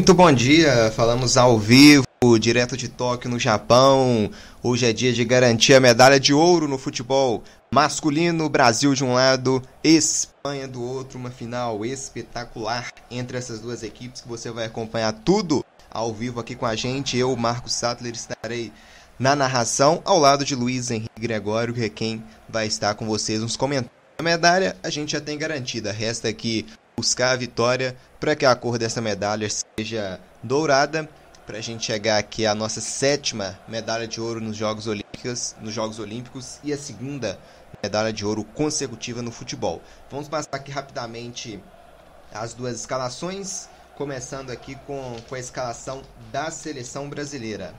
Muito bom dia, falamos ao vivo, direto de Tóquio, no Japão. Hoje é dia de garantir a medalha de ouro no futebol masculino, Brasil de um lado, Espanha do outro, uma final espetacular entre essas duas equipes que você vai acompanhar tudo ao vivo aqui com a gente. Eu, Marcos Sattler, estarei na narração ao lado de Luiz Henrique Gregório, que é quem vai estar com vocês nos comentários. A medalha a gente já tem garantida, resta aqui buscar a vitória para que a cor dessa medalha seja dourada, para a gente chegar aqui à nossa sétima medalha de ouro nos Jogos Olímpicos, nos Jogos Olímpicos e a segunda medalha de ouro consecutiva no futebol. Vamos passar aqui rapidamente as duas escalações, começando aqui com, com a escalação da seleção brasileira.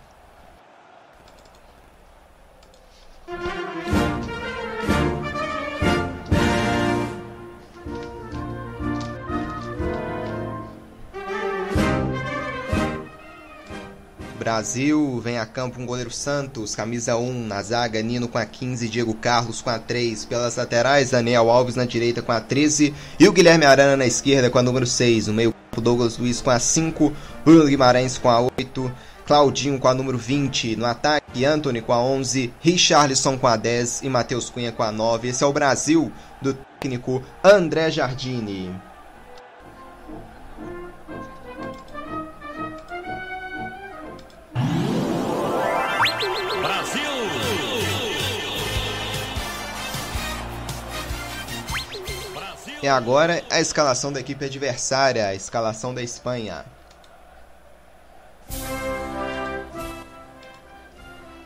Brasil vem a campo um goleiro Santos, camisa 1 na zaga, Nino com a 15, Diego Carlos com a 3. Pelas laterais, Daniel Alves na direita com a 13 e o Guilherme Arana na esquerda com a número 6. No meio Douglas Luiz com a 5, Bruno Guimarães com a 8, Claudinho com a número 20. No ataque, Anthony com a 11, Richarlison com a 10 e Matheus Cunha com a 9. Esse é o Brasil do técnico André Jardini. E agora a escalação da equipe adversária, a escalação da Espanha.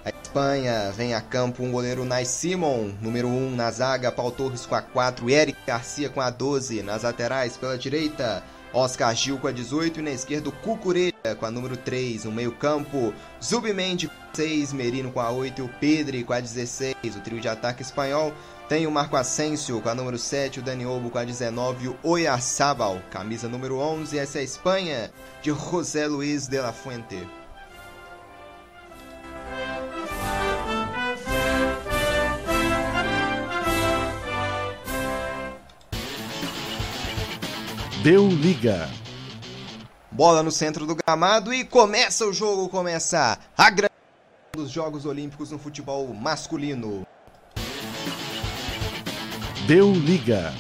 A Espanha vem a campo um goleiro Nai Simon, número 1 na zaga, Paul Torres com a 4, Eric Garcia com a 12, nas laterais pela direita, Oscar Gil com a 18 e na esquerda Cucurella com a número 3, no meio campo, Zubimendi com a 6, Merino com a 8 e o Pedri com a 16, o trio de ataque espanhol tem o Marco Asensio com a número 7, o Dani Olmo com a 19, o Oyarzabal, camisa número 11. Essa é a Espanha de José Luiz de la Fuente. Deu liga. Bola no centro do gramado e começa o jogo, começa a grande dos Jogos Olímpicos no futebol masculino. Deu liga.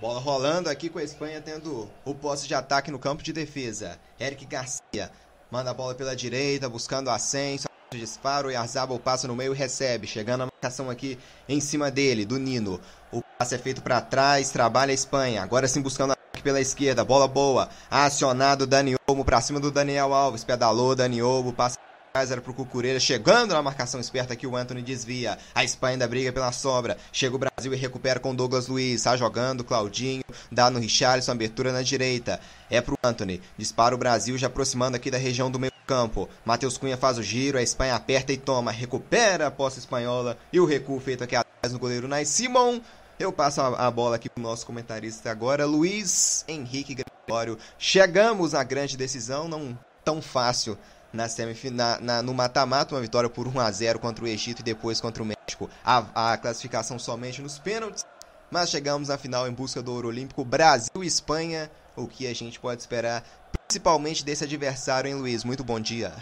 Bola rolando aqui com a Espanha tendo o posse de ataque no campo de defesa. Eric Garcia manda a bola pela direita, buscando ascenso. Disparo e Arzabal passa no meio e recebe. Chegando a marcação aqui em cima dele, do Nino. O passe é feito para trás, trabalha a Espanha. Agora sim buscando ataque pela esquerda. Bola boa. Acionado Dani Olmo para cima do Daniel Alves. Pedalou Dani Olmo, passa era pro Cucurella, chegando na marcação esperta aqui o Anthony desvia. A Espanha ainda briga pela sobra. Chega o Brasil e recupera com Douglas Luiz. Tá jogando, Claudinho, dá no Richarlison, abertura na direita. É pro Anthony. Dispara o Brasil já aproximando aqui da região do meio campo. Matheus Cunha faz o giro, a Espanha aperta e toma. Recupera a posse espanhola e o recuo feito aqui atrás no goleiro Nai Simon. Eu passo a bola aqui pro nosso comentarista agora, Luiz Henrique Gregório. Chegamos à grande decisão, não tão fácil na semifinal, na, no mata-mata, uma vitória por 1 a 0 contra o Egito e depois contra o México. A, a classificação somente nos pênaltis, mas chegamos na final em busca do ouro olímpico Brasil e Espanha. O que a gente pode esperar, principalmente desse adversário, hein, Luiz? Muito bom dia.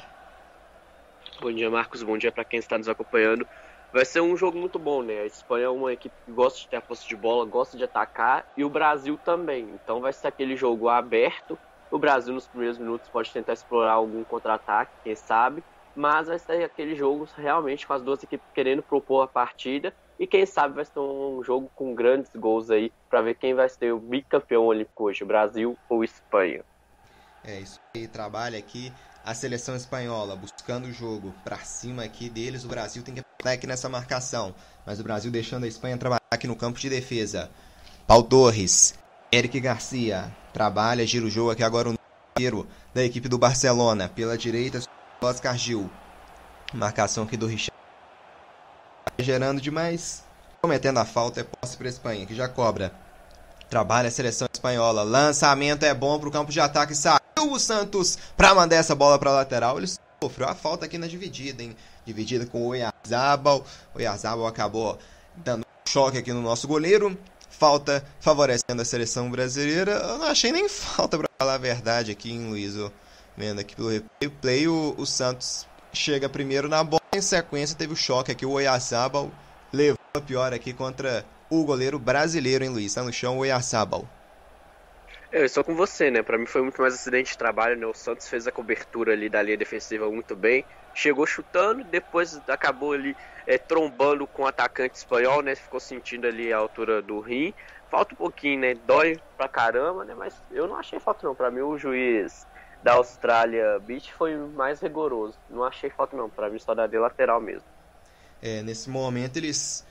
Bom dia, Marcos. Bom dia para quem está nos acompanhando. Vai ser um jogo muito bom, né? A Espanha é uma equipe que gosta de ter a posse de bola, gosta de atacar, e o Brasil também. Então vai ser aquele jogo aberto, o Brasil, nos primeiros minutos, pode tentar explorar algum contra-ataque, quem sabe. Mas vai ser aquele jogo realmente com as duas equipes querendo propor a partida. E quem sabe vai ser um jogo com grandes gols aí para ver quem vai ser o bicampeão olímpico hoje, Brasil ou Espanha. É isso aí, trabalha aqui a seleção espanhola buscando o jogo para cima aqui deles. O Brasil tem que estar aqui nessa marcação, mas o Brasil deixando a Espanha trabalhar aqui no campo de defesa. Paul Torres, Eric Garcia, trabalha, gira o jogo aqui agora o número da equipe do Barcelona. Pela direita, Oscar Gil. Marcação aqui do Richard. Gerando demais. Cometendo a falta, é posse para a Espanha, que já cobra. Trabalha a seleção espanhola. Lançamento é bom para o campo de ataque. Saiu o Santos para mandar essa bola para a lateral. Ele sofreu a falta aqui na dividida, hein? Dividida com o Oyarzabal. O Oyarzabal acabou dando um choque aqui no nosso goleiro falta favorecendo a seleção brasileira. Eu não achei nem falta, para falar a verdade, aqui em Luiz. Vendo aqui pelo replay, o, o Santos chega primeiro na bola. Em sequência, teve o choque aqui. O Oyarzabal levou a pior aqui contra o goleiro brasileiro, hein, Luiz? Tá no chão o Oyarzabal. É, eu estou com você, né? Para mim foi muito mais acidente de trabalho, né? O Santos fez a cobertura ali da linha defensiva muito bem. Chegou chutando, depois acabou ali é, trombando com o atacante espanhol, né? Ficou sentindo ali a altura do rim. Falta um pouquinho, né? Dói pra caramba, né? Mas eu não achei falta não. Para mim o juiz da Austrália Beach foi mais rigoroso. Não achei falta não, para mim só de lateral mesmo. É, nesse momento eles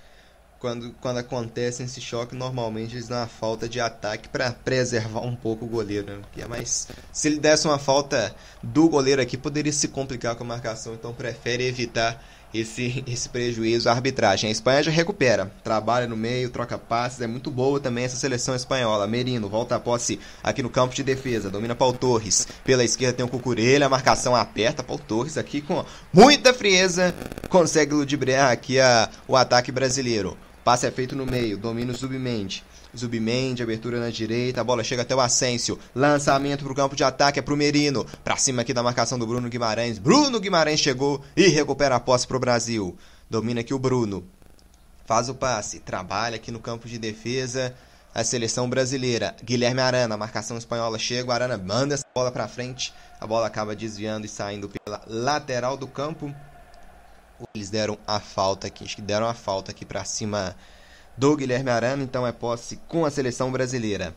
quando, quando acontece esse choque, normalmente eles dão uma falta de ataque para preservar um pouco o goleiro. Né? É mais, se ele desse uma falta do goleiro aqui, poderia se complicar com a marcação, então prefere evitar esse, esse prejuízo à arbitragem. A Espanha já recupera, trabalha no meio, troca passes, é muito boa também essa seleção espanhola. Merino volta a posse aqui no campo de defesa, domina Paul Torres. Pela esquerda tem o Cucurelha, a marcação aperta, Paul Torres aqui com muita frieza consegue ludibriar aqui a, o ataque brasileiro. Passe é feito no meio, domínio Zubimende. Zubimende, abertura na direita, a bola chega até o Asensio. Lançamento para o campo de ataque, é para o Merino. Para cima aqui da marcação do Bruno Guimarães. Bruno Guimarães chegou e recupera a posse para o Brasil. Domina aqui o Bruno. Faz o passe, trabalha aqui no campo de defesa. A seleção brasileira, Guilherme Arana, marcação espanhola chega, o Arana manda essa bola para frente. A bola acaba desviando e saindo pela lateral do campo. Eles deram a falta aqui, acho que deram a falta aqui para cima do Guilherme Arana, então é posse com a seleção brasileira.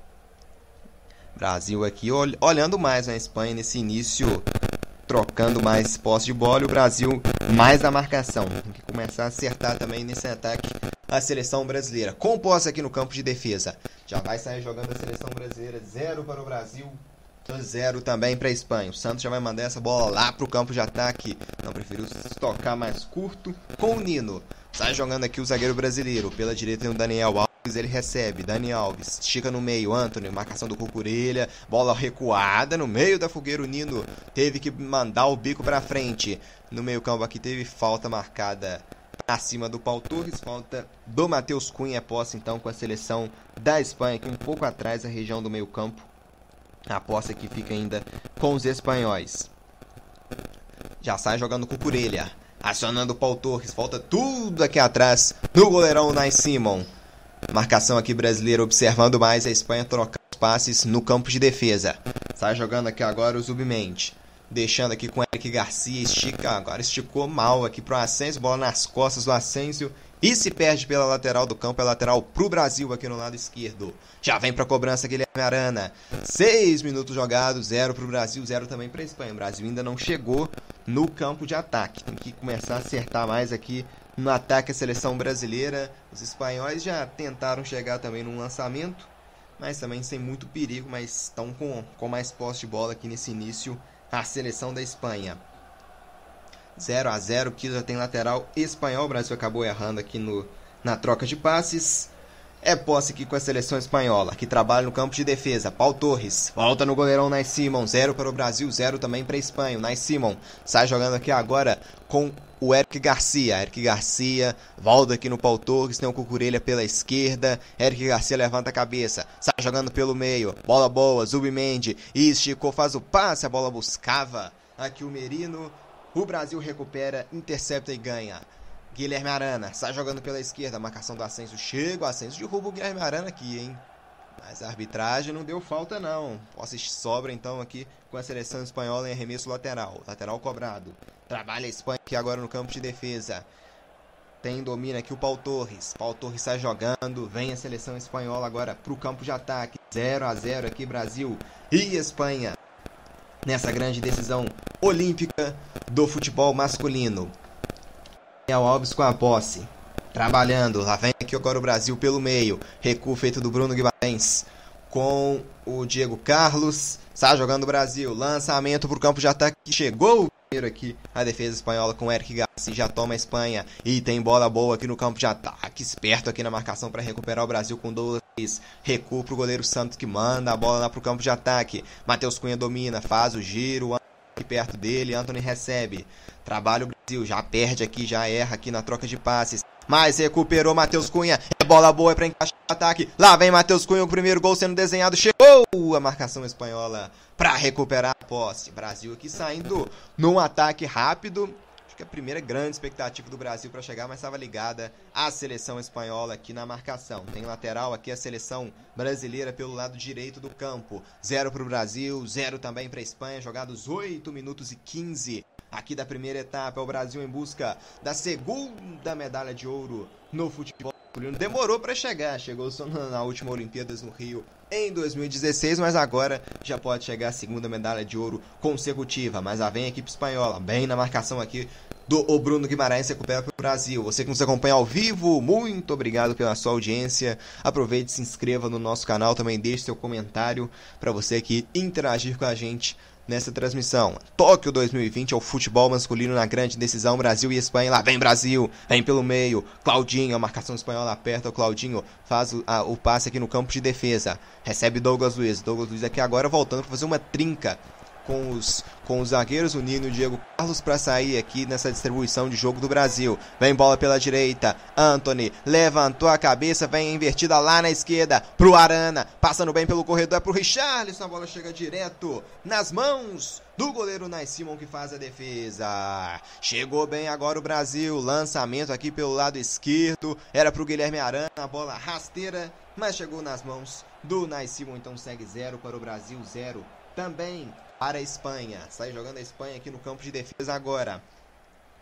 Brasil aqui olhando mais na Espanha nesse início, trocando mais posse de bola o Brasil mais na marcação. Tem que começar a acertar também nesse ataque a seleção brasileira. Com posse aqui no campo de defesa. Já vai sair jogando a seleção brasileira. Zero para o Brasil, zero também para a Espanha. O Santos já vai mandar essa bola lá para o campo de ataque. Não preferiu tocar mais curto com o Nino. Sai jogando aqui o zagueiro brasileiro. Pela direita tem o Daniel Alves, ele recebe. Dani Alves, estica no meio. Anthony, marcação do Cucurelha. Bola recuada no meio da fogueira. O Nino teve que mandar o bico para frente. No meio campo aqui teve falta marcada acima do Paulo Torres. Falta do Matheus Cunha. Posse então com a seleção da Espanha aqui um pouco atrás da região do meio campo. A posse aqui fica ainda com os espanhóis. Já sai jogando com Curelha. Acionando o Paul Torres. Volta tudo aqui atrás do goleirão Nai Simon. Marcação aqui brasileira observando mais a Espanha trocar os passes no campo de defesa. Sai jogando aqui agora o Zubmente. Deixando aqui com o Eric Garcia. Estica. Agora esticou mal aqui pro Asensio. Bola nas costas do Asensio. E se perde pela lateral do campo, é lateral pro Brasil aqui no lado esquerdo. Já vem pra cobrança Guilherme Arana. Seis minutos jogados, zero pro Brasil, zero também pra Espanha. O Brasil ainda não chegou no campo de ataque. Tem que começar a acertar mais aqui no ataque a seleção brasileira. Os espanhóis já tentaram chegar também no lançamento, mas também sem muito perigo, mas estão com, com mais posse de bola aqui nesse início a seleção da Espanha. 0 a 0 que já tem lateral espanhol. O Brasil acabou errando aqui no, na troca de passes. É posse aqui com a seleção espanhola, que trabalha no campo de defesa. Paul Torres, volta no goleirão Nais Simon. 0 para o Brasil, 0 também para a Espanha. Nais Simon sai jogando aqui agora com o Eric Garcia. Eric Garcia volta aqui no Paul Torres, tem o Cucurelha pela esquerda. Eric Garcia levanta a cabeça, sai jogando pelo meio. Bola boa, Zubimendi esticou, faz o passe, a bola buscava. Aqui o Merino o Brasil recupera, intercepta e ganha. Guilherme Arana sai jogando pela esquerda, marcação do Ascenso. Chega o Ascenso, derruba o Guilherme Arana aqui, hein? Mas a arbitragem não deu falta, não. Posse sobra então aqui com a seleção espanhola em arremesso lateral. Lateral cobrado. Trabalha a Espanha aqui agora no campo de defesa. Tem domina aqui o Paul Torres. Paul Torres sai jogando. Vem a seleção espanhola agora para o campo de ataque. 0 a 0 aqui, Brasil e Espanha nessa grande decisão olímpica do futebol masculino. Daniel Alves com a posse. Trabalhando. Lá vem aqui agora o Brasil pelo meio. Recuo feito do Bruno Guimarães. Com o Diego Carlos. Está jogando o Brasil. Lançamento para o campo de ataque. Chegou primeiro aqui a defesa espanhola com Eric Garcia. Já toma a Espanha. E tem bola boa aqui no campo de ataque. Esperto aqui na marcação para recuperar o Brasil com Douglas Recuo pro goleiro Santos que manda a bola lá pro campo de ataque. Matheus Cunha domina, faz o giro. Aqui perto dele, Anthony recebe. Trabalha o Brasil, já perde aqui, já erra aqui na troca de passes. Mas recuperou Matheus Cunha. É bola boa é pra encaixar o ataque. Lá vem Matheus Cunha, o primeiro gol sendo desenhado. Chegou a marcação espanhola para recuperar a posse. Brasil aqui saindo num ataque rápido que a primeira grande expectativa do Brasil para chegar, mas estava ligada à seleção espanhola aqui na marcação. Tem lateral aqui a seleção brasileira pelo lado direito do campo. Zero para o Brasil, zero também para a Espanha, jogados 8 minutos e 15 aqui da primeira etapa. É o Brasil em busca da segunda medalha de ouro no futebol. Demorou para chegar, chegou só na última Olimpíadas no Rio em 2016, mas agora já pode chegar a segunda medalha de ouro consecutiva. Mas lá vem a equipe espanhola, bem na marcação aqui do Bruno Guimarães recupera para o Brasil. Você que nos acompanha ao vivo, muito obrigado pela sua audiência. Aproveite, se inscreva no nosso canal, também deixe seu comentário para você que interagir com a gente nessa transmissão. Tóquio 2020 é o futebol masculino na grande decisão Brasil e Espanha. Lá vem Brasil, vem pelo meio. Claudinho, a marcação espanhola aperta. O Claudinho faz o, a, o passe aqui no campo de defesa. Recebe Douglas Luiz. Douglas Luiz aqui agora voltando para fazer uma trinca com os, com os zagueiros, o Nino e o Diego Carlos para sair aqui nessa distribuição de jogo do Brasil. Vem bola pela direita, Anthony levantou a cabeça, vem invertida lá na esquerda pro Arana, passando bem pelo corredor, é pro Richarlison, a bola chega direto nas mãos do goleiro Nais Simon que faz a defesa. Chegou bem agora o Brasil, lançamento aqui pelo lado esquerdo, era pro Guilherme Arana, a bola rasteira, mas chegou nas mãos do Nais Simon, então segue zero para o Brasil, zero também para a Espanha. Sai jogando a Espanha aqui no campo de defesa agora.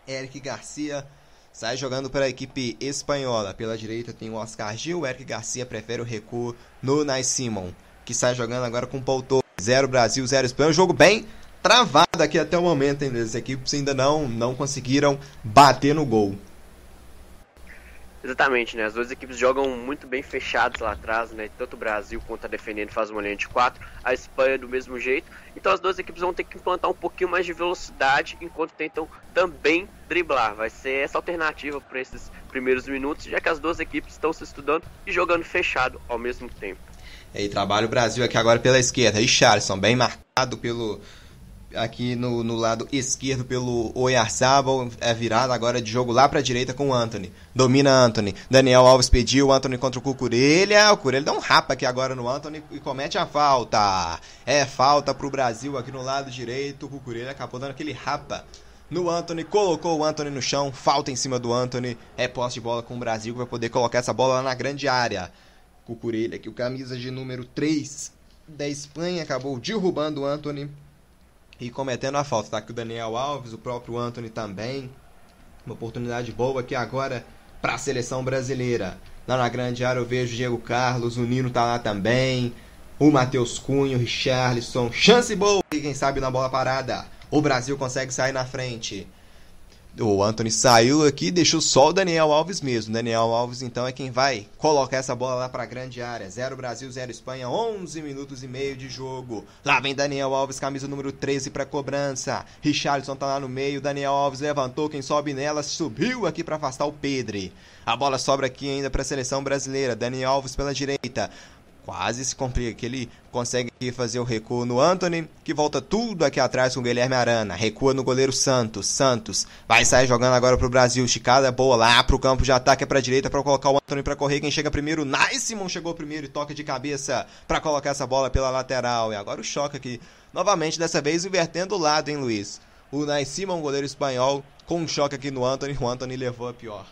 Eric Garcia sai jogando para a equipe espanhola. Pela direita tem o Oscar Gil. Eric Garcia prefere o recuo no Nais Simon, que sai jogando agora com o Paul Torres. Zero Brasil, zero Espanha. Um jogo bem travado aqui até o momento, hein? As equipes ainda não, não conseguiram bater no gol. Exatamente, né? As duas equipes jogam muito bem fechadas lá atrás, né? Tanto o Brasil quanto a defendendo faz uma linha de quatro, a Espanha do mesmo jeito. Então as duas equipes vão ter que implantar um pouquinho mais de velocidade enquanto tentam também driblar. Vai ser essa alternativa para esses primeiros minutos, já que as duas equipes estão se estudando e jogando fechado ao mesmo tempo. E trabalha o Brasil aqui agora pela esquerda. Richarlison, bem marcado pelo aqui no, no lado esquerdo pelo Oyarzabal, é virada agora de jogo lá para a direita com o Anthony. Domina Anthony. Daniel Alves pediu, Anthony contra o Cucurelha. O Cucurelha dá um rapa aqui agora no Anthony e comete a falta. É falta para o Brasil aqui no lado direito. O Cucurelha acabou dando aquele rapa no Anthony, colocou o Anthony no chão, falta em cima do Anthony. É posse de bola com o Brasil que vai poder colocar essa bola lá na grande área. Cucurelha, que o camisa de número 3 da Espanha acabou derrubando o Anthony e cometendo a falta. Tá aqui o Daniel Alves, o próprio Anthony também. Uma oportunidade boa aqui agora para a seleção brasileira. Lá na grande área eu vejo o Diego Carlos, o Nino tá lá também. O Matheus Cunha, o Richarlison. Chance boa! E quem sabe na bola parada. O Brasil consegue sair na frente. O Anthony saiu aqui deixou só o Daniel Alves mesmo. Daniel Alves, então, é quem vai colocar essa bola lá para a grande área. 0 Brasil, 0 Espanha, 11 minutos e meio de jogo. Lá vem Daniel Alves, camisa número 13 para cobrança. Richarlison tá lá no meio. Daniel Alves levantou, quem sobe nela subiu aqui para afastar o Pedre. A bola sobra aqui ainda para a seleção brasileira. Daniel Alves pela direita quase se complica, ele consegue fazer o recuo no Anthony, que volta tudo aqui atrás com o Guilherme Arana, recua no goleiro Santos, Santos vai sair jogando agora pro Brasil, esticada, boa lá pro campo de ataque, é pra direita para colocar o Anthony para correr, quem chega primeiro, Simon chegou primeiro e toca de cabeça para colocar essa bola pela lateral, e agora o choque aqui, novamente, dessa vez invertendo o lado, hein Luiz? O Simon, goleiro espanhol, com um choque aqui no Anthony, o Anthony levou a pior.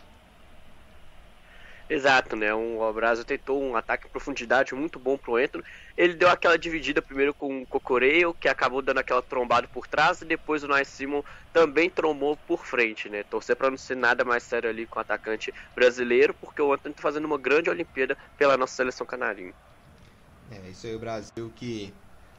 Exato, né? Um, o Brasil tentou um ataque em profundidade muito bom pro Anthony. Ele deu aquela dividida primeiro com o Cocoreio, que acabou dando aquela trombada por trás, e depois o Nice Simon também trombou por frente, né? Torcer para não ser nada mais sério ali com o atacante brasileiro, porque o Anthony tá fazendo uma grande Olimpíada pela nossa seleção canarinha. É, isso aí o Brasil que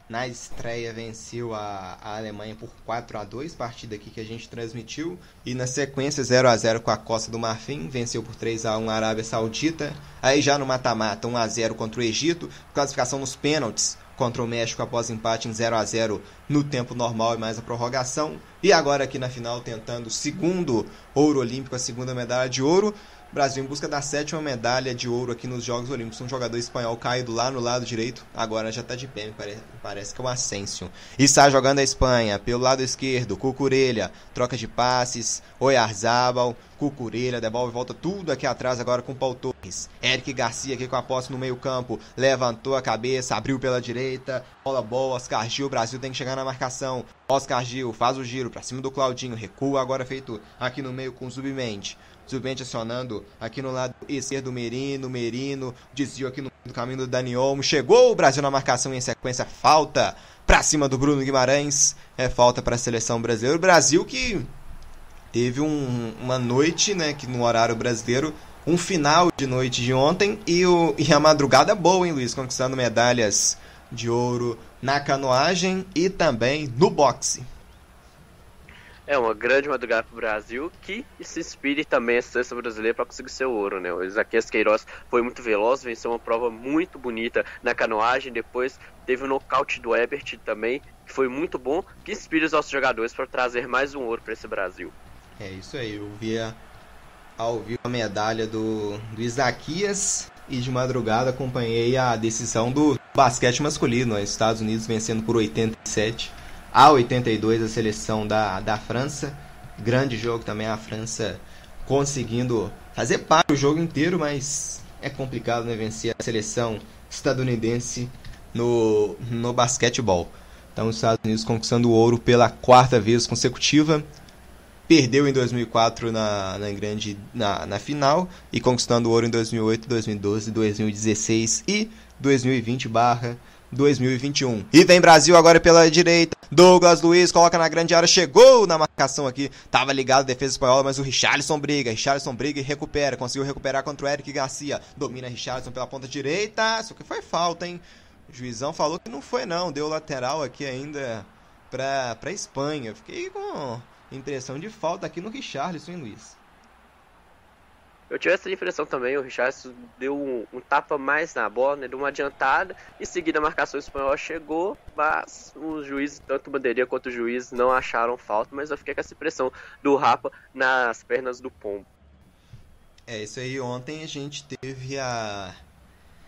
na estreia venceu a, a Alemanha por 4 a 2 partida aqui que a gente transmitiu. E na sequência 0 a 0 com a Costa do Marfim, venceu por 3 a 1 a Arábia Saudita. Aí já no mata-mata 1 a 0 contra o Egito, classificação nos pênaltis contra o México após empate em 0 a 0 no tempo normal e mais a prorrogação. E agora aqui na final tentando o segundo ouro olímpico, a segunda medalha de ouro. Brasil em busca da sétima medalha de ouro aqui nos Jogos Olímpicos. Um jogador espanhol caído lá no lado direito, agora já está de pé, me parece, que é o Asensio. E está jogando a Espanha pelo lado esquerdo, Cucurelha, troca de passes, Oyarzabal, Cucurelha, devolve volta tudo aqui atrás agora com Paul Torres. Eric Garcia aqui com a posse no meio campo, levantou a cabeça, abriu pela direita, bola boa, Oscar Gil, o Brasil tem que chegar na marcação. Oscar Gil faz o giro para cima do Claudinho, recua agora feito aqui no meio com o Zubimente. Zubimente acionando aqui no lado esquerdo Merino, Merino, desvio aqui no caminho do Dani Olmo. Chegou o Brasil na marcação em sequência, falta para cima do Bruno Guimarães. É falta para a seleção brasileira. O Brasil que teve um, uma noite, né, que no horário brasileiro, um final de noite de ontem e, o, e a madrugada boa, hein, Luiz? Conquistando medalhas de ouro na canoagem e também no boxe. É uma grande madrugada para o Brasil que se inspire também a seleção brasileira para conseguir seu ouro, né? O Isaquias Queiroz foi muito veloz, venceu uma prova muito bonita na canoagem, depois teve o nocaute do Ebert também, que foi muito bom, que inspira os nossos jogadores para trazer mais um ouro para esse Brasil. É isso aí, eu via ao vivo a medalha do, do Isaquias e de madrugada acompanhei a decisão do basquete masculino, os Estados Unidos vencendo por 87 a 82 a seleção da, da França. Grande jogo também, a França conseguindo fazer parte do jogo inteiro, mas é complicado né, vencer a seleção estadunidense no, no basquetebol. Então, os Estados Unidos conquistando o ouro pela quarta vez consecutiva. Perdeu em 2004 na, na, grande, na, na final e conquistando o ouro em 2008, 2012, 2016 e 2020 barra 2021. E vem Brasil agora pela direita. Douglas Luiz coloca na grande área, chegou na marcação aqui. Tava ligado a defesa espanhola, mas o Richarlison briga. Richarlison briga e recupera. Conseguiu recuperar contra o Eric Garcia. Domina Richarlison pela ponta direita. Isso que foi falta, hein? O juizão falou que não foi não. Deu lateral aqui ainda pra, pra Espanha. Fiquei com impressão de falta aqui no Richarlison, hein, Luiz? Eu tive essa impressão também, o Richardson deu um, um, tapa mais na bola, né, deu uma adiantada, em seguida a marcação espanhola chegou, mas os juízes, tanto o bandeirinha quanto o juiz, não acharam falta, mas eu fiquei com essa impressão do Rapa nas pernas do Pombo. É, isso aí, ontem a gente teve a,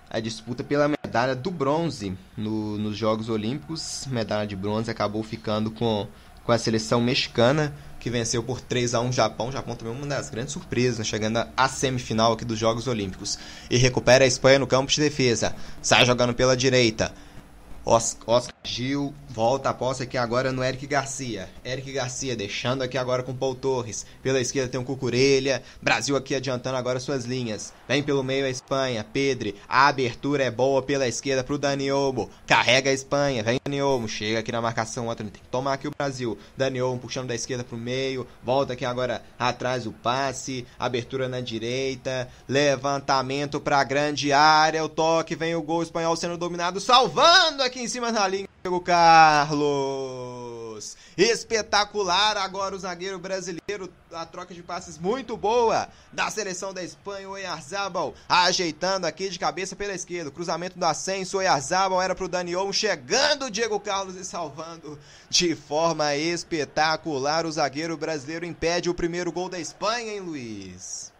a disputa pela medalha do bronze no, nos Jogos Olímpicos, medalha de bronze acabou ficando com, com a seleção mexicana, que venceu por 3 a 1 o Japão. O Japão também é uma das grandes surpresas, né? chegando à semifinal aqui dos Jogos Olímpicos. E recupera a Espanha no campo de defesa. Sai jogando pela direita. Oscar Gil volta a posse aqui agora no Eric Garcia. Eric Garcia deixando aqui agora com Paul Torres. Pela esquerda tem o Cucurelha. Brasil aqui adiantando agora suas linhas. Vem pelo meio a Espanha. Pedre. A abertura é boa pela esquerda pro Dani Olmo. Carrega a Espanha. Vem Dani Olmo. Chega aqui na marcação. Outro tem que tomar aqui o Brasil. Dani Olmo puxando da esquerda pro meio. Volta aqui agora atrás o passe. Abertura na direita. Levantamento pra grande área. O toque. Vem o gol espanhol sendo dominado. Salvando aqui aqui em cima da linha, o Carlos. Espetacular agora o zagueiro brasileiro. A troca de passes muito boa da seleção da Espanha. O Oyarzabal ajeitando aqui de cabeça pela esquerda. Cruzamento do Ascenso. Oyarzabal era pro Daniel. Chegando o Diego Carlos e salvando de forma espetacular. O zagueiro brasileiro impede o primeiro gol da Espanha, hein, Luiz?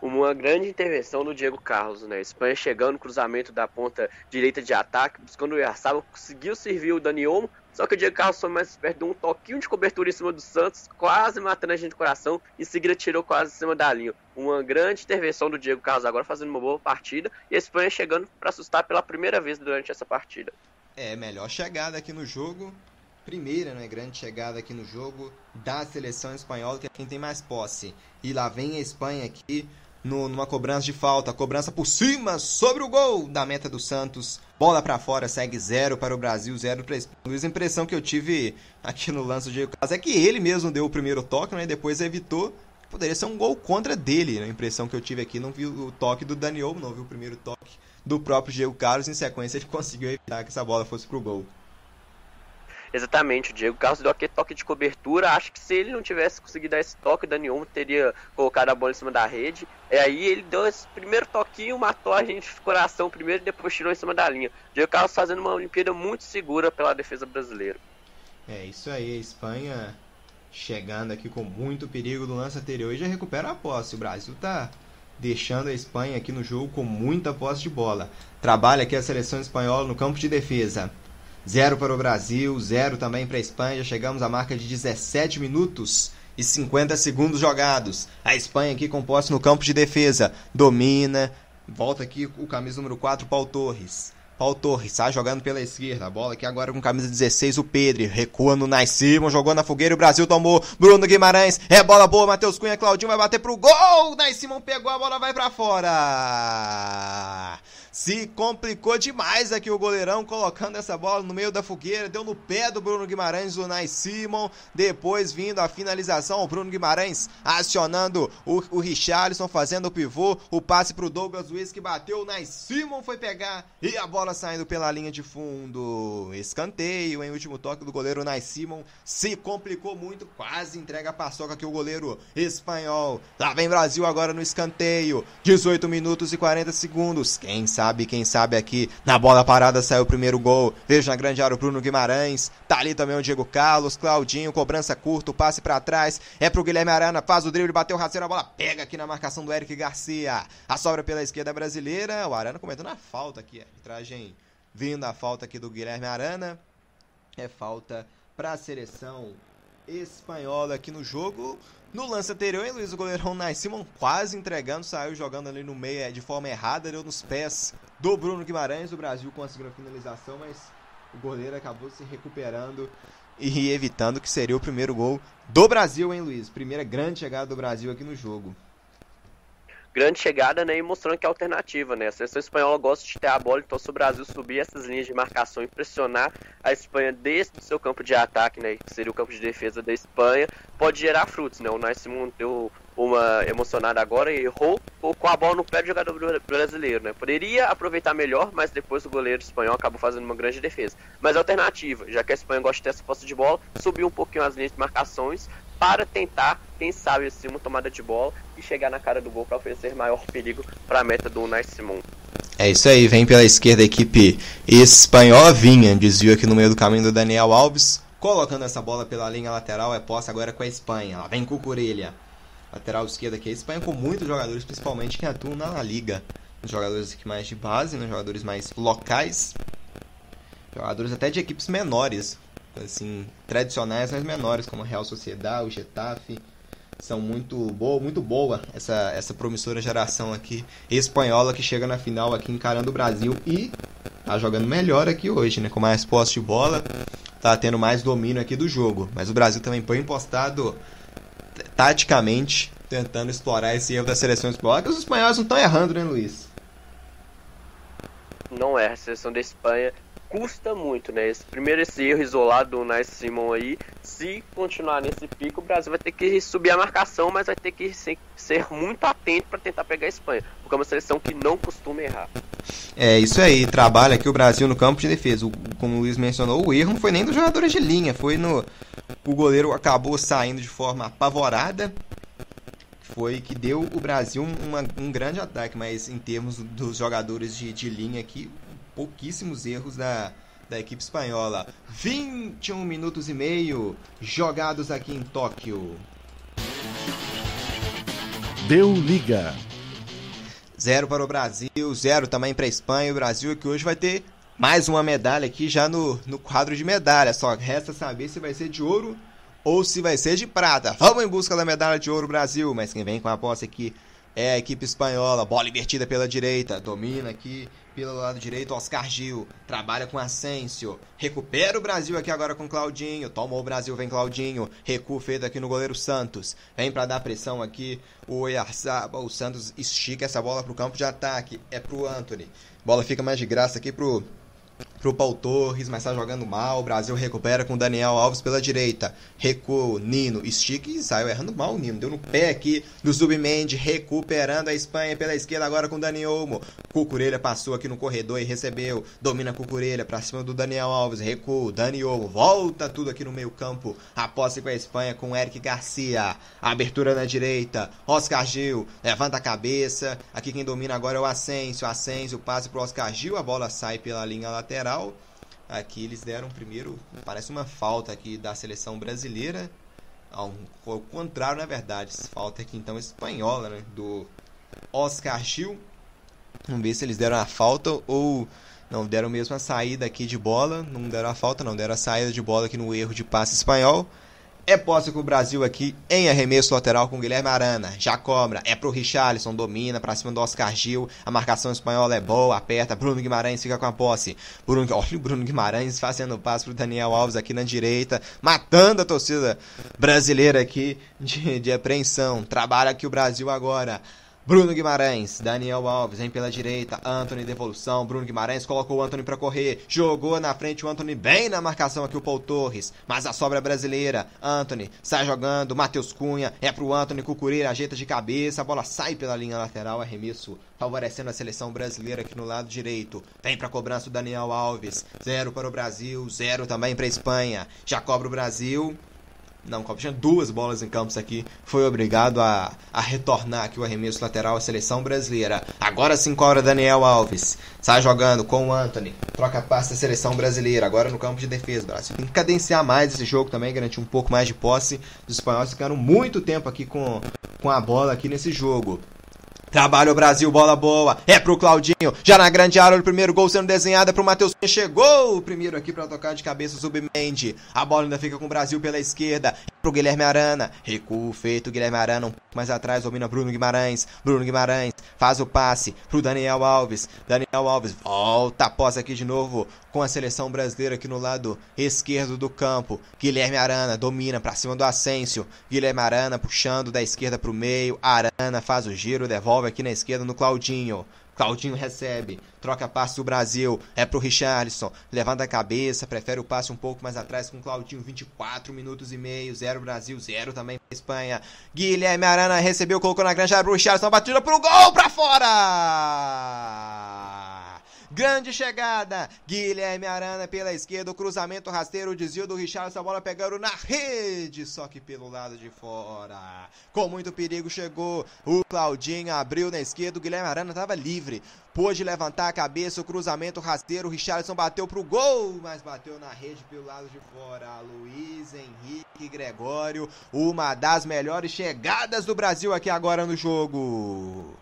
Uma grande intervenção do Diego Carlos, né? Espanha chegando, cruzamento da ponta direita de ataque, buscando o Yarsaba, conseguiu servir o Dani Olmo, só que o Diego Carlos foi mais esperto, deu um toquinho de cobertura em cima do Santos, quase matando a gente do coração, e em seguida tirou quase em cima da linha. Uma grande intervenção do Diego Carlos agora, fazendo uma boa partida, e a Espanha chegando para assustar pela primeira vez durante essa partida. É, melhor chegada aqui no jogo, primeira né, grande chegada aqui no jogo da seleção espanhola, que é quem tem mais posse. E lá vem a Espanha aqui, no, numa cobrança de falta. Cobrança por cima, sobre o gol da meta do Santos. Bola para fora, segue zero para o Brasil, zero para Luiz. A impressão que eu tive aqui no lance Diego Carlos é que ele mesmo deu o primeiro toque, né? E depois evitou. Poderia ser um gol contra dele. Né? A impressão que eu tive aqui, não vi o toque do Daniel, não vi o primeiro toque do próprio Diego Carlos. Em sequência, ele conseguiu evitar que essa bola fosse pro gol. Exatamente, o Diego Carlos deu aquele toque de cobertura. Acho que se ele não tivesse conseguido dar esse toque, o Dani Olmo teria colocado a bola em cima da rede. E aí ele deu esse primeiro toquinho, matou a gente de coração primeiro e depois tirou em cima da linha. O Diego Carlos fazendo uma Olimpíada muito segura pela defesa brasileira. É isso aí, a Espanha chegando aqui com muito perigo do lance anterior e já recupera a posse. O Brasil tá deixando a Espanha aqui no jogo com muita posse de bola. Trabalha aqui a seleção espanhola no campo de defesa. Zero para o Brasil, zero também para a Espanha. Chegamos à marca de 17 minutos e 50 segundos jogados. A Espanha aqui com posse no campo de defesa. Domina. Volta aqui o camisa número 4, Paulo Torres. Paulo Torres sai jogando pela esquerda. A bola aqui agora com camisa 16, o Pedro. Recua no Simon, jogou na fogueira. O Brasil tomou. Bruno Guimarães. É bola boa. Matheus Cunha. Claudinho vai bater pro gol. Simon pegou a bola, vai para fora. Se complicou demais aqui o goleirão colocando essa bola no meio da fogueira. Deu no pé do Bruno Guimarães, o Nai Simon. Depois vindo a finalização. O Bruno Guimarães acionando o, o Richarlison, fazendo o pivô. O passe pro Douglas Luiz que bateu. O Nai Simon foi pegar e a bola saindo pela linha de fundo. Escanteio em último toque do goleiro Nai Simon. Se complicou muito. Quase entrega a paçoca aqui o goleiro espanhol. Lá vem Brasil agora no escanteio. 18 minutos e 40 segundos. Quem sabe? quem sabe aqui na bola parada saiu o primeiro gol. Veja na grande área o Bruno Guimarães. Tá ali também o Diego Carlos, Claudinho, cobrança curta, passe para trás. É pro Guilherme Arana, faz o drible, bateu rasteiro, a bola pega aqui na marcação do Eric Garcia. A sobra pela esquerda brasileira. O Arana cometendo a falta aqui. Arbitragem vindo a falta aqui do Guilherme Arana. É falta para a seleção espanhola aqui no jogo. No lance anterior, hein, Luiz, o goleirão Simon quase entregando, saiu jogando ali no meio é, de forma errada, deu nos pés do Bruno Guimarães. O Brasil conseguiu a finalização, mas o goleiro acabou se recuperando e evitando que seria o primeiro gol do Brasil, hein, Luiz? Primeira grande chegada do Brasil aqui no jogo grande chegada, né, e mostrando que é alternativa, né? A seleção espanhola gosta de ter a bola, então se o Brasil subir essas linhas de marcação e pressionar a Espanha desde o seu campo de ataque, né, que seria o campo de defesa da Espanha, pode gerar frutos, né? O Nascimento deu uma emocionada agora e errou com a bola no pé do jogador brasileiro, né? Poderia aproveitar melhor, mas depois o goleiro espanhol acabou fazendo uma grande defesa. Mas alternativa, já que a Espanha gosta de ter essa posse de bola, subiu um pouquinho as linhas de marcações, para tentar, quem sabe, assim, uma tomada de bola e chegar na cara do gol para oferecer maior perigo para a meta do Unai. É isso aí, vem pela esquerda a equipe espanhola, vinha, desvio aqui no meio do caminho do Daniel Alves, colocando essa bola pela linha lateral, é posse agora com a Espanha, lá vem Cucurelha, lateral esquerda aqui, a Espanha com muitos jogadores, principalmente que atuam na Liga, os jogadores aqui mais de base, né, jogadores mais locais, jogadores até de equipes menores, assim, tradicionais, mas menores, como a Real Sociedade, o Getafe. São muito boa, muito boa essa, essa promissora geração aqui espanhola que chega na final aqui encarando o Brasil e tá jogando melhor aqui hoje, né? Com mais posse de bola, tá tendo mais domínio aqui do jogo. Mas o Brasil também foi impostado taticamente, tentando explorar esse erro da seleção espanhola, que os espanhóis não estão errando, né, Luiz? Não é, a seleção da Espanha custa muito, né? Esse, primeiro esse erro isolado do Nice Simon aí, se continuar nesse pico, o Brasil vai ter que subir a marcação, mas vai ter que ser, ser muito atento para tentar pegar a Espanha, porque é uma seleção que não costuma errar. É isso aí, trabalha aqui o Brasil no campo de defesa. O, como o Luiz mencionou, o erro não foi nem dos jogadores de linha, foi no o goleiro acabou saindo de forma apavorada. Foi que deu o Brasil uma, um grande ataque, mas em termos dos jogadores de, de linha aqui, pouquíssimos erros da, da equipe espanhola. 21 minutos e meio jogados aqui em Tóquio. Deu liga. Zero para o Brasil, zero também para a Espanha. O Brasil que hoje vai ter mais uma medalha aqui já no, no quadro de medalha. Só resta saber se vai ser de ouro ou se vai ser de prata. Vamos em busca da medalha de ouro, Brasil. Mas quem vem com a posse aqui é a equipe espanhola. Bola invertida pela direita. Domina aqui pelo lado direito, Oscar Gil. Trabalha com Asensio. Recupera o Brasil aqui agora com Claudinho. Tomou o Brasil, vem Claudinho. Recuo feito aqui no goleiro Santos. Vem para dar pressão aqui o Oyarzabal. O Santos estica essa bola pro campo de ataque. É pro Anthony. Bola fica mais de graça aqui pro pro Paul Torres, mas tá jogando mal. O Brasil recupera com Daniel Alves pela direita. Recuo, Nino, estica e saiu errando mal o Nino. Deu no pé aqui do Zubimendi, recuperando a Espanha pela esquerda agora com Dani Olmo. Cucurelha passou aqui no corredor e recebeu. Domina Cucurelha pra cima do Daniel Alves. Recuo, Dani Olmo. Volta tudo aqui no meio campo. A posse com a Espanha com Eric Garcia. Abertura na direita. Oscar Gil levanta a cabeça. Aqui quem domina agora é o Asensio. Asensio passe pro Oscar Gil. A bola sai pela linha lateral Aqui eles deram primeiro, parece uma falta aqui da seleção brasileira. ao, ao contrário, na verdade, falta aqui então espanhola, né? Do Oscar Gil. Vamos ver se eles deram a falta ou não deram mesmo a saída aqui de bola. Não deram a falta, não deram a saída de bola aqui no erro de passe espanhol. É posse com o Brasil aqui em arremesso lateral com Guilherme Arana. Já cobra. É pro Richarlison. Domina pra cima do Oscar Gil. A marcação espanhola é boa. Aperta. Bruno Guimarães fica com a posse. Bruno, olha o Bruno Guimarães fazendo passe pro Daniel Alves aqui na direita. Matando a torcida brasileira aqui de, de apreensão. Trabalha aqui o Brasil agora. Bruno Guimarães, Daniel Alves, vem pela direita, Anthony devolução, Bruno Guimarães colocou o Anthony para correr, jogou na frente o Anthony bem na marcação aqui o Paul Torres, mas a sobra é brasileira, Anthony sai jogando, Matheus Cunha, é pro Anthony Cucurira, ajeita de cabeça, a bola sai pela linha lateral, arremesso favorecendo a seleção brasileira aqui no lado direito. Vem para cobrança o Daniel Alves, zero para o Brasil, zero também para a Espanha, já cobra o Brasil, não, Copa tinha duas bolas em campos aqui. Foi obrigado a, a retornar aqui o arremesso lateral à seleção brasileira. Agora sim cobra Daniel Alves. Sai jogando com o Anthony. Troca passe da seleção brasileira. Agora no campo de defesa. Brasil tem que cadenciar mais esse jogo também, garantir um pouco mais de posse. Os espanhóis ficaram muito tempo aqui com, com a bola aqui nesse jogo. Trabalha o Brasil, bola boa. É pro Claudinho. Já na grande área, o primeiro gol sendo desenhado é pro Matheus. Chegou o primeiro aqui para tocar de cabeça o Submente. A bola ainda fica com o Brasil pela esquerda. É pro Guilherme Arana. Recuo feito. Guilherme Arana um pouco mais atrás. Domina Bruno Guimarães. Bruno Guimarães faz o passe pro Daniel Alves. Daniel Alves volta após aqui de novo com a seleção brasileira aqui no lado esquerdo do campo. Guilherme Arana domina para cima do Asensio. Guilherme Arana puxando da esquerda para o meio. Arana faz o giro, devolve aqui na esquerda no Claudinho. Claudinho recebe, troca passe do Brasil, é pro Richarlison, levanta a cabeça, prefere o passe um pouco mais atrás com Claudinho, 24 minutos e meio, 0 Brasil, 0 também Espanha. Guilherme Arana recebeu, colocou na granja, pro Richarlison, batida pro gol pra fora! Grande chegada. Guilherme Arana pela esquerda. O cruzamento rasteiro. O desvio do Richardson. A bola pegando na rede. Só que pelo lado de fora. Com muito perigo chegou. O Claudinho abriu na esquerda. O Guilherme Arana estava livre. Pôde levantar a cabeça. O cruzamento rasteiro. O Richardson bateu pro gol. Mas bateu na rede pelo lado de fora. Luiz Henrique Gregório. Uma das melhores chegadas do Brasil aqui agora no jogo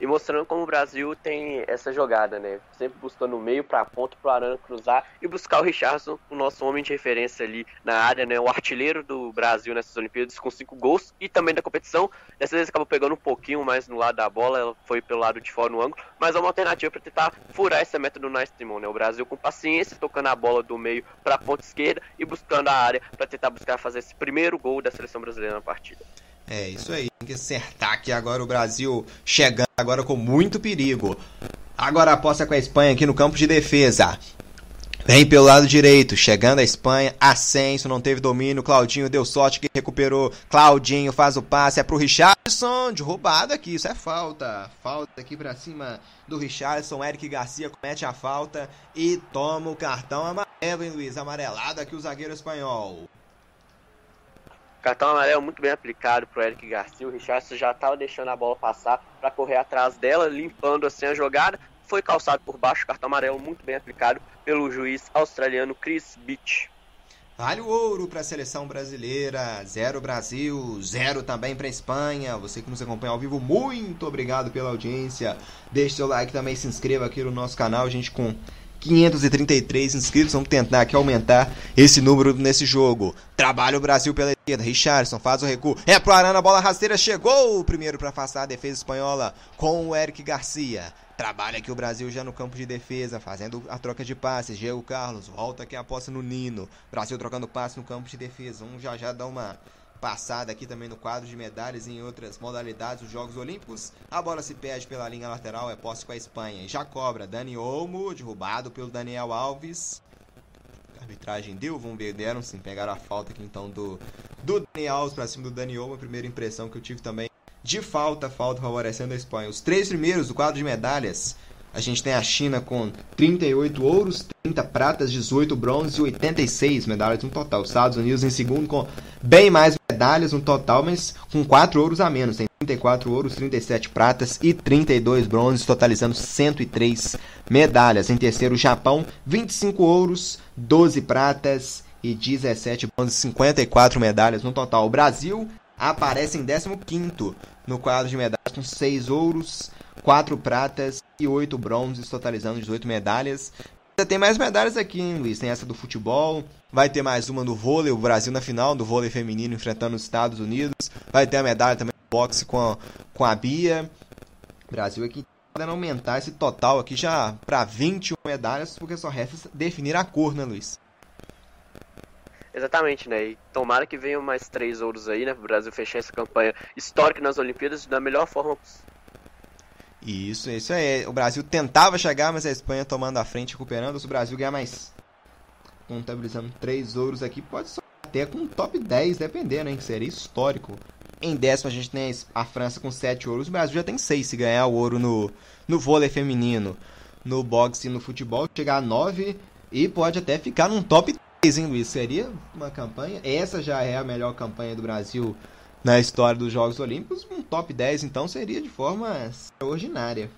e mostrando como o Brasil tem essa jogada, né? Sempre buscando o meio para ponto para o Arana cruzar e buscar o Richardson, o nosso homem de referência ali na área, né? O artilheiro do Brasil nessas Olimpíadas com cinco gols e também da competição. Dessa vez acabou pegando um pouquinho mais no lado da bola, ela foi pelo lado de fora no ângulo, mas é uma alternativa para tentar furar essa meta do Nice Timon, né? O Brasil com paciência tocando a bola do meio para a ponta esquerda e buscando a área para tentar buscar fazer esse primeiro gol da seleção brasileira na partida. É isso aí, tem que acertar aqui agora o Brasil chegando agora com muito perigo. Agora aposta com a Espanha aqui no campo de defesa. Vem pelo lado direito, chegando a Espanha, Ascenso não teve domínio, Claudinho deu sorte que recuperou, Claudinho faz o passe, é pro Richardson, de roubado aqui, isso é falta, falta aqui pra cima do Richardson, Eric Garcia comete a falta e toma o cartão amarelo, hein Luiz, amarelado aqui o zagueiro espanhol. Cartão amarelo muito bem aplicado pro Eric Garcia. O Richardson já estava deixando a bola passar para correr atrás dela, limpando assim a jogada. Foi calçado por baixo, cartão amarelo muito bem aplicado pelo juiz australiano Chris Beach. Vale o ouro para a seleção brasileira, zero Brasil, zero também para a Espanha. Você que nos acompanha ao vivo, muito obrigado pela audiência. Deixe seu like também, se inscreva aqui no nosso canal. A gente com 533 inscritos. Vamos tentar aqui aumentar esse número nesse jogo. Trabalha o Brasil pela esquerda. Richardson faz o recuo. É pro Arana, bola rasteira chegou. O primeiro para afastar a defesa espanhola com o Eric Garcia. Trabalha aqui o Brasil já no campo de defesa, fazendo a troca de passes. Diego Carlos volta aqui a posse no Nino. Brasil trocando passe no campo de defesa. Um já já dá uma passada aqui também no quadro de medalhas em outras modalidades dos Jogos Olímpicos. A bola se perde pela linha lateral, é posse com a Espanha. Já cobra Dani Olmo, derrubado pelo Daniel Alves. A arbitragem deu, vamos ver, deram sim, pegaram a falta aqui então do, do Daniel Alves pra cima do Dani Olmo. A primeira impressão que eu tive também de falta, falta favorecendo a Espanha. Os três primeiros do quadro de medalhas a gente tem a China com 38 ouros, 30 pratas, 18 bronzes e 86 medalhas no total. Os Estados Unidos em segundo com bem mais medalhas no total, mas com 4 ouros a menos. Tem 34 ouros, 37 pratas e 32 bronzes, totalizando 103 medalhas. Em terceiro, o Japão, 25 ouros, 12 pratas e 17 bronze, 54 medalhas no total. O Brasil aparece em 15º no quadro de medalhas com 6 ouros, 4 pratas e 8 bronzes, totalizando 18 medalhas. Tem mais medalhas aqui, hein, Luiz? Tem essa do futebol, vai ter mais uma do vôlei, o Brasil na final do vôlei feminino enfrentando os Estados Unidos. Vai ter a medalha também do boxe com a, com a Bia. Brasil aqui podendo aumentar esse total aqui já para 21 medalhas, porque só resta definir a cor, né, Luiz? Exatamente, né? E tomara que venham mais três ouros aí, né? Para o Brasil fechar essa campanha histórica nas Olimpíadas da melhor forma possível. Isso, isso aí. O Brasil tentava chegar, mas a Espanha tomando a frente, recuperando. Se o Brasil ganhar mais. Contabilizando três ouros aqui, pode ser até com top 10, dependendo, hein? Que seria histórico. Em décimo a gente tem a França com sete ouros. O Brasil já tem seis se ganhar o ouro no, no vôlei feminino. No boxe e no futebol, chegar a nove e pode até ficar num top 10, hein, Luiz? Seria uma campanha. Essa já é a melhor campanha do Brasil na história dos Jogos Olímpicos, um top 10 então seria de forma extraordinária.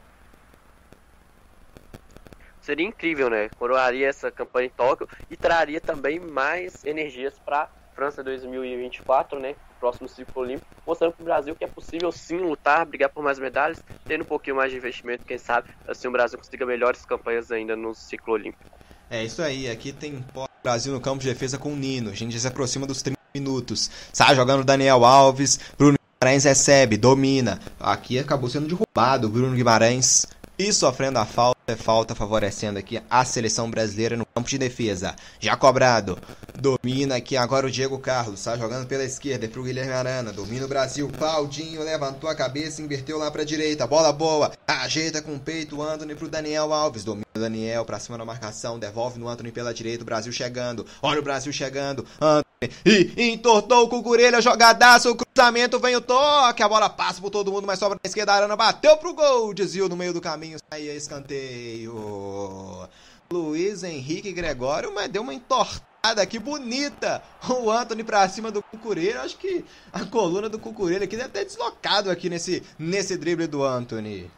Seria incrível, né? Coroaria essa campanha em Tóquio e traria também mais energias para França 2024, né? Próximo ciclo olímpico, mostrando para o Brasil que é possível sim lutar, brigar por mais medalhas, tendo um pouquinho mais de investimento, quem sabe, assim o Brasil consiga melhores campanhas ainda no ciclo olímpico. É isso aí, aqui tem Brasil no campo de defesa com o Nino, a gente já se aproxima dos 30 minutos. Sai jogando Daniel Alves, Bruno Guimarães recebe, domina. Aqui acabou sendo derrubado Bruno Guimarães e sofrendo a falta. É falta favorecendo aqui a seleção brasileira no campo de defesa. Já cobrado. Domina aqui agora o Diego Carlos. Está jogando pela esquerda é pro Guilherme Arana. Domina o Brasil. Claudinho levantou a cabeça, inverteu lá pra direita. Bola boa. Ajeita com o peito Anthony pro Daniel Alves. Domina o Daniel pra cima da marcação. Devolve no Anthony pela direita. O Brasil chegando. Olha o Brasil chegando. Anthony. E entortou o Cucurelha. Jogadaço. Cruzamento vem o toque. A bola passa por todo mundo, mas sobra na esquerda. Arana bateu pro gol. Desvio no meio do caminho. Sai escanteio. Luiz Henrique Gregório, mas deu uma entortada aqui bonita. O Anthony pra cima do Cucurelha. Acho que a coluna do Cucurelha aqui deve ter deslocado aqui nesse, nesse drible do Anthony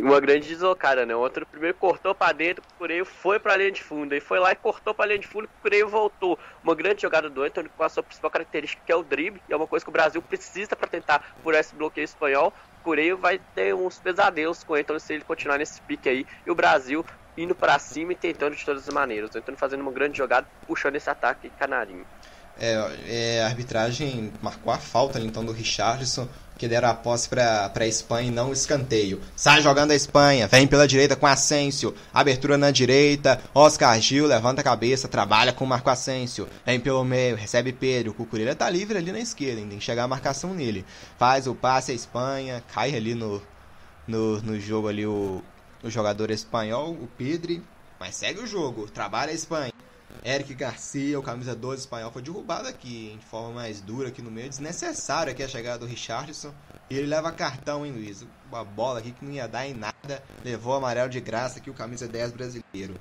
uma grande deslocada, né? O outro primeiro cortou para dentro, o Cureio foi para a linha de fundo, aí foi lá e cortou para a linha de fundo, o Cureio voltou. Uma grande jogada do Anthony com a sua principal característica, que é o drible, e é uma coisa que o Brasil precisa para tentar por esse bloqueio espanhol. O Cureio vai ter uns pesadelos com o Anthony se ele continuar nesse pique aí, e o Brasil indo para cima e tentando de todas as maneiras. O Anthony fazendo uma grande jogada, puxando esse ataque canarinho. É, é, a arbitragem marcou a falta então do Richardson que deram a posse para a Espanha e não escanteio. Sai jogando a Espanha, vem pela direita com Asensio, abertura na direita, Oscar Gil levanta a cabeça, trabalha com o Marco Asensio, vem pelo meio, recebe Pedro, o Cucurella tá livre ali na esquerda, tem que chegar a marcação nele. Faz o passe a Espanha, cai ali no, no, no jogo ali o, o jogador espanhol, o Pedro, mas segue o jogo, trabalha a Espanha. Eric Garcia, o camisa 12 espanhol, foi derrubado aqui de forma mais dura aqui no meio. Desnecessário aqui a chegada do Richardson. E ele leva cartão, hein, Luiz? Uma bola aqui que não ia dar em nada. Levou amarelo de graça aqui o camisa 10 brasileiro.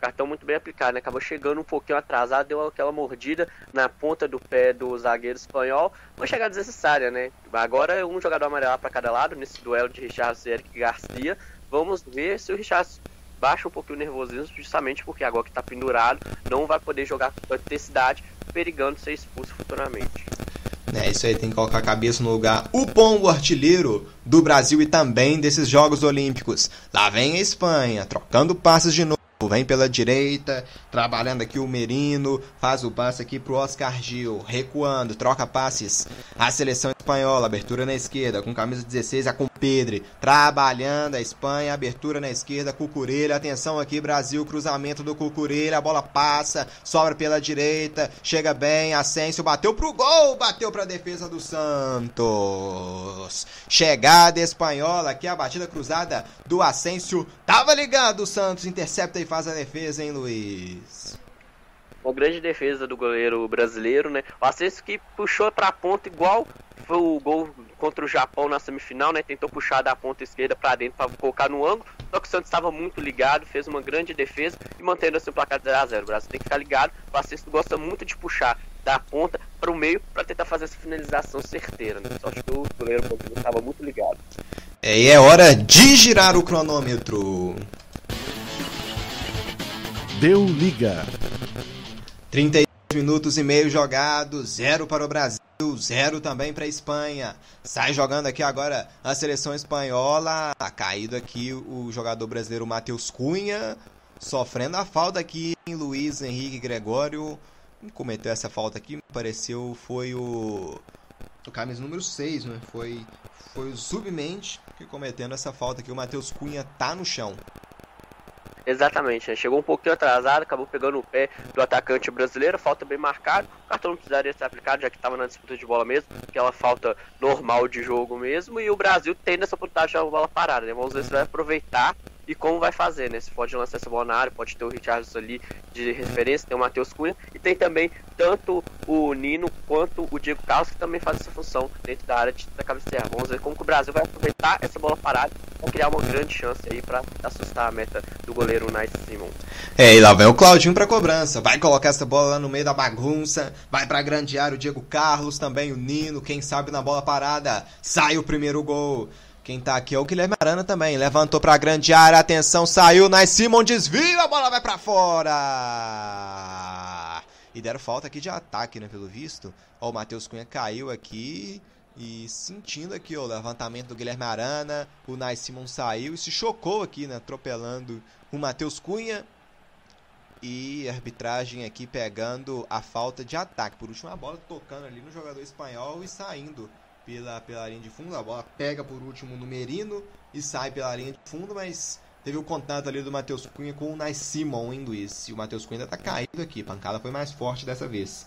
Cartão muito bem aplicado, né? Acabou chegando um pouquinho atrasado, deu aquela mordida na ponta do pé do zagueiro espanhol. Uma chegada desnecessária, né? Agora um jogador amarelo para cada lado nesse duelo de Richardson e Eric Garcia. Vamos ver se o Richardson baixa um pouquinho o nervosismo, justamente porque agora que está pendurado, não vai poder jogar com intensidade, perigando ser expulso futuramente. É, isso aí tem que colocar a cabeça no lugar. O pombo artilheiro do Brasil e também desses Jogos Olímpicos. Lá vem a Espanha, trocando passes de novo. Vem pela direita, trabalhando aqui o Merino, faz o passe aqui pro Oscar Gil, recuando, troca passes. A seleção espanhola, abertura na esquerda, com camisa 16, a com Pedro, trabalhando a Espanha, abertura na esquerda, Cucurelha, atenção aqui Brasil, cruzamento do Cucurelha, a bola passa, sobra pela direita, chega bem, Asensio bateu pro gol, bateu pra defesa do Santos. Chegada espanhola, aqui a batida cruzada do Asensio, tava ligado o Santos, intercepta e faz a defesa, hein, Luiz? Uma grande defesa do goleiro brasileiro, né? O Ascenso que puxou para a ponta igual foi o gol contra o Japão na semifinal, né? Tentou puxar da ponta esquerda para dentro para colocar no ângulo, só que o Santos estava muito ligado, fez uma grande defesa e mantendo assim o placar de 0 a 0. O Brasil tem que ficar ligado. O Ascenso gosta muito de puxar da ponta para o meio para tentar fazer essa finalização certeira, né? Só que o goleiro estava muito ligado. É, e é hora de girar o cronômetro. Deu liga. 32 minutos e meio jogados, zero para o Brasil, zero também para a Espanha. Sai jogando aqui agora a seleção espanhola. Tá caído aqui o jogador brasileiro Matheus Cunha, sofrendo a falta aqui em Luiz Henrique Gregório. Cometeu essa falta aqui, me pareceu foi o o camisa número 6, né? Foi foi o Submente que cometendo essa falta aqui. O Matheus Cunha tá no chão. Exatamente, né? chegou um pouquinho atrasado, acabou pegando o pé do atacante brasileiro, falta bem marcado. O cartão não precisaria ser aplicado, já que estava na disputa de bola mesmo, aquela falta normal de jogo mesmo. E o Brasil tem essa oportunidade de bola parada, né? Vamos ver se vai aproveitar e como vai fazer, né? Se pode lançar essa bola na área, pode ter o Richardson ali de referência, tem o Matheus Cunha e tem também tanto o Nino quanto o Diego Carlos que também faz essa função dentro da área de, da cabeceira. Vamos ver como que o Brasil vai aproveitar essa bola parada para criar uma grande chance aí para assustar a meta do goleiro Nice Simon. É, e lá vem o Claudinho para cobrança, vai colocar essa bola lá no meio da bagunça, vai para grande área o Diego Carlos, também o Nino, quem sabe na bola parada, sai o primeiro gol. Quem tá aqui é o Guilherme Arana também. Levantou pra grande área, atenção, saiu, Nice Simon desvio, a bola vai para fora. E deram falta aqui de ataque, né, pelo visto. Ó, o Matheus Cunha caiu aqui e sentindo aqui ó, o levantamento do Guilherme Arana. O Nice Simon saiu e se chocou aqui, né, atropelando o Matheus Cunha. E arbitragem aqui pegando a falta de ataque. Por último, a bola tocando ali no jogador espanhol e saindo pela, pela linha de fundo. A bola pega por último no Merino e sai pela linha de fundo, mas teve o contato ali do Matheus Cunha com o Nice Simon, hein, Luiz? E o Matheus Cunha ainda tá caído aqui. A pancada foi mais forte dessa vez.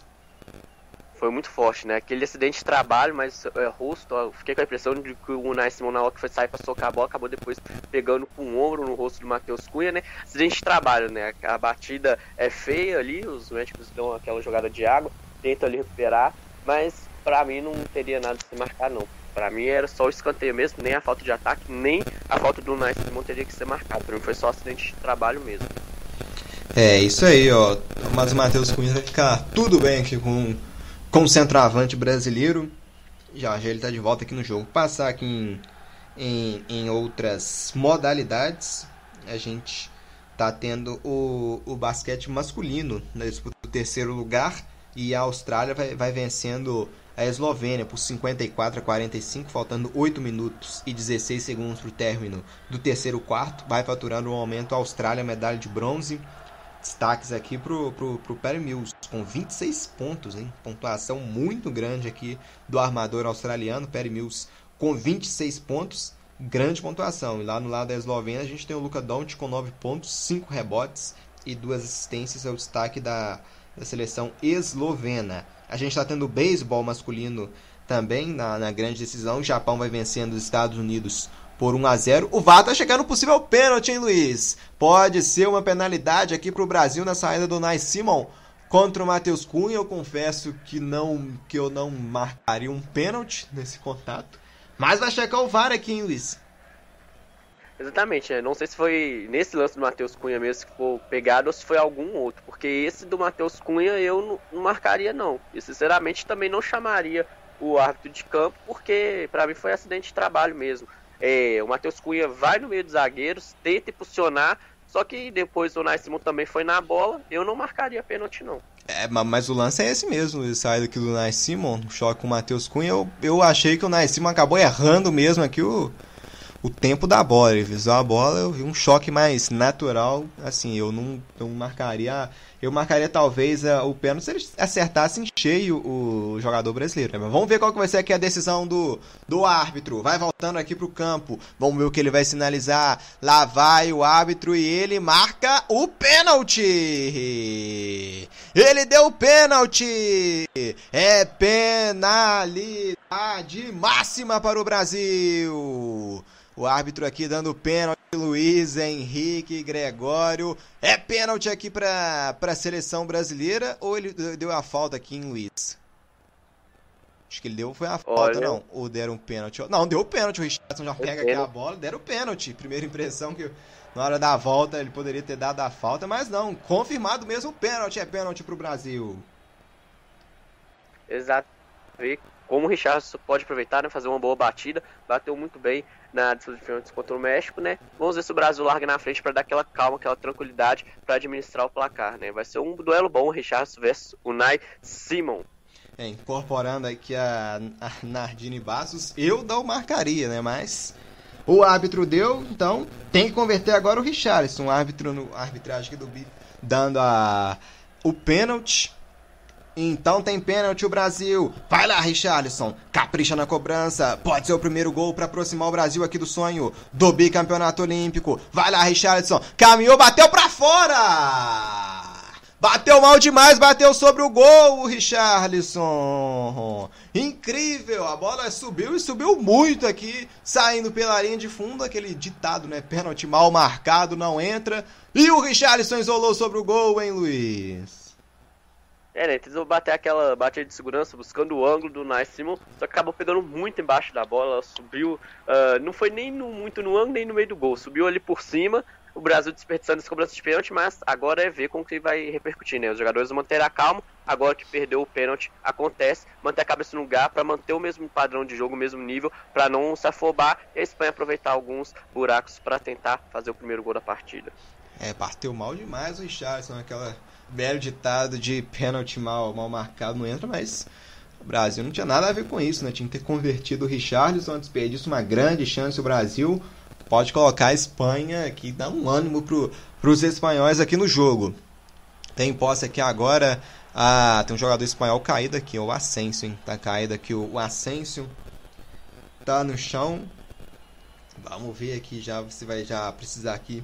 Foi muito forte, né? Aquele acidente de trabalho, mas é, rosto, fiquei com a impressão de que o Nice Simon na hora que foi sair pra socar a bola, acabou depois pegando com o ombro no rosto do Matheus Cunha, né? Acidente de trabalho, né? A batida é feia ali, os médicos dão aquela jogada de água, tentam ali recuperar, mas para mim não teria nada de se marcar não. Para mim era só o escanteio mesmo, nem a falta de ataque, nem a falta do Nice Simon teria que ser marcado. Para mim foi só acidente de trabalho mesmo. É, isso aí, ó. Mas o Matheus Cunha vai ficar tudo bem aqui com, com o centroavante brasileiro. Já, já ele tá de volta aqui no jogo. Passar aqui em, em, em outras modalidades. A gente tá tendo o, o basquete masculino na disputa do terceiro lugar. E a Austrália vai, vai vencendo a Eslovênia por 54 a 45, faltando 8 minutos e 16 segundos para o término do terceiro quarto. Vai faturando um aumento a Austrália, medalha de bronze. Destaques aqui pro, pro, pro Perry Mills, com 26 pontos, hein? Pontuação muito grande aqui do armador australiano, Perry Mills, com 26 pontos, grande pontuação. E lá no lado da Eslovênia a gente tem o Luka Doncic com 9 pontos, 5 rebotes e 2 assistências, é o destaque da, da seleção eslovena. A gente está tendo beisebol masculino também na, na, grande decisão. O Japão vai vencendo os Estados Unidos por 1 a 0. O VAR está chegando possível pênalti, hein, Luiz? Pode ser uma penalidade aqui para o Brasil na saída do Nice Simon contra o Matheus Cunha. Eu confesso que não que eu não marcaria um pênalti nesse contato. Mas vai checar o VAR aqui, hein, Luiz? Exatamente, né? Não sei se foi nesse lance do Matheus Cunha mesmo que foi pegado ou se foi algum outro. Porque esse do Matheus Cunha eu não, marcaria, não. E sinceramente também não chamaria o árbitro de campo, porque para mim foi acidente de trabalho mesmo. É, o Matheus Cunha vai no meio dos zagueiros, tenta impulsionar, só que depois o Simon também foi na bola, eu não marcaria pênalti, não. É, mas o lance é esse mesmo, ele sai daqui do Nice Simon, choque com o Matheus Cunha, eu, eu achei que o Nice Simon acabou errando mesmo aqui o, o tempo da bola. Ele visou a bola, eu vi um choque mais natural. Assim, eu não, não marcaria. Eu marcaria talvez uh, o pênalti se ele acertasse em cheio o jogador brasileiro. Né? Mas vamos ver qual que vai ser aqui a decisão do, do árbitro. Vai voltando aqui pro campo. Vamos ver o que ele vai sinalizar. Lá vai o árbitro e ele marca o pênalti. Ele deu o pênalti. É penalidade máxima para o Brasil. O árbitro aqui dando pênalti, Luiz Henrique Gregório. É pênalti aqui para a seleção brasileira ou ele deu a falta aqui em Luiz? Acho que ele deu foi a falta, Olha... não. Ou deram um pênalti. Não, deu o pênalti. O Richardson já pega aqui a bola, deram o pênalti. Primeira impressão que na hora da volta ele poderia ter dado a falta, mas não. Confirmado mesmo o pênalti. É pênalti para o Brasil. Exato como o Richardson pode aproveitar, né, fazer uma boa batida, bateu muito bem na disputa de contra o México, né? Vamos ver se o Brasil larga na frente para dar aquela calma, aquela tranquilidade para administrar o placar, né? Vai ser um duelo bom, Richardson versus o Nai Simon. É, incorporando aqui a, a Nardini Bastos, eu não marcaria, né? Mas o árbitro deu, então tem que converter agora o Richardson, o árbitro no arbitragem do BIF, dando a, o pênalti então tem pênalti o Brasil. Vai lá, Richarlison. Capricha na cobrança. Pode ser o primeiro gol para aproximar o Brasil aqui do sonho do bicampeonato olímpico. Vai lá, Richarlison. Caminhou, bateu para fora. Bateu mal demais, bateu sobre o gol, o Richarlison. Incrível, a bola subiu e subiu muito aqui, saindo pela linha de fundo, aquele ditado, né? Pênalti mal marcado, não entra. E o Richarlison isolou sobre o gol, hein, Luiz? É, né? Tentou bater aquela batida de segurança, buscando o ângulo do Nice Simon, só que acabou pegando muito embaixo da bola, subiu, uh, não foi nem no, muito no ângulo nem no meio do gol, subiu ali por cima, o Brasil desperdiçando essa cobrança de pênalti, mas agora é ver como que vai repercutir, né? Os jogadores vão manter a calma, agora que perdeu o pênalti, acontece, manter a cabeça no lugar para manter o mesmo padrão de jogo, o mesmo nível, para não se afobar e a Espanha aproveitar alguns buracos para tentar fazer o primeiro gol da partida. É, parteu mal demais o Richardson, aquela velho ditado de pênalti mal, mal marcado não entra, mas o Brasil não tinha nada a ver com isso, né? Tinha que ter convertido o Richarlison, desperdício, uma grande chance. O Brasil pode colocar a Espanha aqui, dar um ânimo para os espanhóis aqui no jogo. Tem posse aqui agora. Ah, tem um jogador espanhol caído aqui, o Asensio, hein? Tá caído aqui o Asensio. Tá no chão. Vamos ver aqui já se vai já precisar aqui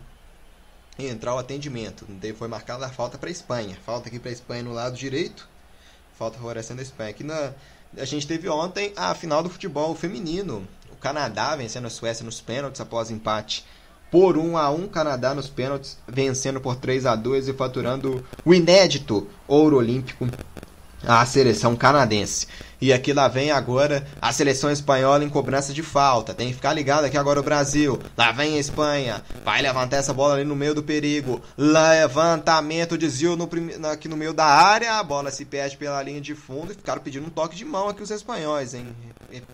entrar o atendimento. Foi marcada a falta para a Espanha. Falta aqui para a Espanha no lado direito. Falta favorecendo a Espanha. Aqui na, a gente teve ontem a final do futebol feminino. O Canadá vencendo a Suécia nos pênaltis após empate por 1 a 1 Canadá nos pênaltis, vencendo por 3 a 2 e faturando o inédito ouro olímpico à seleção canadense. E aqui lá vem agora a seleção espanhola em cobrança de falta. Tem que ficar ligado aqui agora o Brasil. Lá vem a Espanha. Vai levantar essa bola ali no meio do perigo. Levantamento, desvio no, aqui no meio da área. A bola se perde pela linha de fundo. E ficaram pedindo um toque de mão aqui os espanhóis, hein?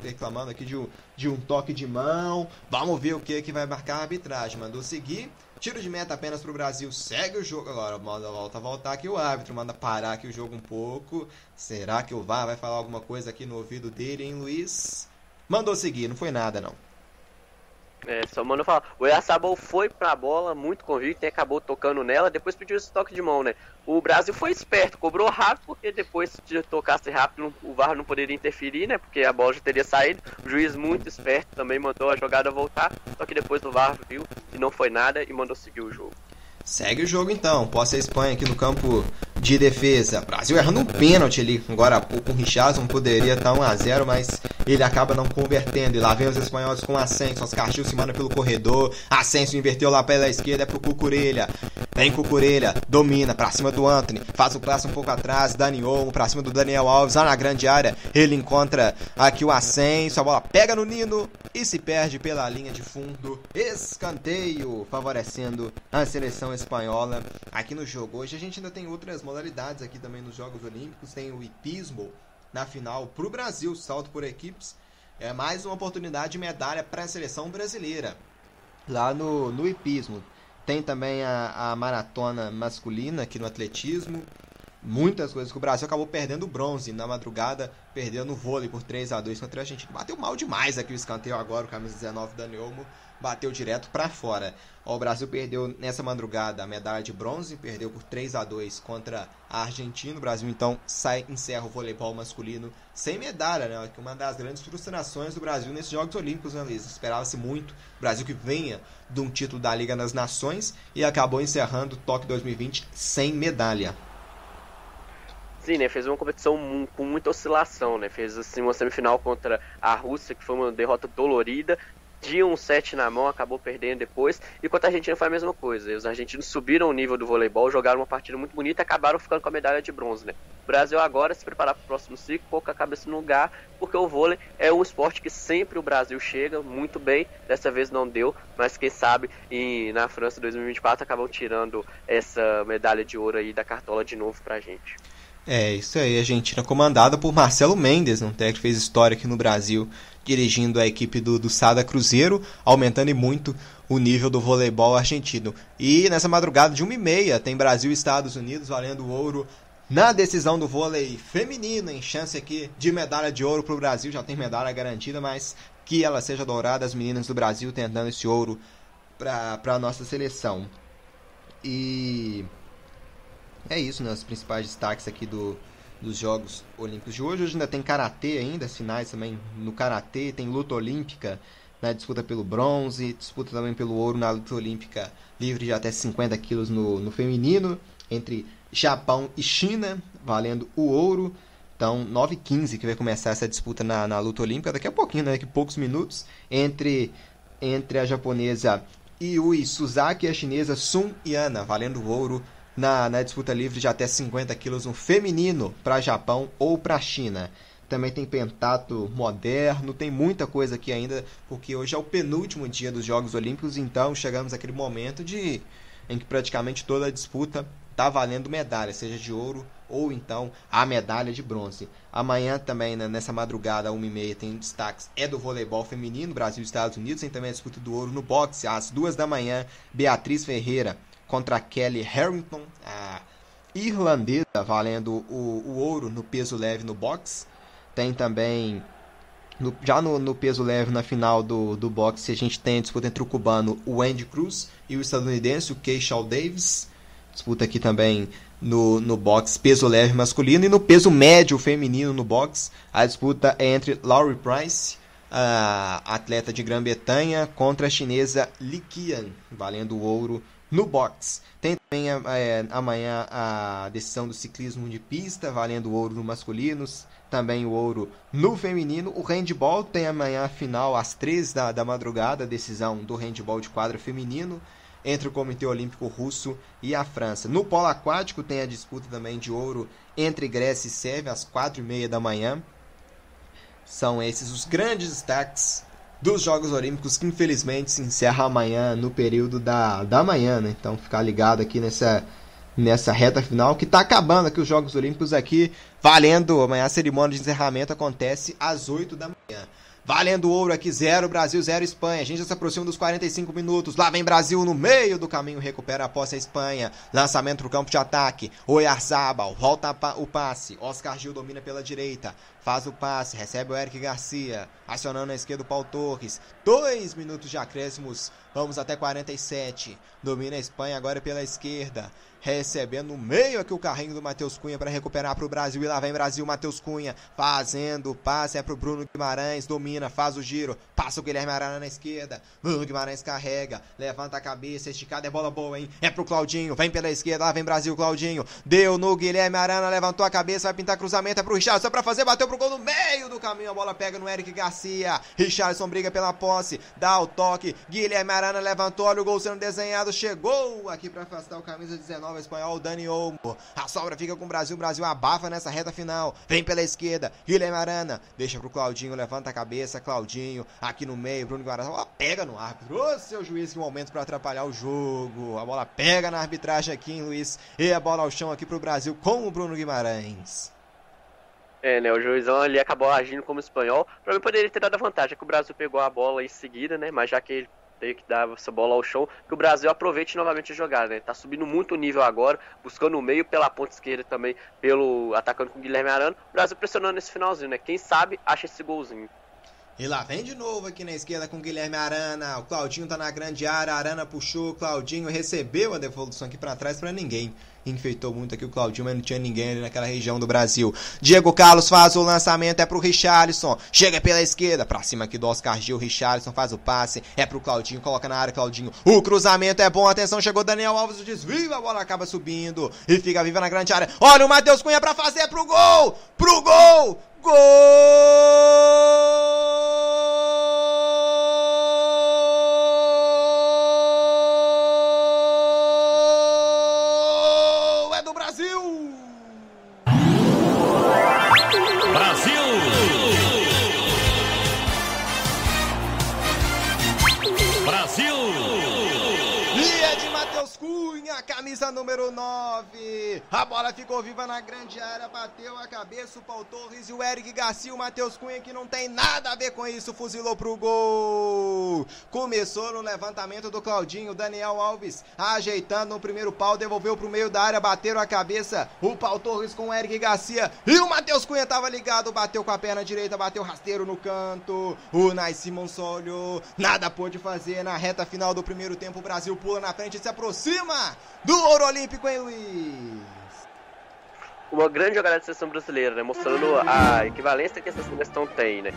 Reclamando aqui de um, de um toque de mão. Vamos ver o que, que vai marcar a arbitragem. Mandou seguir. Tiro de meta apenas para o Brasil. Segue o jogo agora. Manda volta voltar aqui o árbitro. Manda parar aqui o jogo um pouco. Será que o VAR vai falar alguma coisa aqui no ouvido dele, hein, Luiz? Mandou seguir, não foi nada não. É, só mano falar. O Yassabal foi pra bola muito convicto e acabou tocando nela, depois pediu esse toque de mão, né? O Brasil foi esperto, cobrou rápido, porque depois se tocasse rápido, o VAR não poderia interferir, né? Porque a bola já teria saído. O juiz muito esperto também mandou a jogada voltar, só que depois o VAR viu que não foi nada e mandou seguir o jogo. Segue o jogo então. Posse a Espanha aqui no campo de defesa. Brasil errando um pênalti ali. Agora há pouco o Richardson poderia estar 1 a 0 mas ele acaba não convertendo. E lá vem os espanhóis com Ascenso. Oscar Gil se manda pelo corredor. Ascenso inverteu lá pela esquerda. É pro Cucurelha. Vem Cucurelha. Domina pra cima do Anthony. Faz o passo um pouco atrás. Dani Olmo pra cima do Daniel Alves. Lá na grande área. Ele encontra aqui o Ascenso. A bola pega no Nino e se perde pela linha de fundo. Escanteio favorecendo a seleção espanhola aqui no jogo. Hoje a gente ainda tem outras modalidades aqui também nos Jogos Olímpicos. Tem o hipismo na final para o Brasil, salto por equipes. É mais uma oportunidade de medalha para a seleção brasileira. Lá no, no hipismo. Tem também a, a maratona masculina aqui no atletismo muitas coisas que o Brasil acabou perdendo bronze na madrugada, perdendo o vôlei por 3 a 2 contra a Argentina. Bateu mal demais aqui o escanteio agora, o camisa 19 Dani Olmo bateu direto para fora. O Brasil perdeu nessa madrugada a medalha de bronze, perdeu por 3 a 2 contra a Argentina. O Brasil então sai encerra o voleibol masculino sem medalha, né? Que uma das grandes frustrações do Brasil nesses Jogos Olímpicos, né? Esperava-se muito o Brasil que venha de um título da Liga das Nações e acabou encerrando o Tóquio 2020 sem medalha. Sim, né? Fez uma competição com muita oscilação, né? Fez assim uma semifinal contra a Rússia, que foi uma derrota dolorida. Tinha um set na mão, acabou perdendo depois. E contra a Argentina foi a mesma coisa. Os argentinos subiram o nível do voleibol, jogaram uma partida muito bonita e acabaram ficando com a medalha de bronze, né? O Brasil agora se preparar para o próximo ciclo, colocar a cabeça no lugar, porque o vôlei é um esporte que sempre o Brasil chega muito bem. Dessa vez não deu, mas quem sabe em, na França 2024 acabam tirando essa medalha de ouro aí da cartola de novo pra gente. É, isso aí, a Argentina comandada por Marcelo Mendes, um técnico que fez história aqui no Brasil, dirigindo a equipe do, do Sada Cruzeiro, aumentando muito o nível do voleibol argentino. E nessa madrugada de 1h30 tem Brasil e Estados Unidos valendo ouro na decisão do vôlei feminino, em chance aqui de medalha de ouro para o Brasil, já tem medalha garantida, mas que ela seja dourada, as meninas do Brasil tentando esse ouro para a nossa seleção. E é isso, né? Os principais destaques aqui do, dos Jogos Olímpicos de hoje. Hoje ainda tem karatê ainda, finais também no karatê, tem luta olímpica na disputa pelo bronze, disputa também pelo ouro na luta olímpica livre de até 50 quilos no, no feminino, entre Japão e China, valendo o ouro. Então, 9 h 15 que vai começar essa disputa na, na luta olímpica, daqui a pouquinho, né? daqui a poucos minutos, entre, entre a japonesa Yui Suzaki e a chinesa Sun Yana, valendo o ouro na, na disputa livre de até 50 quilos no feminino para Japão ou para China. Também tem pentato moderno, tem muita coisa aqui ainda, porque hoje é o penúltimo dia dos Jogos Olímpicos, então chegamos àquele momento de em que praticamente toda a disputa está valendo medalha, seja de ouro ou então a medalha de bronze. Amanhã também, né, nessa madrugada, 1h30, tem destaques, é do voleibol feminino, Brasil e Estados Unidos, tem também a disputa do ouro no boxe, às duas da manhã, Beatriz Ferreira contra Kelly Harrington, a irlandesa, valendo o, o ouro no peso leve no boxe. Tem também no, já no, no, peso leve, na final do, do boxe, a gente tem a disputa entre o cubano o Andy Cruz e o estadunidense o Davis. Disputa aqui também no, no boxe peso leve masculino e no peso médio feminino no boxe. A disputa é entre Laurie Price, atleta de Grã-Bretanha, contra a chinesa Li Qian, valendo o ouro no box. Tem também é, amanhã a decisão do ciclismo de pista, valendo o ouro no masculinos, também o ouro no feminino. O handball tem amanhã a final às 13 da, da madrugada, a decisão do handball de quadra feminino entre o Comitê Olímpico Russo e a França. No polo aquático tem a disputa também de ouro entre Grécia e Sérvia às 4 e meia da manhã. São esses os grandes destaques dos Jogos Olímpicos, que infelizmente se encerra amanhã no período da, da manhã, né? Então ficar ligado aqui nessa, nessa reta final que está acabando aqui os Jogos Olímpicos aqui, valendo. Amanhã a cerimônia de encerramento acontece às 8 da manhã. Valendo ouro aqui, 0 Brasil, 0 Espanha. A gente já se aproxima dos 45 minutos. Lá vem Brasil no meio do caminho, recupera a posse a Espanha. Lançamento pro campo de ataque. Oyarzabal, volta o passe. Oscar Gil domina pela direita. Faz o passe, recebe o Eric Garcia. Acionando na esquerda o Paulo Torres. Dois minutos de acréscimos. Vamos até 47. Domina a Espanha agora pela esquerda recebendo no meio aqui o carrinho do Matheus Cunha para recuperar para o Brasil. E lá vem Brasil, Matheus Cunha fazendo o passe, é para o Bruno Guimarães, domina, faz o giro, passa o Guilherme Arana na esquerda. Bruno Guimarães carrega, levanta a cabeça, esticada, é bola boa, hein? É pro Claudinho, vem pela esquerda, lá vem Brasil, Claudinho. Deu no Guilherme Arana, levantou a cabeça, vai pintar cruzamento, é pro Richardson para fazer, bateu pro gol no meio do caminho, a bola pega no Eric Garcia. Richardson briga pela posse, dá o toque, Guilherme Arana levantou, olha o gol sendo desenhado, chegou aqui para afastar o camisa 19 nova espanhol Dani Olmo. A sobra fica com o Brasil. O Brasil abafa nessa reta final. Vem pela esquerda. Guilherme Arana. Deixa pro Claudinho. Levanta a cabeça. Claudinho. Aqui no meio. Bruno Guarani. A bola pega no árbitro. Ô, seu juiz, que momento para atrapalhar o jogo. A bola pega na arbitragem aqui, hein, Luiz. E a bola ao chão aqui pro Brasil com o Bruno Guimarães. É, né? O juizão ali acabou agindo como espanhol. Pra mim poderia ter dado a vantagem, que o Brasil pegou a bola em seguida, né? Mas já que ele tem que dar essa bola ao chão, que o Brasil aproveite novamente a jogada, né? Tá subindo muito o nível agora, buscando o meio pela ponta esquerda também, pelo atacando com o Guilherme Arana. O Brasil pressionando nesse finalzinho, né? Quem sabe acha esse golzinho. E lá vem de novo aqui na esquerda com Guilherme Arana. O Claudinho tá na grande área. Arana puxou. Claudinho recebeu a devolução aqui para trás para ninguém. Enfeitou muito aqui o Claudinho, mas não tinha ninguém ali naquela região do Brasil. Diego Carlos faz o lançamento, é pro Richarlison. Chega pela esquerda, pra cima aqui do Oscar Gil. Richarlison faz o passe, é pro Claudinho, coloca na área, Claudinho. O cruzamento é bom, atenção, chegou Daniel Alves, o desvio, a bola acaba subindo e fica viva na grande área. Olha o Matheus Cunha pra fazer, é pro gol! Pro gol! Gol! Camisa número 9. A bola ficou viva na grande área, bateu a cabeça o Paul Torres e o Eric Garcia, o Matheus Cunha, que não tem nada a ver com isso, fuzilou pro gol. Começou no levantamento do Claudinho, Daniel Alves ajeitando no primeiro pau, devolveu pro meio da área, bateram a cabeça o Paul Torres com o Eric Garcia e o Matheus Cunha tava ligado, bateu com a perna direita, bateu rasteiro no canto. O Nais Simon olhou, nada pôde fazer na reta final do primeiro tempo. O Brasil pula na frente e se aproxima do Ouro Olímpico, hein, Luiz? Uma grande jogada da seleção brasileira, né? Mostrando a equivalência que essa seleção tem, né?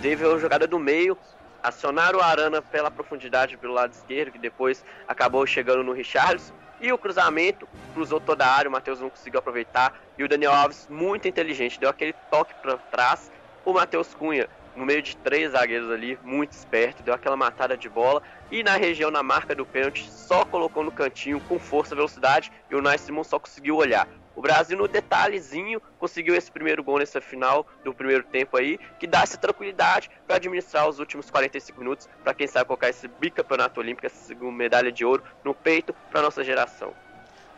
Teve a jogada do meio, acionaram o Arana pela profundidade pelo lado esquerdo, que depois acabou chegando no Richarlison. E o cruzamento, cruzou toda a área, o Matheus não conseguiu aproveitar. E o Daniel Alves, muito inteligente, deu aquele toque para trás. O Matheus Cunha no meio de três zagueiros ali, muito esperto, deu aquela matada de bola e na região, na marca do pênalti, só colocou no cantinho com força velocidade e o Nice Simon só conseguiu olhar. O Brasil, no detalhezinho, conseguiu esse primeiro gol nessa final do primeiro tempo aí, que dá essa tranquilidade para administrar os últimos 45 minutos, para quem sabe colocar esse bicampeonato olímpico, essa medalha de ouro no peito para nossa geração.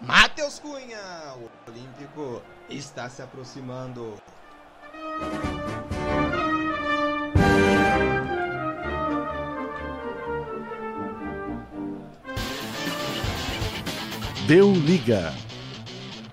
Matheus Cunha, o Olímpico está se aproximando. Deu liga.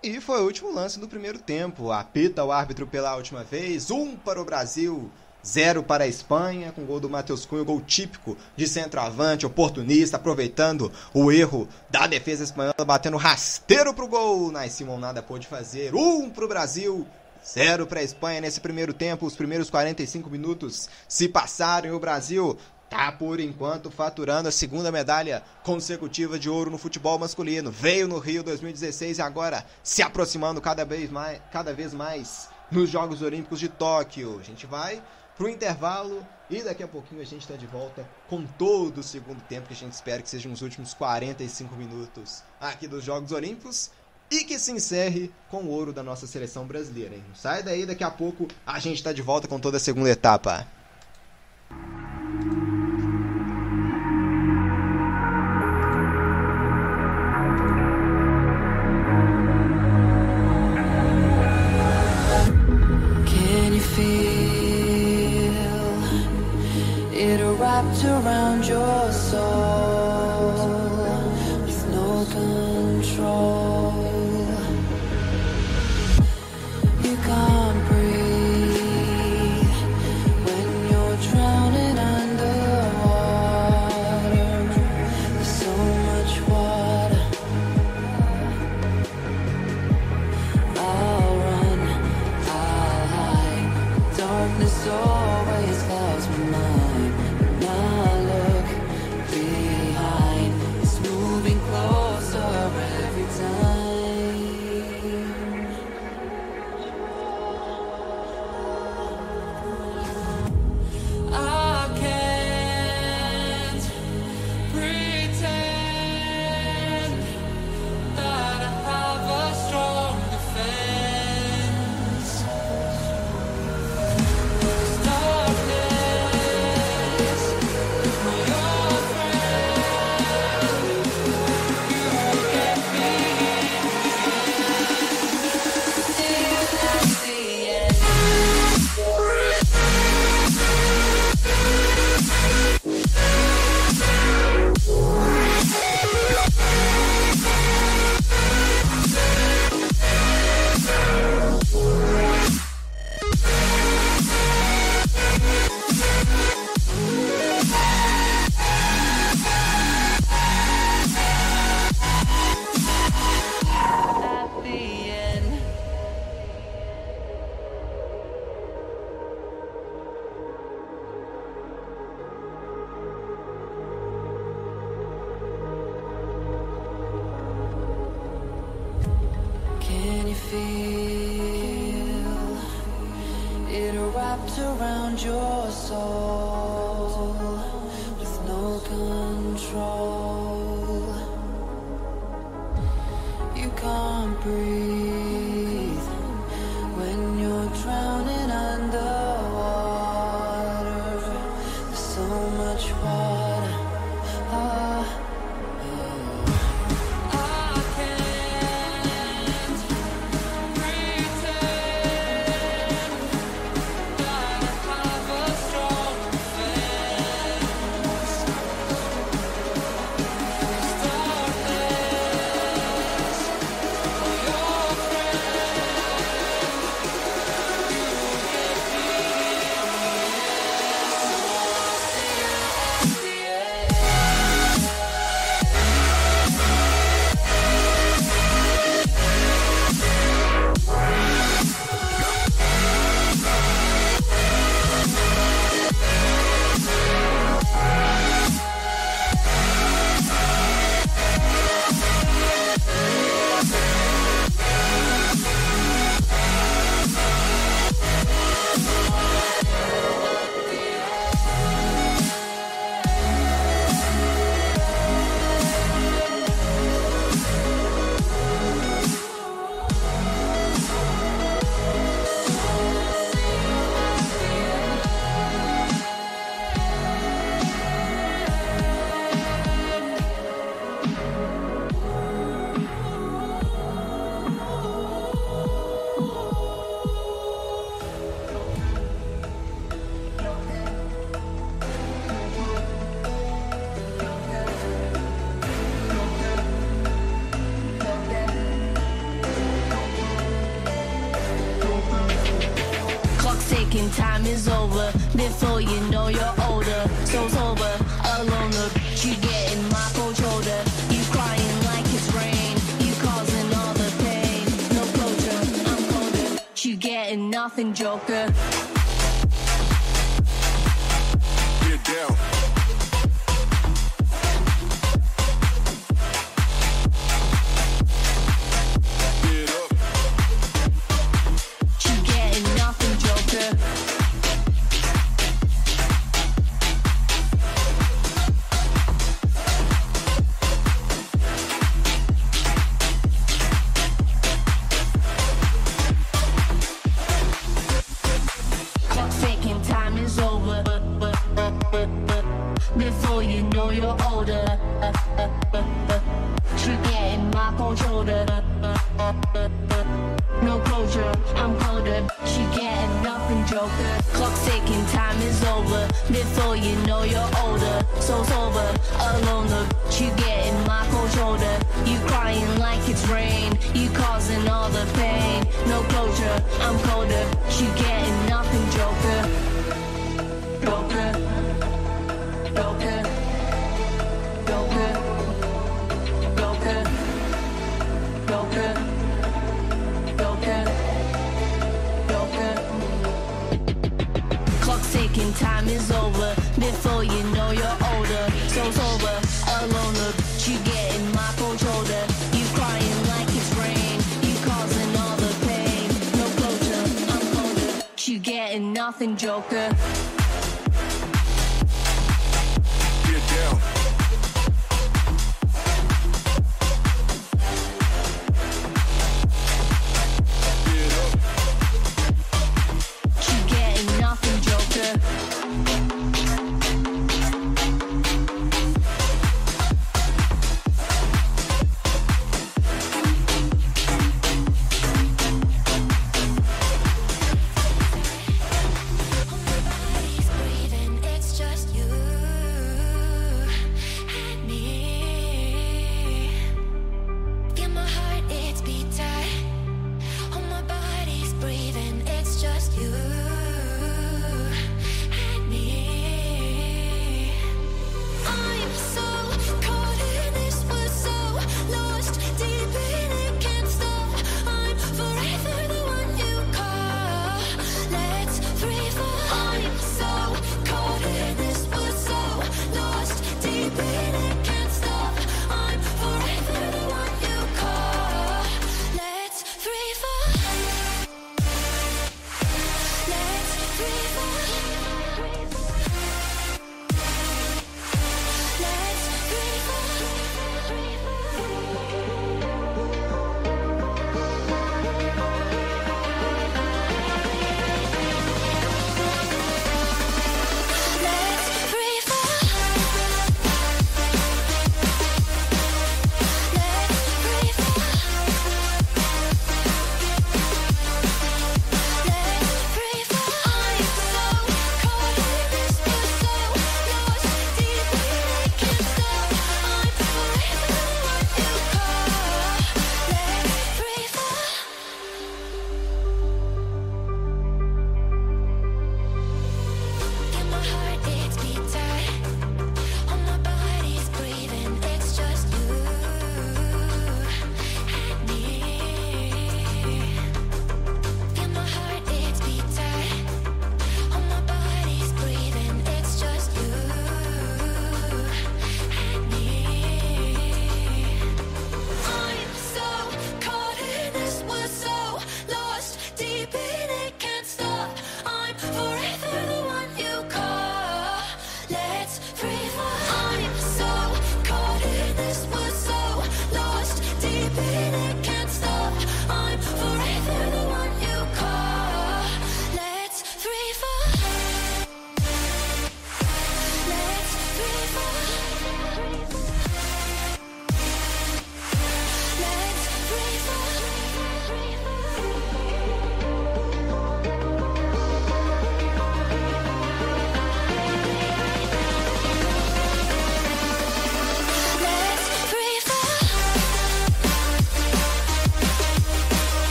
E foi o último lance do primeiro tempo. Apita o árbitro pela última vez. Um para o Brasil, zero para a Espanha, com gol do Matheus Cunha, gol típico de centroavante, oportunista, aproveitando o erro da defesa espanhola, batendo rasteiro pro gol. Nais Simon nada pôde fazer. Um para o Brasil, Zero para a Espanha nesse primeiro tempo. Os primeiros 45 minutos se passaram e o Brasil tá por enquanto faturando a segunda medalha consecutiva de ouro no futebol masculino. Veio no Rio 2016 e agora se aproximando cada vez mais, cada vez mais nos Jogos Olímpicos de Tóquio. A gente vai pro intervalo e daqui a pouquinho a gente está de volta com todo o segundo tempo que a gente espera que sejam os últimos 45 minutos aqui dos Jogos Olímpicos e que se encerre com o ouro da nossa seleção brasileira. Hein? Sai daí, daqui a pouco a gente está de volta com toda a segunda etapa. before you know you're older. So sober, alone, look, you getting my cold shoulder. You crying like it's rain, you causing all the pain. No closure, I'm colder. You getting nothing, Joker.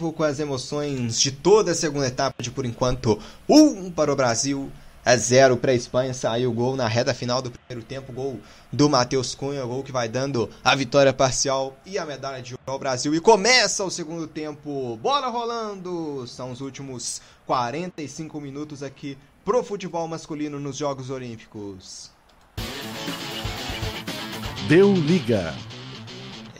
Vivo com as emoções de toda a segunda etapa de por enquanto um para o Brasil, a zero para a Espanha. Saiu o gol na reta final do primeiro tempo, gol do Matheus Cunha, gol que vai dando a vitória parcial e a medalha de ouro ao Brasil. E começa o segundo tempo, bola rolando. São os últimos 45 minutos aqui pro futebol masculino nos Jogos Olímpicos. Deu liga.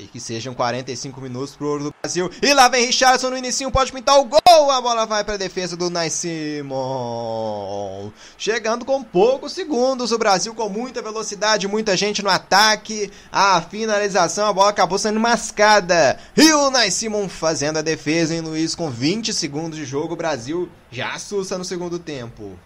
E que sejam 45 minutos pro ouro do Brasil. E lá vem Richardson no início, pode pintar o gol. A bola vai para a defesa do Nai Simon. Chegando com poucos segundos. O Brasil com muita velocidade, muita gente no ataque. A finalização, a bola acabou sendo mascada. E o Nai Simon fazendo a defesa, hein, Luiz? Com 20 segundos de jogo, o Brasil já assusta no segundo tempo.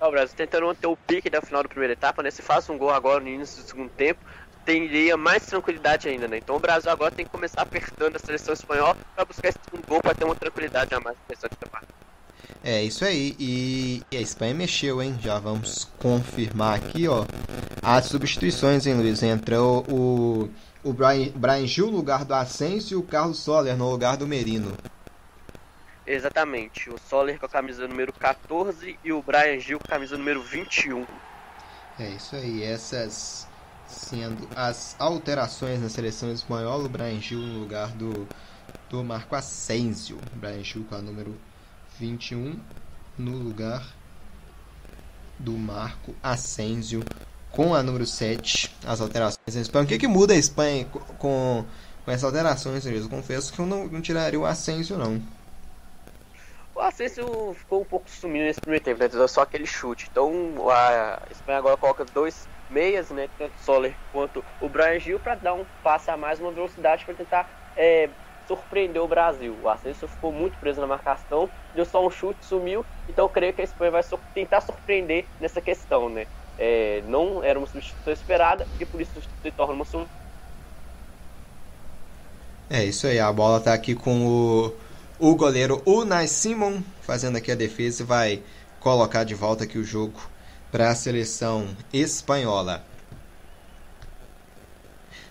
o Brasil tentando manter o pique da final da primeira etapa, né? Se faz um gol agora no início do segundo tempo, teria mais tranquilidade ainda, né? Então o Brasil agora tem que começar apertando a seleção espanhola para buscar esse segundo gol para ter uma tranquilidade a mais na questão de parte. É isso aí. E, e a Espanha mexeu, hein? Já vamos confirmar aqui, ó. As substituições, hein, Luiz? Entrou o, o Brian, Brian Gil no lugar do Asensio e o Carlos Soler no lugar do Merino. Exatamente. O Soler com a camisa número 14 e o Brian Gil com a camisa número 21. É isso aí. Essas sendo as alterações na seleção espanhola. O Brian Gil no lugar do, do Marco Asensio. Brian Gil com a número 21 no lugar do Marco Asensio com a número 7. As alterações na Espanha. O que, que muda a Espanha com, com, essas alterações? Eu confesso que eu não, não tiraria o Asensio, não. O Asensio ficou um pouco sumido nesse primeiro tempo, né? Só aquele chute. Então a Espanha agora coloca dois meias, né? Tanto Soler quanto o Brian Gil, para dar um passe a mais, uma velocidade para tentar é, surpreender o Brasil. O Asensio ficou muito preso na marcação, deu só um chute, sumiu. Então creio que a Espanha vai tentar surpreender nessa questão, né? É, não era uma substituição esperada e por isso se torna uma sub... É isso aí, a bola tá aqui com o, o goleiro Unai Simon fazendo aqui a defesa e vai colocar de volta aqui o jogo para a seleção espanhola.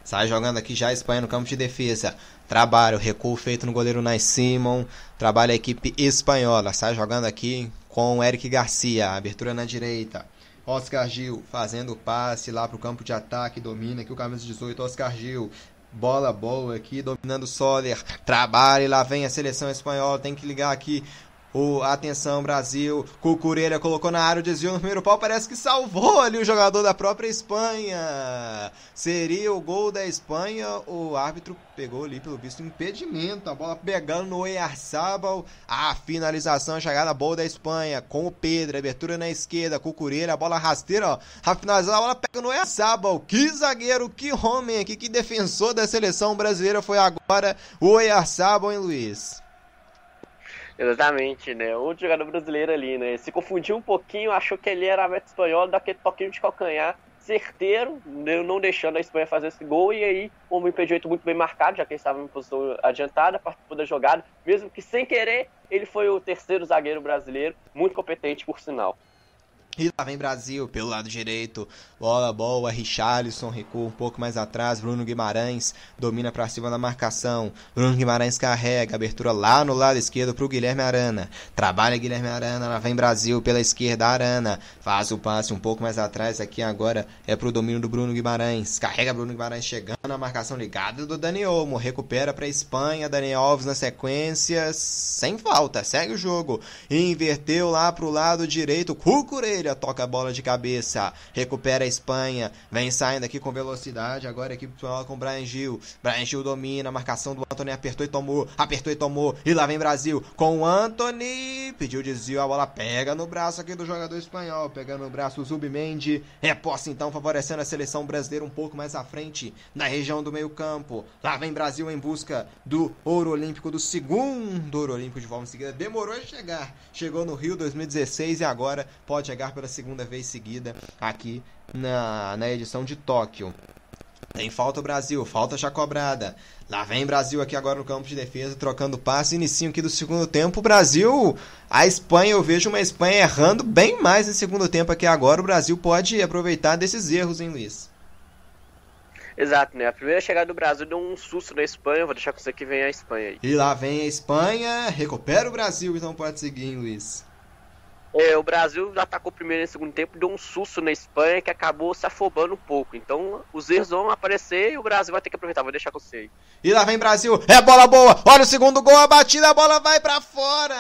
Sai jogando aqui já a Espanha no campo de defesa. Trabalho, recuo feito no goleiro Nai Simon. Trabalha a equipe espanhola. Sai jogando aqui com Eric Garcia. Abertura na direita. Oscar Gil fazendo o passe lá para o campo de ataque. Domina aqui o camisa 18. Oscar Gil. Bola boa aqui, dominando o Soler. Trabalha e lá vem a seleção espanhola. Tem que ligar aqui o, atenção, Brasil. Cucurella colocou na área o desvio no primeiro pau. Parece que salvou ali o jogador da própria Espanha. Seria o gol da Espanha. O árbitro pegou ali, pelo visto, impedimento. A bola pegando no Oyarzabal. A finalização, a chegada boa da Espanha. Com o Pedro, abertura na esquerda. Cucurella, a bola rasteira, ó. A finalização, a bola pega no Oyarzabal. Que zagueiro, que homem aqui, que defensor da seleção brasileira foi agora o Oyarzabal, hein, Luiz? Exatamente, né? Outro jogador brasileiro ali, né? Se confundiu um pouquinho, achou que ele era a meta espanhola, daquele toquinho de calcanhar certeiro, não deixando a Espanha fazer esse gol, e aí um impedimento muito bem marcado, já que ele estava em posição adiantada, participou da jogada, mesmo que sem querer, ele foi o terceiro zagueiro brasileiro, muito competente por sinal. E lá vem Brasil pelo lado direito. Bola boa, Richarlison recua um pouco mais atrás. Bruno Guimarães domina para cima da marcação. Bruno Guimarães carrega. Abertura lá no lado esquerdo para o Guilherme Arana. Trabalha Guilherme Arana. Lá vem Brasil pela esquerda. Arana faz o passe um pouco mais atrás. Aqui agora é para o domínio do Bruno Guimarães. Carrega Bruno Guimarães chegando na marcação ligada do Dani Olmo. Recupera para Espanha. Daniel Alves na sequência. Sem falta. Segue o jogo. Inverteu lá para o lado direito. Cucurelha toca a bola de cabeça, recupera a Espanha, vem saindo aqui com velocidade, agora a equipe espanhola com o Brian Gil, Brian Gil domina, marcação do Anthony apertou e tomou, apertou e tomou, e lá vem Brasil com o Anthony, pediu desvio, a bola pega no braço aqui do jogador espanhol, pegando no braço o Zubimendi, é posse então favorecendo a seleção brasileira um pouco mais à frente, na região do meio campo, lá vem Brasil em busca do ouro olímpico, do segundo ouro olímpico de forma seguida, demorou a chegar, chegou no Rio 2016 e agora pode chegar pela segunda vez seguida aqui na, na edição de Tóquio. Tem falta o Brasil, falta já cobrada. Lá vem Brasil aqui agora no campo de defesa, trocando passe. Inicinho aqui do segundo tempo. O Brasil, a Espanha, eu vejo uma Espanha errando bem mais no segundo tempo aqui agora. O Brasil pode aproveitar desses erros, hein, Luiz? Exato, né? A primeira chegada do Brasil deu um susto na Espanha. Vou deixar com você que vem a Espanha aí. E lá vem a Espanha, recupera o Brasil, então pode seguir, hein, Luiz. É, o Brasil atacou primeiro e segundo tempo, deu um susto na Espanha que acabou se afobando um pouco. Então os erros vão aparecer e o Brasil vai ter que aproveitar. Vou deixar com você aí. E lá vem Brasil, é bola boa, olha o segundo gol, a batida, a bola vai pra fora!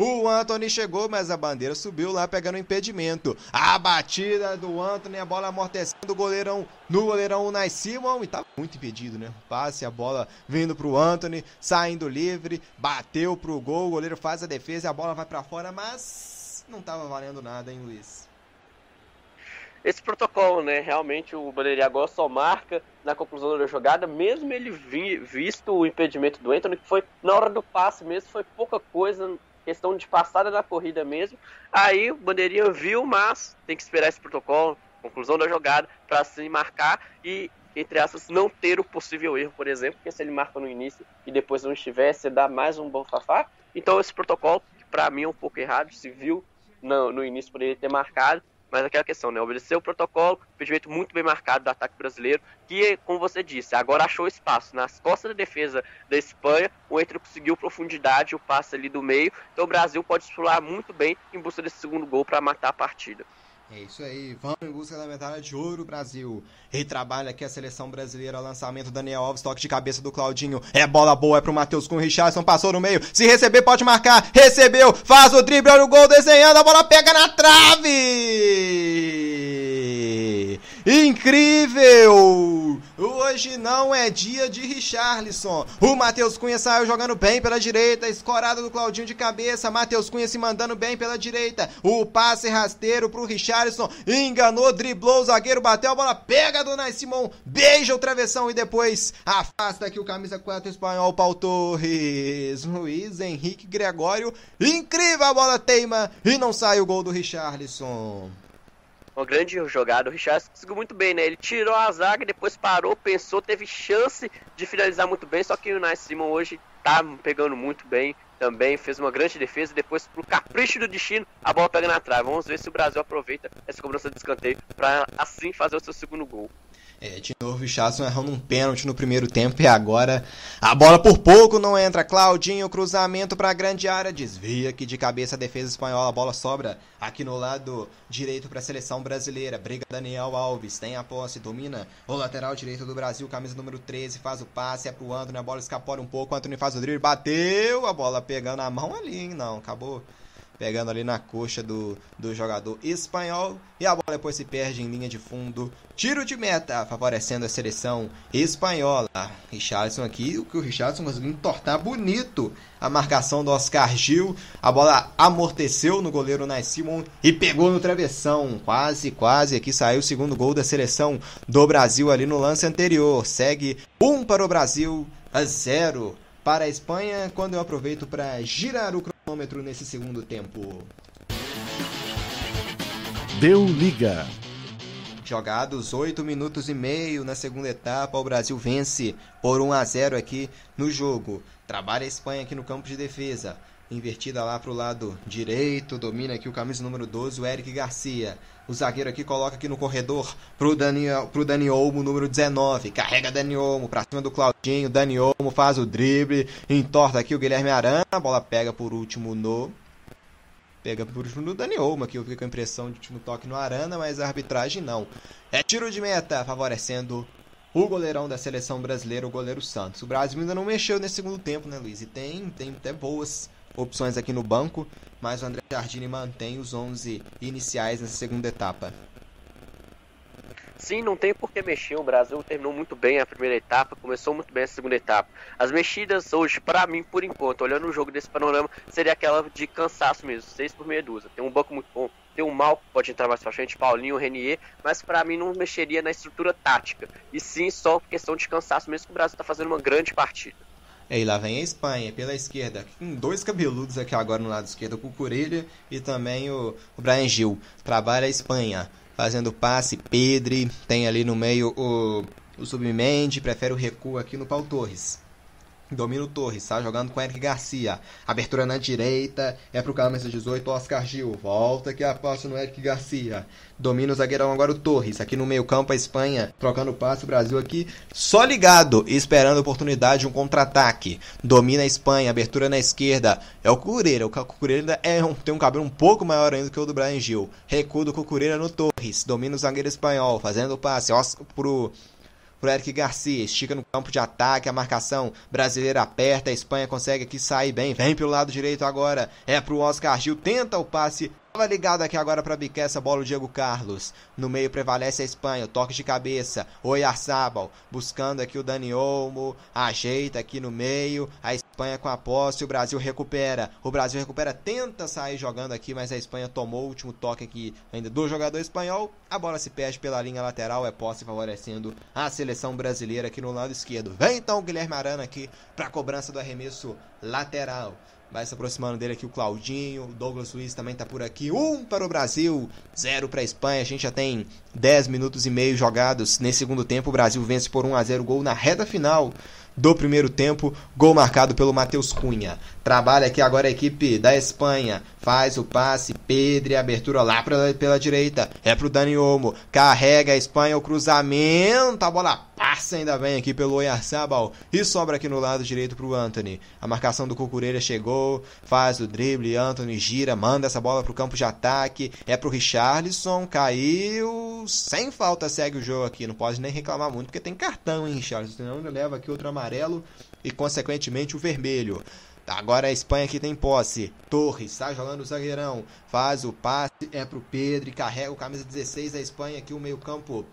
O Anthony chegou, mas a bandeira subiu lá pegando o impedimento. A batida do Anthony, a bola amortecendo o goleirão no goleirão Unai Simon, e tá muito impedido, né? Passe, a bola vindo pro Anthony, saindo livre, bateu pro gol, o goleiro faz a defesa e a bola vai pra fora, mas não tava valendo nada, hein, Luiz? Esse protocolo, né? Realmente o Bandeirinha agora só marca na conclusão da jogada, mesmo ele vi, visto o impedimento do Anthony, que foi na hora do passe mesmo, foi pouca coisa, questão de passada da corrida mesmo. Aí o Bandeirinha viu, mas tem que esperar esse protocolo, conclusão da jogada, para se marcar e, entre aspas, não ter o possível erro, por exemplo, porque se ele marca no início e depois não estiver, você dá mais um bom fafá. Então esse protocolo, que para mim é um pouco errado, se viu no, no início poderia ter marcado, mas aquela questão, né? Obedeceu o protocolo, impedimento muito bem marcado do ataque brasileiro, que, como você disse, agora achou espaço nas costas da defesa da Espanha, o Entre conseguiu profundidade, o passe ali do meio, então o Brasil pode explorar muito bem em busca desse segundo gol para matar a partida. É isso aí, vamos em busca da medalha de ouro, Brasil. Retrabalha aqui a seleção brasileira, lançamento Daniel Alves, toque de cabeça do Claudinho. É bola boa, é pro Matheus com o Richardson, passou no meio. Se receber, pode marcar. Recebeu, faz o drible, olha o gol desenhando, a bola pega na trave! Incrível! Hoje não é dia de Richarlison. O Matheus Cunha saiu jogando bem pela direita, escorada do Claudinho de cabeça. Matheus Cunha se mandando bem pela direita. O passe rasteiro pro Richarlison. Enganou, driblou o zagueiro, bateu a bola, pega do Nai Simon, beija o travessão e depois afasta aqui o camisa 4 espanhol Paul Torres. Luiz Henrique Gregório. Incrível a bola teima e não sai o gol do Richarlison. Uma grande jogada, o Richardson conseguiu muito bem, né? Ele tirou a zaga, depois parou, pensou, teve chance de finalizar muito bem, só que o Nice Simon hoje tá pegando muito bem também, fez uma grande defesa, depois pro capricho do destino, a bola pega na trave. Vamos ver se o Brasil aproveita essa cobrança de escanteio para assim fazer o seu segundo gol. É, de novo o errando um pênalti no primeiro tempo e agora a bola por pouco não entra. Claudinho, cruzamento para a grande área, desvia aqui de cabeça a defesa espanhola. A bola sobra aqui no lado direito para a seleção brasileira. Briga Daniel Alves, tem a posse, domina o lateral direito do Brasil, camisa número 13, faz o passe, é pro Antônio, a bola escapora um pouco. Antônio faz o drible, bateu, a bola pegando a mão ali, hein? Não, acabou pegando ali na coxa do, do jogador espanhol. E a bola depois se perde em linha de fundo. Tiro de meta, favorecendo a seleção espanhola. Richardson aqui, o que o Richardson conseguiu entortar bonito a marcação do Oscar Gil. A bola amorteceu no goleiro Nai Simon e pegou no travessão. Quase, quase. Aqui saiu o segundo gol da seleção do Brasil ali no lance anterior. Segue um para o Brasil, a zero para a Espanha. Quando eu aproveito para girar o cronômetro nesse segundo tempo. Deu liga. Jogados 8 minutos e meio na segunda etapa, o Brasil vence por 1 a 0 aqui no jogo. Trabalha a Espanha aqui no campo de defesa. Invertida lá pro lado direito, domina aqui o camisa número 12, o Eric Garcia. O zagueiro aqui coloca aqui no corredor pro Daniel, pro Dani Olmo, número 19. Carrega Dani Olmo pra cima do Claudinho. Dani Olmo faz o drible, entorta aqui o Guilherme Arana. A bola pega por último no pega por último no Dani Olmo, que eu fico com a impressão de último toque no Arana, mas a arbitragem não. É tiro de meta, favorecendo o goleirão da seleção brasileira, o goleiro Santos. O Brasil ainda não mexeu nesse segundo tempo, né, Luiz? E tem, tem até boas opções aqui no banco, mas o André Jardine mantém os 11 iniciais nessa segunda etapa. Sim, não tem por que mexer. O Brasil terminou muito bem a primeira etapa, começou muito bem a segunda etapa. As mexidas hoje, para mim, por enquanto, olhando o jogo desse panorama, seria aquela de cansaço mesmo, 6 por meia dúzia. Tem um banco muito bom, tem um mal pode entrar mais pra frente, Paulinho, Renier, mas para mim não mexeria na estrutura tática. E sim, só questão de cansaço mesmo que o Brasil tá fazendo uma grande partida. E lá vem a Espanha pela esquerda, com dois cabeludos aqui agora no lado esquerdo, o Cucurella e também o, o Brian Gil. Trabalha a Espanha, fazendo passe, Pedri, tem ali no meio o, o Submendi, prefere o recuo aqui no Pau Torres. Domina o Torres, tá jogando com Eric Garcia. Abertura na direita, é pro camisa 18, Oscar Gil. Volta aqui a passe no Eric Garcia. Domina o zagueirão agora o Torres. Aqui no meio-campo a Espanha trocando passe. O Brasil aqui só ligado esperando a oportunidade de um contra-ataque. Domina a Espanha, abertura na esquerda. É o Cucureira. O Cucureira é um, tem um cabelo um pouco maior ainda que o do Brian Gil. Recuo do Cucureira no Torres. Domina o zagueiro espanhol, fazendo o passe. Oscar pro pro Eric Garcia, estica no campo de ataque, a marcação brasileira aperta, a Espanha consegue aqui sair bem, vem pelo lado direito agora, é pro Oscar Gil, tenta o passe, Tava ligado aqui agora para bicar essa bola o Diego Carlos. No meio prevalece a Espanha, toque de cabeça. Oyarzabal buscando aqui o Dani Olmo, ajeita aqui no meio. A Espanha com a posse, o Brasil recupera. O Brasil recupera, tenta sair jogando aqui, mas a Espanha tomou o último toque aqui ainda do jogador espanhol. A bola se perde pela linha lateral, é posse favorecendo a seleção brasileira aqui no lado esquerdo. Vem então o Guilherme Arana aqui para cobrança do arremesso lateral. Vai se aproximando dele aqui o Claudinho, o Douglas Luiz também tá por aqui. Um para o Brasil, zero para a Espanha. A gente já tem 10 minutos e meio jogados nesse segundo tempo. O Brasil vence por 1 a 0 gol na reta final do primeiro tempo, gol marcado pelo Matheus Cunha. Trabalha aqui agora a equipe da Espanha, faz o passe, Pedro, abertura lá pra, pela direita, é pro Dani Olmo, carrega a Espanha, o cruzamento, a bola passa ainda bem aqui pelo Oyarzabal e sobra aqui no lado direito pro Anthony. A marcação do Cucurella chegou, faz o drible, Anthony gira, manda essa bola pro campo de ataque, é pro Richarlison, caiu, sem falta segue o jogo aqui, não pode nem reclamar muito porque tem cartão, hein, Richarlison, senão ele leva aqui outro amarelo e consequentemente o vermelho. Agora a Espanha aqui tem posse. Torres está jogando o zagueirão. Faz o passe, é pro Pedro carrega o camisa 16 da Espanha aqui o meio-campo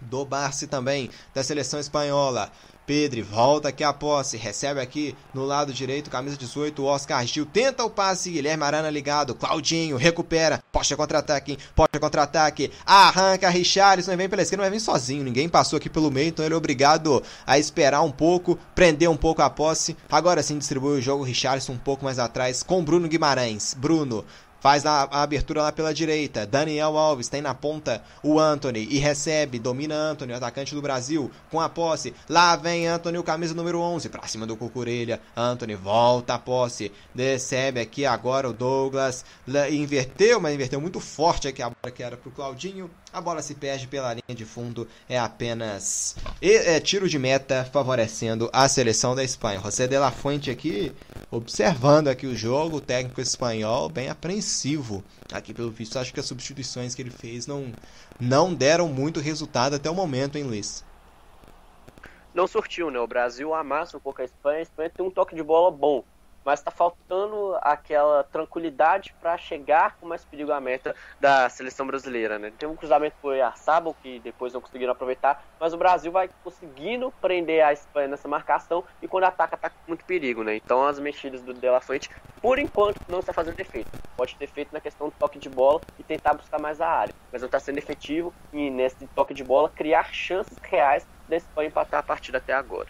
do Barça também, da seleção espanhola. Pedro volta aqui a posse, recebe aqui no lado direito, camisa 18, Oscar Gil, tenta o passe, Guilherme Arana ligado, Claudinho recupera, posta contra-ataque, posta contra-ataque, arranca Richarlison, vem pela esquerda, vai vir sozinho, ninguém passou aqui pelo meio, então ele é obrigado a esperar um pouco, prender um pouco a posse, agora sim distribui o jogo, Richarlison um pouco mais atrás, com Bruno Guimarães, Bruno Faz a, a, abertura lá pela direita. Daniel Alves tem na ponta o Anthony e recebe. Domina Anthony, o atacante do Brasil, com a posse. Lá vem Anthony, o camisa número 11, pra cima do Cucurelha. Anthony volta a posse. Recebe aqui agora o Douglas. Inverteu, mas inverteu muito forte aqui a bola que era pro Claudinho. A bola se perde pela linha de fundo. É apenas é, tiro de meta favorecendo a seleção da Espanha. José de la Fuente aqui observando aqui o jogo. O técnico espanhol bem apreensivo. Aqui pelo visto, acho que as substituições que ele fez não, não deram muito resultado até o momento, hein, Luiz? Não surtiu, né? O Brasil amassa um pouco a Espanha. A Espanha tem um toque de bola bom mas está faltando aquela tranquilidade para chegar com mais perigo à meta da seleção brasileira. Né? Tem um cruzamento foi a Sabo que depois não conseguiram aproveitar, mas o Brasil vai conseguindo prender a Espanha nessa marcação e quando ataca, ataca com muito perigo. Né? Então as mexidas do De La Fuente, por enquanto, não está fazendo efeito. Pode ter feito na questão do toque de bola e tentar buscar mais a área, mas não está sendo efetivo e nesse toque de bola criar chances reais da Espanha empatar a partida até agora.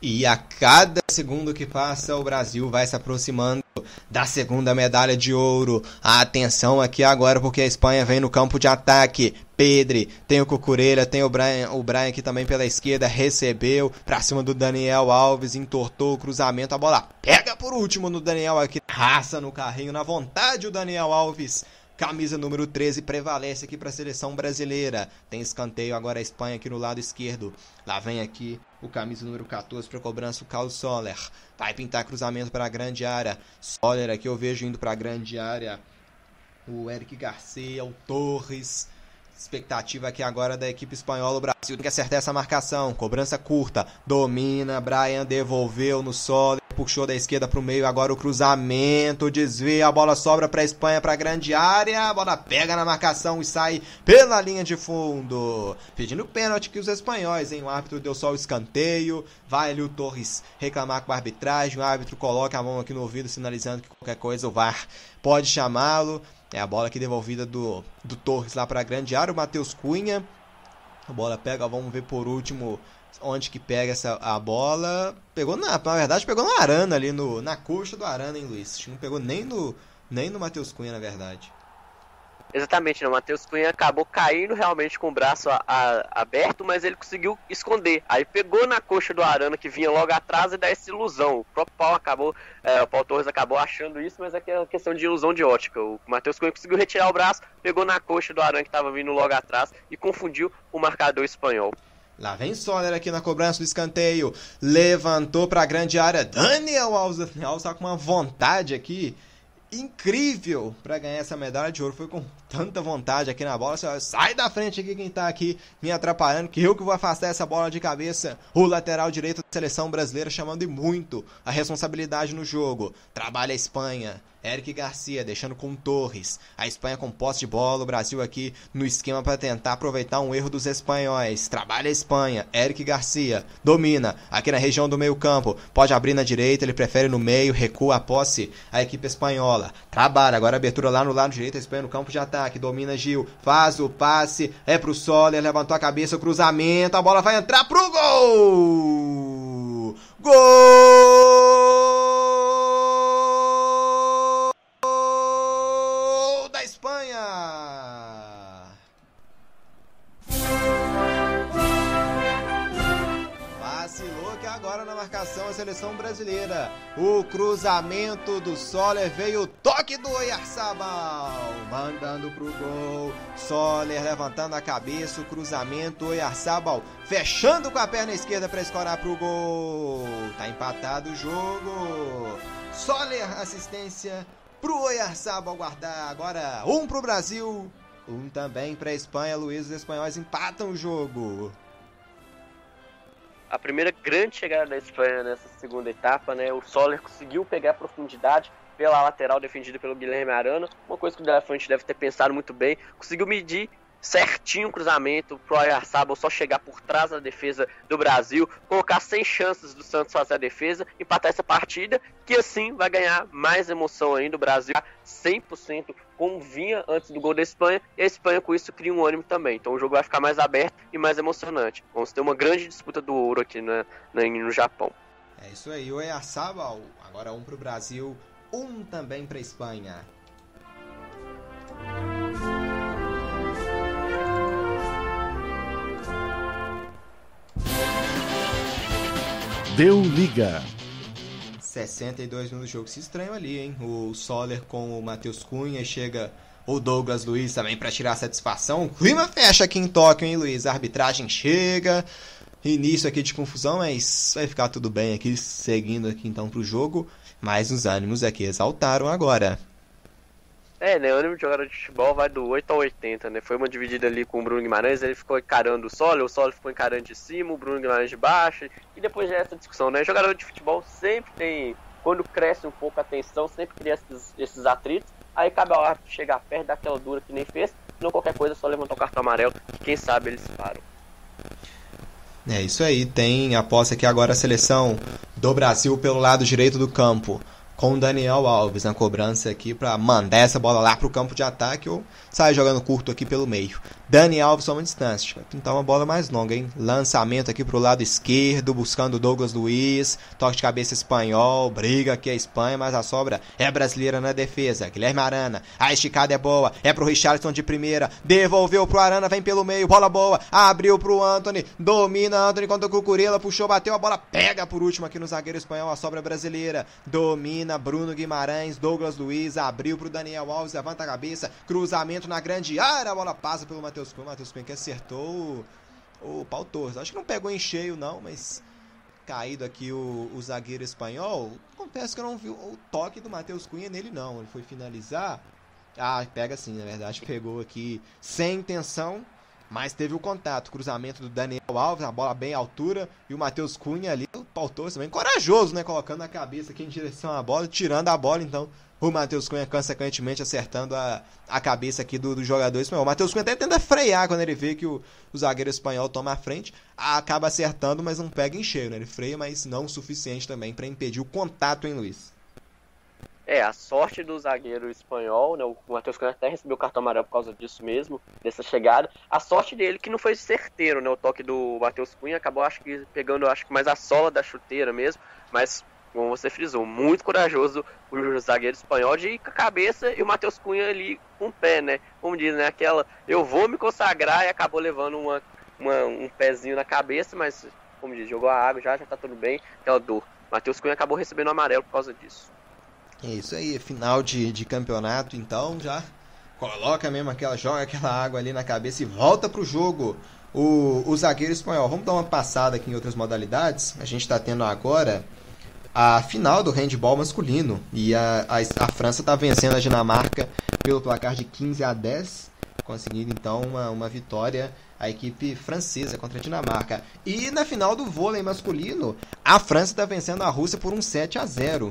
E a cada segundo que passa, o Brasil vai se aproximando da segunda medalha de ouro. Atenção aqui agora, porque a Espanha vem no campo de ataque. Pedri, tem o Cucurella, tem o Brian, o Brian aqui também pela esquerda, recebeu pra cima do Daniel Alves, entortou o cruzamento, a bola pega por último no Daniel aqui, raça no carrinho, na vontade o Daniel Alves Camisa número 13 prevalece aqui para a seleção brasileira. Tem escanteio agora a Espanha aqui no lado esquerdo. Lá vem aqui o camisa número 14 para cobrança o Carlos Soller. Vai pintar cruzamento para a grande área. Soller aqui eu vejo indo para a grande área. O Eric Garcia, o Torres. Expectativa aqui agora da equipe espanhola. O Brasil tem que acertar essa marcação. Cobrança curta. Domina. Brian devolveu no solo puxou da esquerda para o meio, agora o cruzamento, desvia, a bola sobra para a Espanha, para a grande área, a bola pega na marcação e sai pela linha de fundo, pedindo pênalti que os espanhóis, hein? O árbitro deu só o escanteio, vai ali o Torres reclamar com a arbitragem, o árbitro coloca a mão aqui no ouvido sinalizando que qualquer coisa o VAR pode chamá-lo. É a bola aqui devolvida do, do Torres lá para a grande área, o Matheus Cunha. A bola pega, vamos ver por último onde que pega essa a bola. Pegou na, na verdade pegou no Arana ali no na coxa do Arana, hein, Luiz? Não pegou nem no nem no Matheus Cunha, na verdade. Exatamente, né? O Matheus Cunha acabou caindo realmente com o braço a- a- aberto, mas ele conseguiu esconder. Aí pegou na coxa do Arana que vinha logo atrás e dá essa ilusão. O próprio Paulo acabou, é, o Paulo Torres acabou achando isso, mas é que questão de ilusão de ótica. O Matheus Cunha conseguiu retirar o braço, pegou na coxa do Arana que estava vindo logo atrás e confundiu o marcador espanhol. Lá vem Soler aqui na cobrança do escanteio. Levantou pra grande área. Daniel Alves. Alves tá com uma vontade aqui incrível pra ganhar essa medalha de ouro. Foi com tanta vontade aqui na bola. Sai da frente aqui quem tá aqui me atrapalhando. Que eu que vou afastar essa bola de cabeça. O lateral direito da seleção brasileira chamando e muito a responsabilidade no jogo. Trabalha a Espanha. Eric Garcia deixando com Torres. A Espanha com posse de bola. O Brasil aqui no esquema para tentar aproveitar um erro dos espanhóis. Trabalha a Espanha. Eric Garcia domina aqui na região do meio-campo. Pode abrir na direita. Ele prefere no meio. Recua a posse. A equipe espanhola trabalha. Agora abertura lá no lado direito. A Espanha no campo de ataque. Domina Gil. Faz o passe. É pro Soler. Levantou a cabeça. O cruzamento. A bola vai entrar pro gol. Gol marcação a seleção brasileira. O cruzamento do Soler veio o toque do Oyarzabal, mandando pro gol. Soler levantando a cabeça, o cruzamento, Oyarzabal fechando com a perna esquerda para escorar pro gol. Tá empatado o jogo. Soler assistência pro Oyarzabal guardar. Agora um pro Brasil, um também pra Espanha. Luiz, os espanhóis empatam o jogo. A primeira grande chegada da Espanha nessa segunda etapa, né? O Soler conseguiu pegar profundidade pela lateral defendida pelo Guilherme Arana, uma coisa que o Delafante deve ter pensado muito bem, conseguiu medir certinho o cruzamento pro Oyarzabal só chegar por trás da defesa do Brasil, colocar sem chances do Santos fazer a defesa, empatar essa partida, que assim vai ganhar mais emoção ainda, o Brasil 100% como vinha antes do gol da Espanha, e a Espanha com isso cria um ânimo também, então o jogo vai ficar mais aberto e mais emocionante, vamos ter uma grande disputa do ouro aqui na, na- no Japão. É isso aí, o Oyarzabal, agora um pro Brasil, um também pra Espanha. Deu liga. 62 minutos de jogo. Se estranho ali, hein? O Soler com o Matheus Cunha. Chega o Douglas Luiz também pra tirar a satisfação. O clima fecha aqui em Tóquio, hein, Luiz? A arbitragem chega. Início aqui de confusão, mas vai ficar tudo bem aqui. Seguindo aqui então pro jogo. Mas os ânimos aqui exaltaram agora. É, né? O ânimo de jogador de futebol vai do 8 ao 80, né? Foi uma dividida ali com o Bruno Guimarães, ele ficou encarando o Solo, o Solo ficou encarando de cima, o Bruno Guimarães de baixo, e depois já é essa discussão, né? Jogador de futebol sempre tem, quando cresce um pouco a tensão, sempre cria esses, esses atritos, aí cabe ao árbitro chegar perto daquela dura que nem fez, não qualquer coisa, só levantar o cartão amarelo, que quem sabe eles param. É isso aí, tem a posse aqui agora a seleção do Brasil pelo lado direito do campo. Com o Daniel Alves na cobrança aqui pra mandar essa bola lá pro campo de ataque ou sair jogando curto aqui pelo meio. Dani Alves toma distância, vai pintar uma bola mais longa, hein? Lançamento aqui pro lado esquerdo, buscando Douglas Luiz, toque de cabeça espanhol, briga aqui a Espanha, mas a sobra é brasileira na defesa. Guilherme Arana, a esticada é boa, é pro Richardson de primeira, devolveu pro Arana, vem pelo meio, bola boa, abriu pro Anthony, domina Anthony contra o Cucurella, puxou, bateu a bola, pega por último aqui no zagueiro espanhol, a sobra brasileira, domina Bruno Guimarães, Douglas Luiz, abriu pro Daniel Alves, levanta a cabeça, cruzamento na grande área, a bola passa pelo Matheus Cunha, Matheus Cunha que acertou o, o Pau Torres, acho que não pegou em cheio não, mas caído aqui o, o zagueiro espanhol, confesso que eu não vi o toque do Matheus Cunha nele não, ele foi finalizar, ah, pega sim, na verdade, pegou aqui sem intenção, mas teve o contato, cruzamento do Daniel Alves, a bola bem à altura, e o Matheus Cunha ali, o Pau Torres também, corajoso, né, colocando a cabeça aqui em direção à bola, tirando a bola, então, o Matheus Cunha consequentemente acertando a, a cabeça aqui do, do jogador espanhol. O Matheus Cunha até tenta frear quando ele vê que o, o zagueiro espanhol toma a frente, acaba acertando, mas não pega em cheio, né, ele freia, mas não o suficiente também para impedir o contato, hein, Luiz? É, a sorte do zagueiro espanhol, né? O Matheus Cunha até recebeu o cartão amarelo por causa disso mesmo, dessa chegada. A sorte dele que não foi certeiro, né? O toque do Matheus Cunha acabou, acho que, pegando, acho que mais a sola da chuteira mesmo. Mas como você frisou, muito corajoso o zagueiro espanhol de cabeça e o Matheus Cunha ali com o pé, né? Como diz, né? Aquela, eu vou me consagrar e acabou levando uma, uma, um pezinho na cabeça, mas, como diz, jogou a água já, já tá tudo bem, aquela dor. Matheus Cunha acabou recebendo o amarelo por causa disso. É isso aí, final de, de campeonato, então já coloca mesmo aquela, joga aquela água ali na cabeça e volta pro jogo. O, o zagueiro espanhol. Vamos dar uma passada aqui em outras modalidades. A gente está tendo agora a final do handball masculino. E a, a, a França está vencendo a Dinamarca pelo placar de 15 a 10, conseguindo então uma, uma vitória a equipe francesa contra a Dinamarca. E na final do vôlei masculino, a França está vencendo a Rússia por um 7 a 0.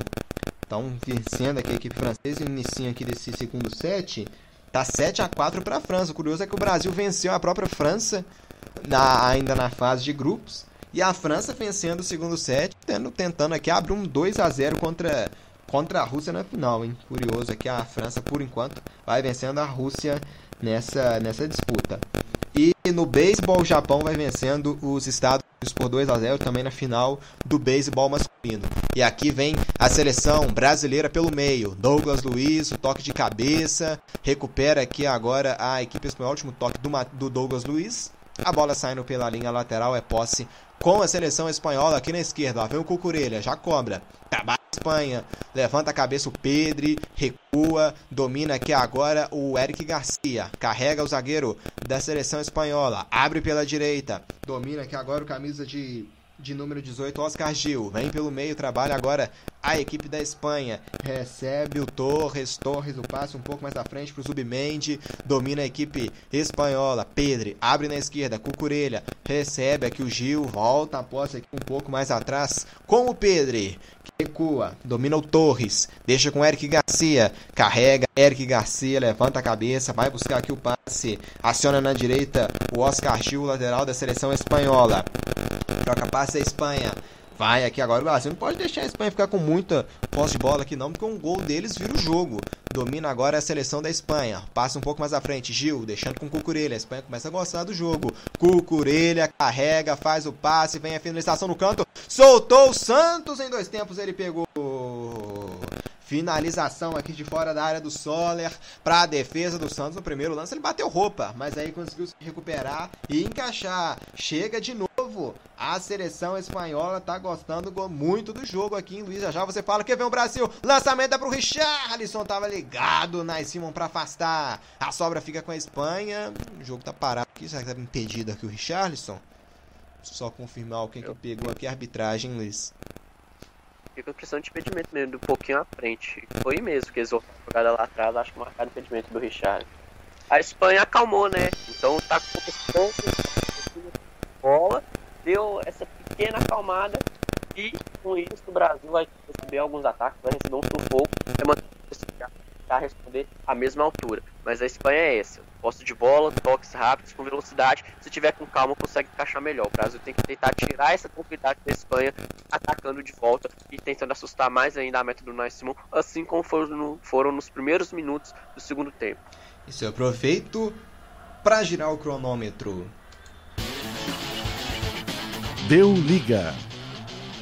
Então, vencendo aqui a equipe francesa, inicia aqui desse segundo set, tá 7 a 4 para a França. O curioso é que o Brasil venceu a própria França na, ainda na fase de grupos. E a França vencendo o segundo set, tendo, tentando aqui abrir um 2 a 0 contra, contra a Rússia na final, hein? Curioso aqui, a França, por enquanto, vai vencendo a Rússia nessa, nessa disputa. E no beisebol, o Japão vai vencendo os Estados por 2 a 0 também na final do beisebol masculino. E aqui vem a seleção brasileira pelo meio. Douglas Luiz, o toque de cabeça. Recupera aqui agora a equipe espanhola, último toque do, do Douglas Luiz. A bola saindo pela linha lateral é posse com a seleção espanhola aqui na esquerda. Ó, vem o Cucurelha, já cobra. Trabalha a Espanha. Levanta a cabeça o Pedri, recua, domina aqui agora o Eric Garcia. Carrega o zagueiro da seleção espanhola. Abre pela direita. Domina aqui agora o camisa de de número 18, Oscar Gil. Vem pelo meio, trabalha agora a equipe da Espanha. Recebe o Torres, Torres o passe um pouco mais à frente para o Submendi. Domina a equipe espanhola. Pedro abre na esquerda, Cucurelha. Recebe aqui o Gil, volta a posse aqui um pouco mais atrás com o Pedro. Recua, domina o Torres, deixa com Eric Garcia, carrega Eric Garcia, levanta a cabeça, vai buscar aqui o passe, aciona na direita o Oscar Gil, lateral da seleção espanhola. Troca passe a Espanha. Vai aqui agora o Brasil. Não pode deixar a Espanha ficar com muita posse de bola aqui não, porque um gol deles vira o jogo. Domina agora a seleção da Espanha. Passa um pouco mais à frente. Gil, deixando com o Cucurelha. A Espanha começa a gostar do jogo. Cucurelha carrega, faz o passe, vem a finalização no canto. Soltou o Santos em dois tempos, ele pegou. Finalização aqui de fora da área do Soler para a defesa do Santos. No primeiro lance ele bateu roupa, mas aí conseguiu se recuperar e encaixar. Chega de novo. A seleção espanhola tá gostando muito do jogo aqui em Luiz. Já você fala que vem o Brasil. Lançamento é pro Richarlison. Tava ligado na Simon para afastar. A sobra fica com a Espanha. O jogo tá parado aqui. Será que tava impedido aqui o Richarlison? Só confirmar o que, que pegou aqui a arbitragem, Luiz fica a questão de impedimento mesmo, um pouquinho à frente. Foi mesmo que eles voltaram a jogada lá atrás, acho que marcaram impedimento do Richard. A Espanha acalmou, né? Então tá com bola, deu essa pequena acalmada e com isso o Brasil vai receber alguns ataques, vai receber um sufoco, vai manter a responder à mesma altura. Mas a Espanha é essa posse de bola, toques rápidos, com velocidade. Se tiver com calma, consegue encaixar melhor. O Brasil tem que tentar tirar essa tranquilidade da Espanha, atacando de volta e tentando assustar mais ainda a meta do Nice Simon, assim como foram, no, foram nos primeiros minutos do segundo tempo. Isso eu aproveito para girar o cronômetro. Deu liga.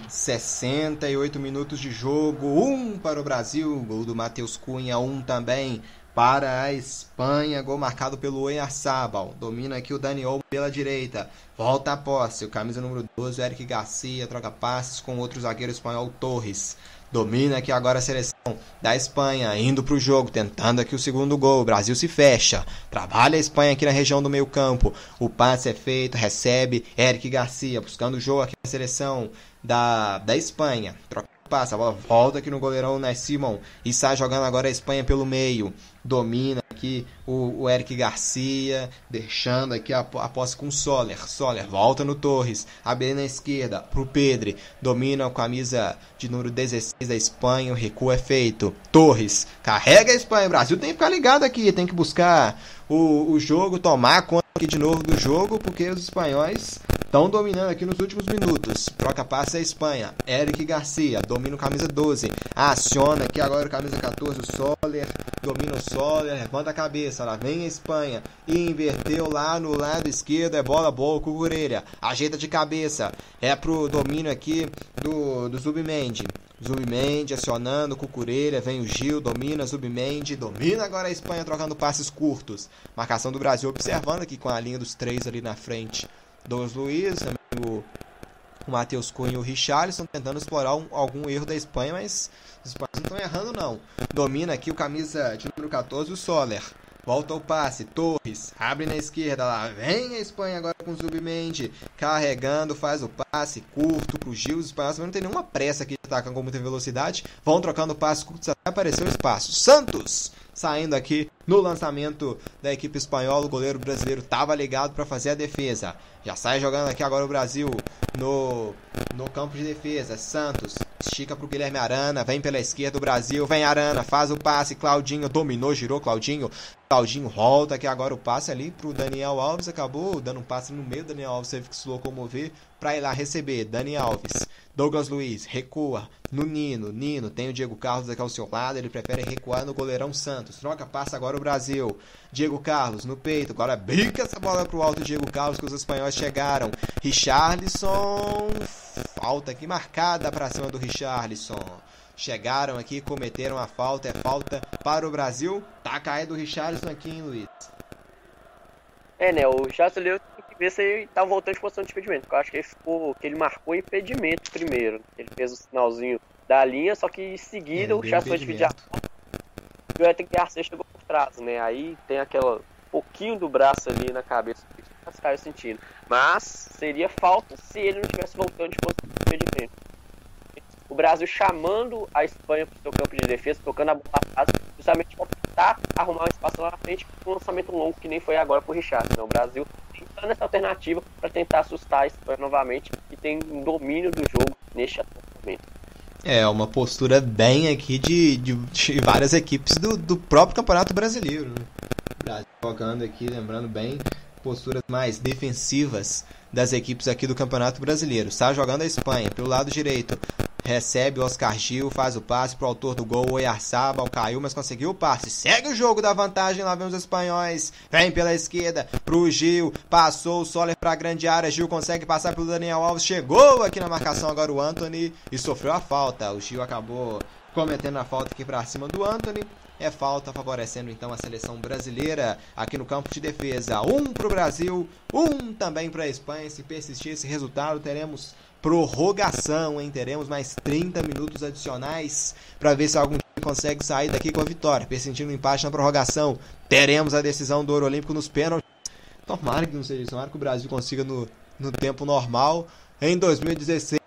68 minutos de jogo, um para o Brasil, gol do Matheus Cunha, um também para a Espanha, gol marcado pelo Oyarzabal. Domina aqui o Daniel pela direita. Volta a posse, o camisa número 12, o Eric Garcia, troca passes com outro zagueiro espanhol, Torres. Domina aqui agora a seleção da Espanha, indo para o jogo, tentando aqui o segundo gol. O Brasil se fecha. Trabalha a Espanha aqui na região do meio campo. O passe é feito, recebe Eric Garcia, buscando o jogo aqui na seleção da, da Espanha. Troca passa, a bola volta aqui no goleirão Nas Simon e sai jogando agora a Espanha pelo meio domina aqui o, o Eric Garcia, deixando aqui a, a posse com o Soler. Soler volta no Torres, abre na esquerda pro Pedro, domina a camisa de número 16 da Espanha, o recuo é feito. Torres carrega a Espanha, Brasil tem que ficar ligado aqui, tem que buscar o, o jogo, tomar conta aqui de novo do jogo, porque os espanhóis estão dominando aqui nos últimos minutos. Troca passe a Espanha. Eric Garcia domina o camisa 12. Aciona aqui agora o camisa 14, o Soler. Domina o Soler, levanta a cabeça. Lá vem a Espanha. E inverteu lá no lado esquerdo. É bola boa o Orelha. Ajeita de cabeça. É pro domínio aqui do, do Zubmendi. Zubimendi acionando, Cucurelha, vem o Gil, domina, Zubimendi, domina agora a Espanha trocando passes curtos. Marcação do Brasil observando aqui com a linha dos três ali na frente. Douglas Luiz, o, Matheus Cunha e o Richarlison tentando explorar um- algum erro da Espanha, mas os espanhóis não estão errando não. Domina aqui o camisa de número 14, o Soler. Volta o passe, Torres, abre na esquerda lá, vem a Espanha agora com o Zubimendi, carregando, faz o passe curto pro Gil, os espanhóis não tem nenhuma pressa aqui de atacar com muita velocidade, vão trocando passes curtos até aparecer o espaço. Santos, saindo aqui no lançamento da equipe espanhola, o goleiro brasileiro estava ligado para fazer a defesa, já sai jogando aqui agora o Brasil no, no campo de defesa, Santos, estica pro Guilherme Arana, vem pela esquerda o Brasil, vem Arana, faz o passe, Claudinho dominou, girou Claudinho, Claudinho volta aqui agora o passe ali pro Daniel Alves, acabou dando um passe no meio, Daniel Alves teve que se locomover para ir lá receber, Dani Alves, Douglas Luiz, recua no Nino, Nino tem o Diego Carlos aqui ao seu lado, ele prefere recuar no goleirão Santos, troca, passa agora o Brasil, Diego Carlos no peito, agora bica essa bola pro alto Diego Carlos que os espanhóis chegaram, Richarlison, falta aqui marcada para cima do Richarlison. Chegaram aqui, cometeram a falta, é falta para o Brasil. Tá caído o Richarlison aqui, hein, Luiz? É, né? O Richardson ali tenho que ver se ele tá voltando de posição de impedimento. Porque eu acho que ele ficou. que ele marcou impedimento primeiro. Ele fez o sinalzinho da linha, só que em seguida É, o deu Richardson foi dividir a. e o Ethan Garcia chegou por trás, né? Aí tem aquela pouquinho do braço ali na cabeça que os caras sentindo. Mas seria falta se ele não tivesse voltando de posição de impedimento. O Brasil chamando a Espanha pro seu campo de defesa, tocando a bola atrás, justamente para tentar arrumar um espaço lá na frente com um lançamento longo que nem foi agora pro Richard. Então, o Brasil tentando essa alternativa para tentar assustar a Espanha novamente e tem um domínio do jogo neste momento. É, uma postura bem aqui de, de, de várias equipes do, do próprio Campeonato Brasileiro. Né? Jogando aqui, lembrando bem, posturas mais defensivas das equipes aqui do Campeonato Brasileiro. Está jogando a Espanha pelo lado direito. Recebe o Oscar Gil, faz o passe pro autor do gol, Oyarzabal caiu, mas conseguiu o passe. Segue o jogo da vantagem, lá vem os espanhóis. Vem pela esquerda pro Gil, passou o Soler pra grande área. Gil consegue passar pelo Daniel Alves, chegou aqui na marcação agora o Anthony e sofreu a falta. O Gil acabou cometendo a falta aqui pra cima do Anthony. É falta favorecendo então a seleção brasileira aqui no campo de defesa. Um pro Brasil, um também pra Espanha. Se persistir esse resultado, teremos prorrogação, hein? Teremos mais 30 minutos adicionais para ver se algum time consegue sair daqui com a vitória. Persentindo um empate na prorrogação, teremos a decisão do Ouro Olímpico nos pênaltis. Tomara que não seja isso, tomara que o Brasil consiga no, no tempo normal. Em 2016,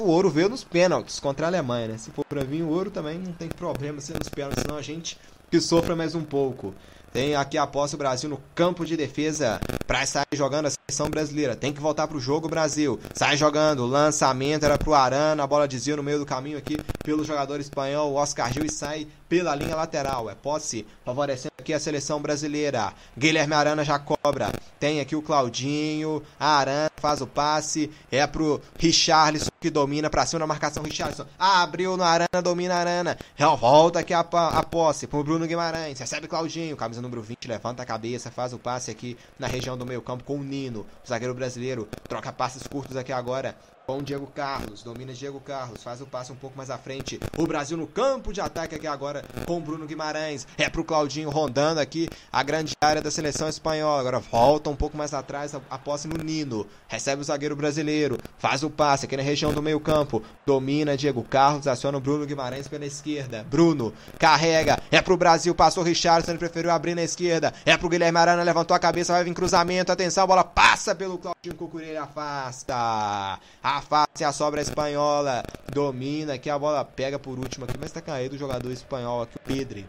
o ouro veio nos pênaltis contra a Alemanha, né? Se for pra vir o ouro também não tem problema ser nos pênaltis, senão a gente que sofra mais um pouco. Tem aqui a posse o Brasil no campo de defesa para sair jogando a seleção brasileira. Tem que voltar pro jogo Brasil. Sai jogando, lançamento era pro Arana, a bola desvia no meio do caminho aqui pelo jogador espanhol, Oscar Gil e sai pela linha lateral. É posse favorecendo aqui a seleção brasileira. Guilherme Arana já cobra. Tem aqui o Claudinho, a Arana faz o passe, é pro Richarlison que domina pra cima na marcação Richarlison. Abriu no Arana, domina Arana. Volta aqui a, a posse pro Bruno Guimarães. Recebe Claudinho, camisa número 20, levanta a cabeça, faz o passe aqui na região do meio-campo com o Nino, zagueiro brasileiro. Troca passes curtos aqui agora com Diego Carlos, domina Diego Carlos, faz o passe um pouco mais à frente. O Brasil no campo de ataque aqui agora com Bruno Guimarães. É pro Claudinho rondando aqui a grande área da seleção espanhola. Agora volta um pouco mais atrás a, a posse no Nino. Recebe o zagueiro brasileiro, faz o passe aqui na região do meio-campo. Domina Diego Carlos, aciona o Bruno Guimarães pela esquerda. Bruno carrega, é pro Brasil, passou o Richardson, ele preferiu abrir na esquerda. É pro Guilherme Arana, levantou a cabeça, vai vir cruzamento. Atenção, a bola passa pelo Claudinho Cucurelli, afasta. Afasta a sobra espanhola. Domina aqui, a bola pega por último aqui, mas tá caído o jogador espanhol aqui, o Pedri.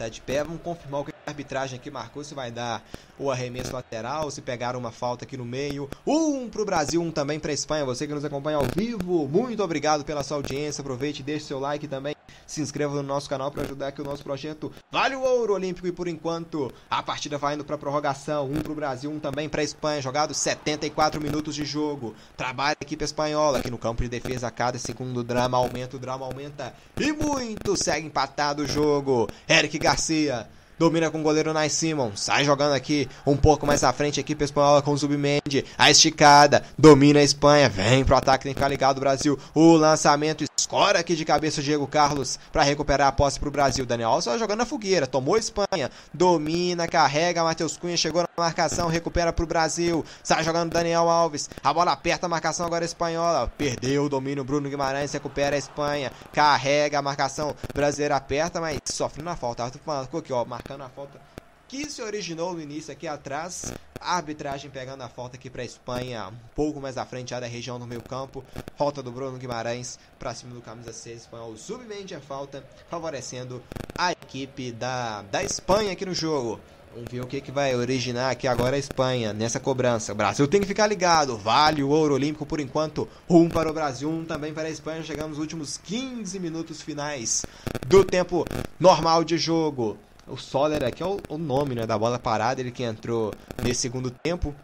Tá de pé, vamos confirmar o que a arbitragem aqui marcou, se vai dar o arremesso lateral, se pegar uma falta aqui no meio. Um pro Brasil, um também pra Espanha. Você que nos acompanha ao vivo, muito obrigado pela sua audiência. Aproveite deixe seu like também. Se inscreva no nosso canal para ajudar aqui o nosso projeto. Vale o ouro olímpico e por enquanto a partida vai indo para prorrogação. Um pro Brasil, um também para Espanha. Jogado 74 minutos de jogo. Trabalha a equipe espanhola aqui no campo de defesa. A cada segundo drama aumenta, o drama aumenta e muito. Segue empatado o jogo. Eric Garcia. Domina com o goleiro Nai Simon. Sai jogando aqui um pouco mais à frente. A equipe espanhola com o Zubimendi. A esticada. Domina a Espanha. Vem pro ataque. Tem que ficar ligado o Brasil. O lançamento escora aqui de cabeça o Diego Carlos para recuperar a posse pro Brasil. Daniel Alves vai jogando na fogueira, tomou Espanha, domina, carrega, Matheus Cunha chegou na marcação, recupera pro Brasil. Sai jogando Daniel Alves, a bola aperta a marcação agora espanhola. Perdeu o domínio, Bruno Guimarães recupera a Espanha, carrega a marcação brasileira, aperta, mas sofre na falta. Ficou aqui, ó, marcando a falta que se originou no início aqui atrás. A arbitragem pegando a falta aqui para a Espanha, um pouco mais à frente, da região do meio campo. Falta do Bruno Guimarães para cima do camisa 6 espanhol. Submente a falta, favorecendo a equipe da, da Espanha aqui no jogo. Vamos ver o que, que vai originar aqui agora a Espanha nessa cobrança. O Brasil tem que ficar ligado. Vale o ouro olímpico por enquanto. Um para o Brasil, um também para a Espanha. Chegamos nos últimos 15 minutos finais do tempo normal de jogo. O Soler aqui é o, o nome né, da bola parada, ele que entrou nesse segundo tempo.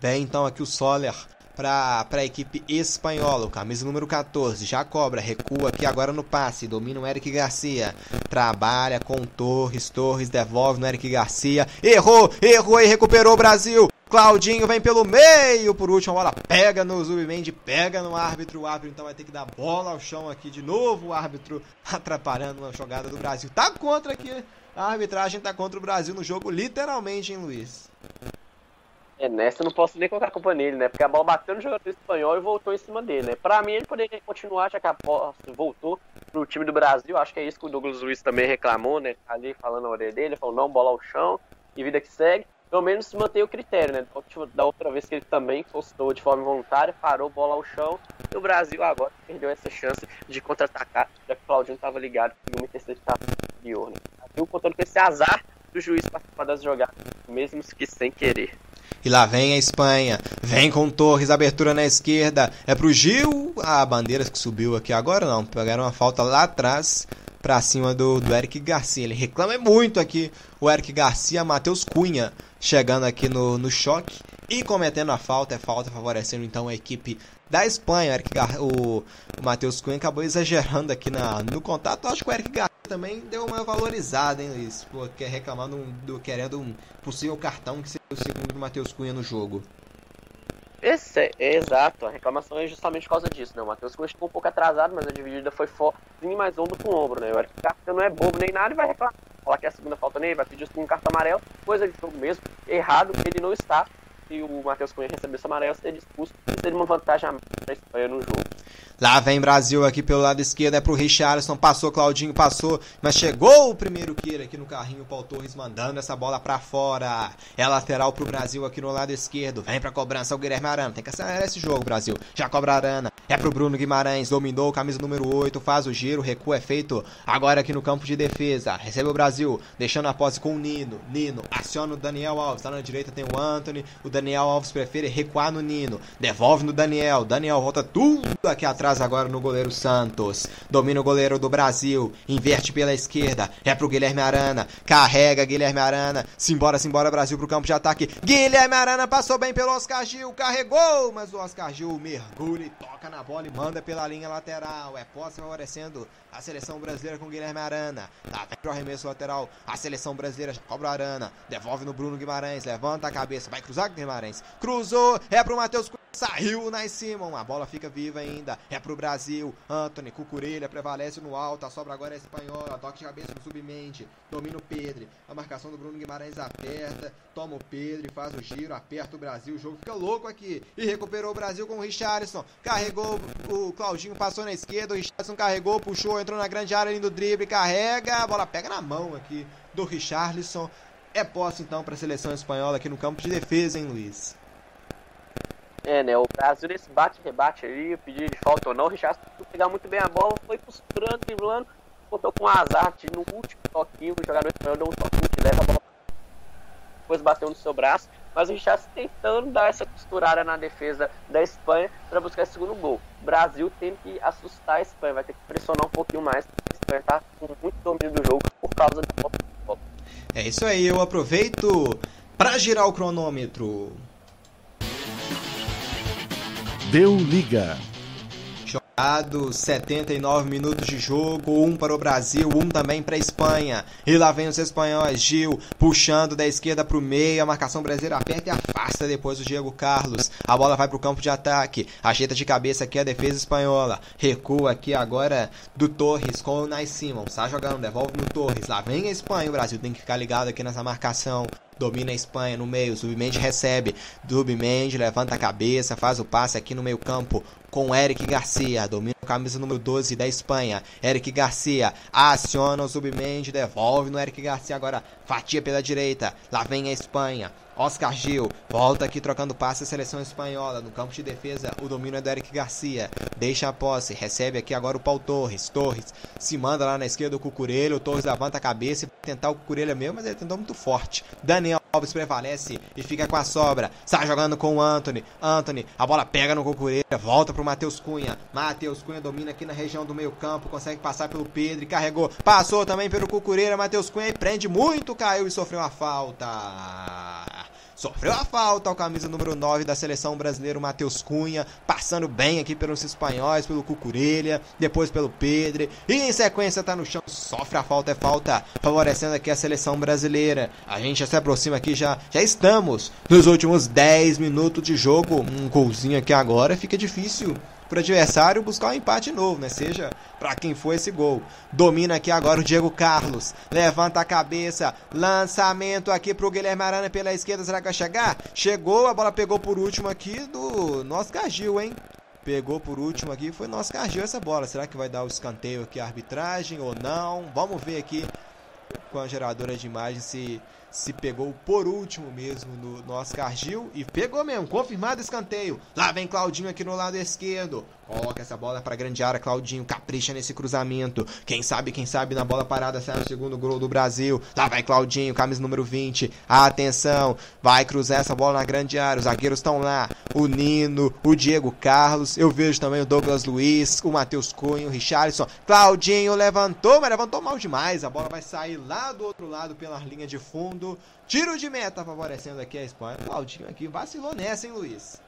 Vem então aqui o Soler para a equipe espanhola, o camisa número 14, já cobra, recua aqui agora no passe, domina o Eric Garcia, trabalha com Torres, Torres devolve no Eric Garcia, errou, errou e recuperou o Brasil, Claudinho vem pelo meio, por último a bola pega no Zubimendi, pega no árbitro, o árbitro então vai ter que dar bola ao chão aqui de novo, o árbitro atrapalhando uma jogada do Brasil, tá contra aqui, a arbitragem tá contra o Brasil no jogo, literalmente, hein, Luiz? É, nessa eu não posso nem colocar a culpa nele, né? Porque a bola bateu no jogador espanhol e voltou em cima dele, né? Pra mim ele poderia continuar, já que a bola voltou pro time do Brasil. Acho que é isso que o Douglas Luiz também reclamou, né? Ali falando na orelha dele, falou não, bola ao chão e vida que segue. Pelo menos se mantém o critério, né? Da outra vez que ele também postou de forma voluntária, parou bola ao chão. E o Brasil agora perdeu essa chance de contra-atacar, já que o Claudinho estava ligado com uma interceptação anterior, né? Brasil contando com esse azar do juiz participar das jogadas, mesmo que sem querer. E lá vem a Espanha. Vem com Torres, abertura na esquerda. É pro Gil. A bandeira que subiu aqui agora não. Pegaram uma falta lá atrás. Pra cima do, do Eric Garcia. Ele reclama muito aqui. O Eric Garcia, Matheus Cunha. Chegando aqui no, no choque. E cometendo a falta. É falta favorecendo então a equipe da Espanha. Gar... o, o Matheus Cunha acabou exagerando aqui na, no contato. Acho que o Eric Garcia também deu uma valorizada, hein, Luiz? Porque reclamando do, querendo um possível cartão que seria o segundo do Matheus Cunha no jogo. Esse é, é, exato, a reclamação é justamente por causa disso, né? O Matheus Cunha ficou um pouco atrasado, mas a dividida foi forte mais ombro com ombro, né? O Eric Garcia não é bobo nem nada e vai reclamar. Falar que é a segunda falta nele, vai pedir um cartão amarelo, coisa de jogo mesmo. Errado, ele não está. Se o Matheus Cunha recebesse amarelo, seria expulso. Seria uma vantagem para a Espanha no jogo. Lá vem Brasil aqui pelo lado esquerdo, é pro Richarlison, passou, Claudinho passou, mas chegou o primeiro Kira aqui no carrinho, Paul Torres mandando essa bola pra fora. É lateral pro Brasil aqui no lado esquerdo, vem pra cobrança o Guilherme Arana, tem que acelerar esse jogo, Brasil. Já cobra Arana, é pro Bruno Guimarães, dominou, camisa número 8, faz o giro, recuo é feito agora aqui no campo de defesa. Recebe o Brasil, deixando a posse com o Nino. Nino aciona o Daniel Alves, tá na direita tem o Anthony, o Daniel Alves prefere recuar no Nino, devolve no Daniel, Daniel volta tudo aqui atrás agora no goleiro Santos. Domina o goleiro do Brasil. Inverte pela esquerda. É pro Guilherme Arana. Carrega Guilherme Arana. Simbora, simbora, Brasil pro campo de ataque. Guilherme Arana passou bem pelo Oscar Gil. Carregou, mas o Oscar Gil mergulha e toca na bola e manda pela linha lateral. É posse favorecendo a seleção brasileira com Guilherme Arana. Lá vem pro arremesso lateral. A seleção brasileira já cobra Arana. Devolve no Bruno Guimarães. Levanta a cabeça. Vai cruzar Guimarães. Cruzou. É pro Matheus Saiu na Simon, a bola fica viva ainda. É pro Brasil. Anthony Cucurelha prevalece no alto. A sobra agora é espanhola. Toque de cabeça no submente. Domina o Pedro. A marcação do Bruno Guimarães aperta. Toma o Pedro faz o giro. Aperta o Brasil. O jogo fica louco aqui. E recuperou o Brasil com o Richardson. Carregou o Claudinho, passou na esquerda. O Richardson carregou, puxou, entrou na grande área ali do drible. Carrega. A bola pega na mão aqui do Richarlison. É posse então para a seleção espanhola aqui no campo de defesa, hein, Luiz? É, né? O Brasil nesse bate-rebate ali, pedido de falta ou não, o Richard pegar muito bem a bola, foi costurando, driblando, botou com azar no último toquinho, o jogador espanhol deu um toquinho que leva a bola, depois bateu no seu braço, mas o Richard tentando dar essa costurada na defesa da Espanha para buscar esse segundo gol. O Brasil tem que assustar a Espanha, vai ter que pressionar um pouquinho mais, a Espanha tá com muito domínio do jogo por causa Copa. É isso aí, eu aproveito para girar o cronômetro. Deu liga. Dados 79 minutos de jogo, um para o Brasil, um também para a Espanha. E lá vem os espanhóis, Gil puxando da esquerda para o meio, a marcação brasileira aperta e afasta depois o Diego Carlos. A bola vai para o campo de ataque, ajeita de cabeça aqui a defesa espanhola. Recua aqui agora do Torres com o Nais Simon. Está jogando, devolve no Torres. Lá vem a Espanha, o Brasil tem que ficar ligado aqui nessa marcação domina a Espanha no meio, Submente recebe, Submente levanta a cabeça, faz o passe aqui no meio campo com Eric Garcia, domina a camisa número 12 da Espanha, Eric Garcia aciona o Submente, devolve no Eric Garcia, agora fatia pela direita, lá vem a Espanha, Oscar Gil volta aqui trocando passe a seleção espanhola. No campo de defesa, o domínio é do Eric Garcia. Deixa a posse, recebe aqui agora o Paul Torres. Torres se manda lá na esquerda o Cucurelho. O Torres levanta a cabeça e tentar o Cucurelho mesmo, mas ele tentou muito forte. Daniel Alves prevalece e fica com a sobra. Sai jogando com o Anthony. Anthony, a bola pega no Cucurelho. Volta pro Matheus Cunha. Matheus Cunha domina aqui na região do meio-campo. Consegue passar pelo Pedro e carregou. Passou também pelo Cucurelho. Matheus Cunha e prende muito. Caiu e sofreu a falta. Sofreu a falta ao camisa número 9 da seleção brasileira, Matheus Cunha, passando bem aqui pelos espanhóis, pelo Cucurelha, depois pelo Pedro, e em sequência tá no chão, sofre a falta, é falta, favorecendo aqui a seleção brasileira. A gente já se aproxima aqui, já, já estamos nos últimos 10 minutos de jogo, um golzinho aqui agora, fica difícil para o adversário buscar um empate novo, né? Seja para quem for esse gol. Domina aqui agora o Diego Carlos. Levanta a cabeça. Lançamento aqui para o Guilherme Arana pela esquerda. Será que vai chegar? Chegou, a bola pegou por último aqui do nosso Gil, hein? Pegou por último aqui, foi nosso Gil essa bola. Será que vai dar o escanteio aqui a arbitragem ou não? Vamos ver aqui com a geradora de imagem se se pegou por último mesmo no, no Oscar Gil e pegou mesmo, confirmado escanteio. Lá vem Claudinho aqui no lado esquerdo. Coloca essa bola para grande área, Claudinho capricha nesse cruzamento. Quem sabe, quem sabe na bola parada sai o segundo gol do Brasil. Lá vai Claudinho, camisa número 20. Atenção, vai cruzar essa bola na grande área. Os zagueiros estão lá. O Nino, o Diego Carlos. Eu vejo também o Douglas Luiz, o Matheus Cunha, o Richarlison. Claudinho levantou, mas levantou mal demais. A bola vai sair lá do outro lado pela linha de fundo. Tiro de meta favorecendo aqui a Espanha. Claudinho aqui vacilou nessa, hein, Luiz?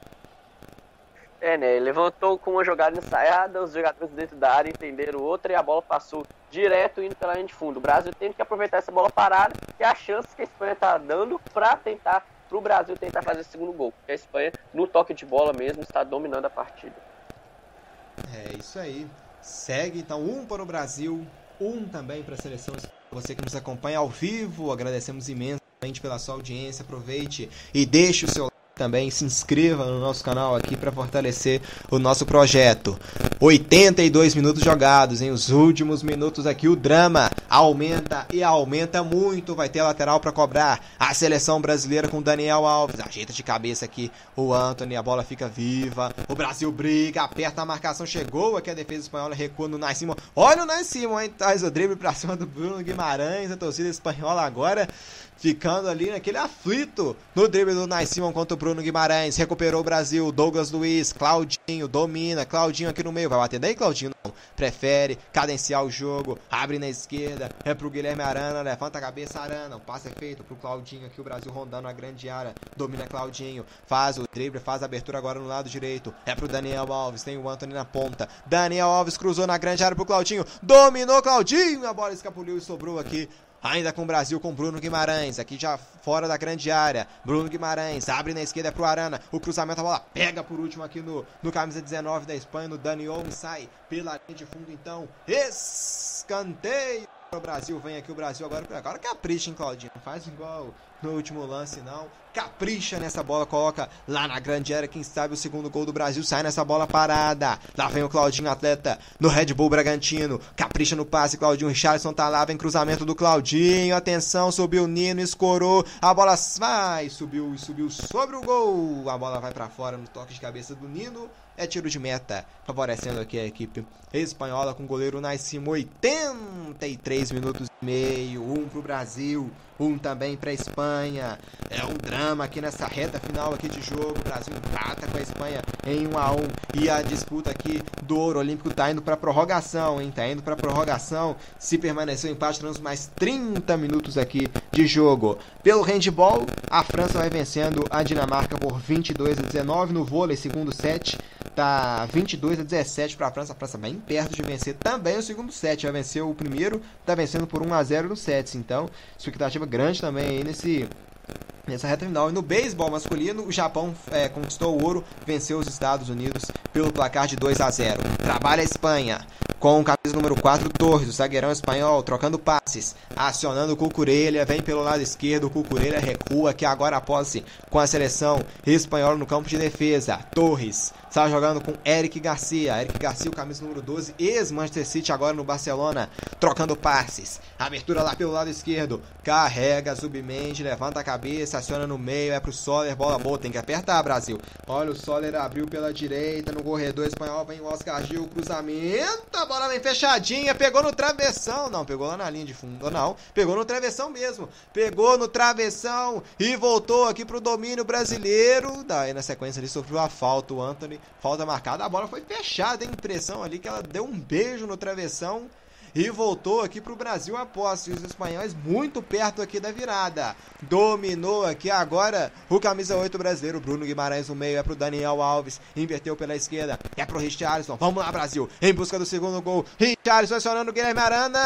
É, né? Ele levantou com uma jogada ensaiada, os jogadores dentro da área entenderam outra e a bola passou direto indo pela linha de fundo. O Brasil tem que aproveitar essa bola parada e a chance que a Espanha está dando para tentar, para o Brasil tentar fazer o segundo gol. Porque a Espanha, no toque de bola mesmo, está dominando a partida. É isso aí. Segue então um para o Brasil, um também para a seleção. Você que nos acompanha ao vivo, agradecemos imensamente pela sua audiência. Aproveite e deixe o seu também se inscreva no nosso canal aqui para fortalecer o nosso projeto. 82 minutos jogados, em os últimos minutos aqui o drama aumenta e aumenta muito. Vai ter lateral para cobrar. A seleção brasileira com Daniel Alves ajeita de cabeça aqui o Anthony, a bola fica viva. O Brasil briga, aperta a marcação, chegou aqui a defesa espanhola recua no Nascimon. Olha o Nascimon, hein? Traz o drible para cima do Bruno Guimarães, a torcida espanhola agora ficando ali naquele aflito no drible do Nascimon contra o Bruno Guimarães. Recuperou o Brasil, Douglas Luiz, Claudinho, domina, Claudinho aqui no meio, vai bater daí, Claudinho? Não, prefere cadenciar o jogo, abre na esquerda, é pro Guilherme Arana, levanta a cabeça, Arana, o passe é feito pro Claudinho aqui, o Brasil rondando a grande área, domina Claudinho, faz o drible, faz a abertura agora no lado direito, é pro Daniel Alves, tem o Anthony na ponta, Daniel Alves cruzou na grande área pro Claudinho, dominou Claudinho, a bola escapuliu e sobrou aqui Ainda com o Brasil com Bruno Guimarães, aqui já fora da grande área. Bruno Guimarães abre na esquerda pro Arana. O cruzamento, a bola pega por último aqui no, no camisa 19 da Espanha, no Dani Olmo. Sai pela linha de fundo então. Escanteio. O Brasil vem aqui, o Brasil agora. Agora capricha, hein, Claudinho? Faz igual no último lance, não. Capricha nessa bola, coloca lá na grande área. Quem sabe o segundo gol do Brasil sai nessa bola parada. Lá vem o Claudinho, atleta no Red Bull Bragantino. Capricha no passe, Claudinho Richardson tá lá, vem cruzamento do Claudinho. Atenção, subiu o Nino, escorou. A bola vai, subiu, subiu sobre o gol. A bola vai para fora no toque de cabeça do Nino é tiro de meta, favorecendo aqui a equipe espanhola com o goleiro Nascimo, 83 minutos e meio, um para o Brasil, um também para a Espanha. É um drama aqui nessa reta final aqui de jogo. O Brasil empata com a Espanha em 1 a 1 e a disputa aqui do Ouro Olímpico está indo para prorrogação, hein? Tá indo para prorrogação. Se permanecer o empate, teremos mais 30 minutos aqui de jogo. Pelo handball, a França vai vencendo a Dinamarca por 22 a 19 no vôlei, segundo set. tá 22 a 17 para a França. A França bem perto de vencer também o segundo set. Já venceu o primeiro, tá vencendo por 1 a 0 no set. Então, expectativa grande também aí nesse nessa reta final. E no beisebol masculino, o Japão é, conquistou o ouro, venceu os Estados Unidos pelo placar de 2 a 0. Trabalha a Espanha com o camisa número 4, Torres, o zagueirão espanhol, trocando passes, acionando o Cucurelha, vem pelo lado esquerdo, o Cucurelha recua, que agora a posse com a seleção espanhola no campo de defesa. Torres está jogando com Eric Garcia, Eric Garcia, o camisa número 12, ex-Manchester City, agora no Barcelona, trocando passes. Abertura lá pelo lado esquerdo, carrega, submente, levanta a cabeça, aciona no meio, é pro Soler, bola boa, tem que apertar, Brasil. Olha, o Soler abriu pela direita, no corredor espanhol vem o Oscar Gil, cruzamento, a bola vem fechadinha, pegou no travessão, não, pegou lá na linha de fundo, não, pegou no travessão mesmo, pegou no travessão e voltou aqui pro domínio brasileiro, daí na sequência ele sofreu a falta, o Anthony, falta marcada, a bola foi fechada, hein? impressão ali que ela deu um beijo no travessão, e voltou aqui para o Brasil a posse. Os espanhóis muito perto aqui da virada. Dominou aqui agora o camisa 8 brasileiro. Bruno Guimarães no meio é para o Daniel Alves. Inverteu pela esquerda. É para o Richarlison. Vamos lá, Brasil. Em busca do segundo gol. Richarlison acionando o Guilherme Arana.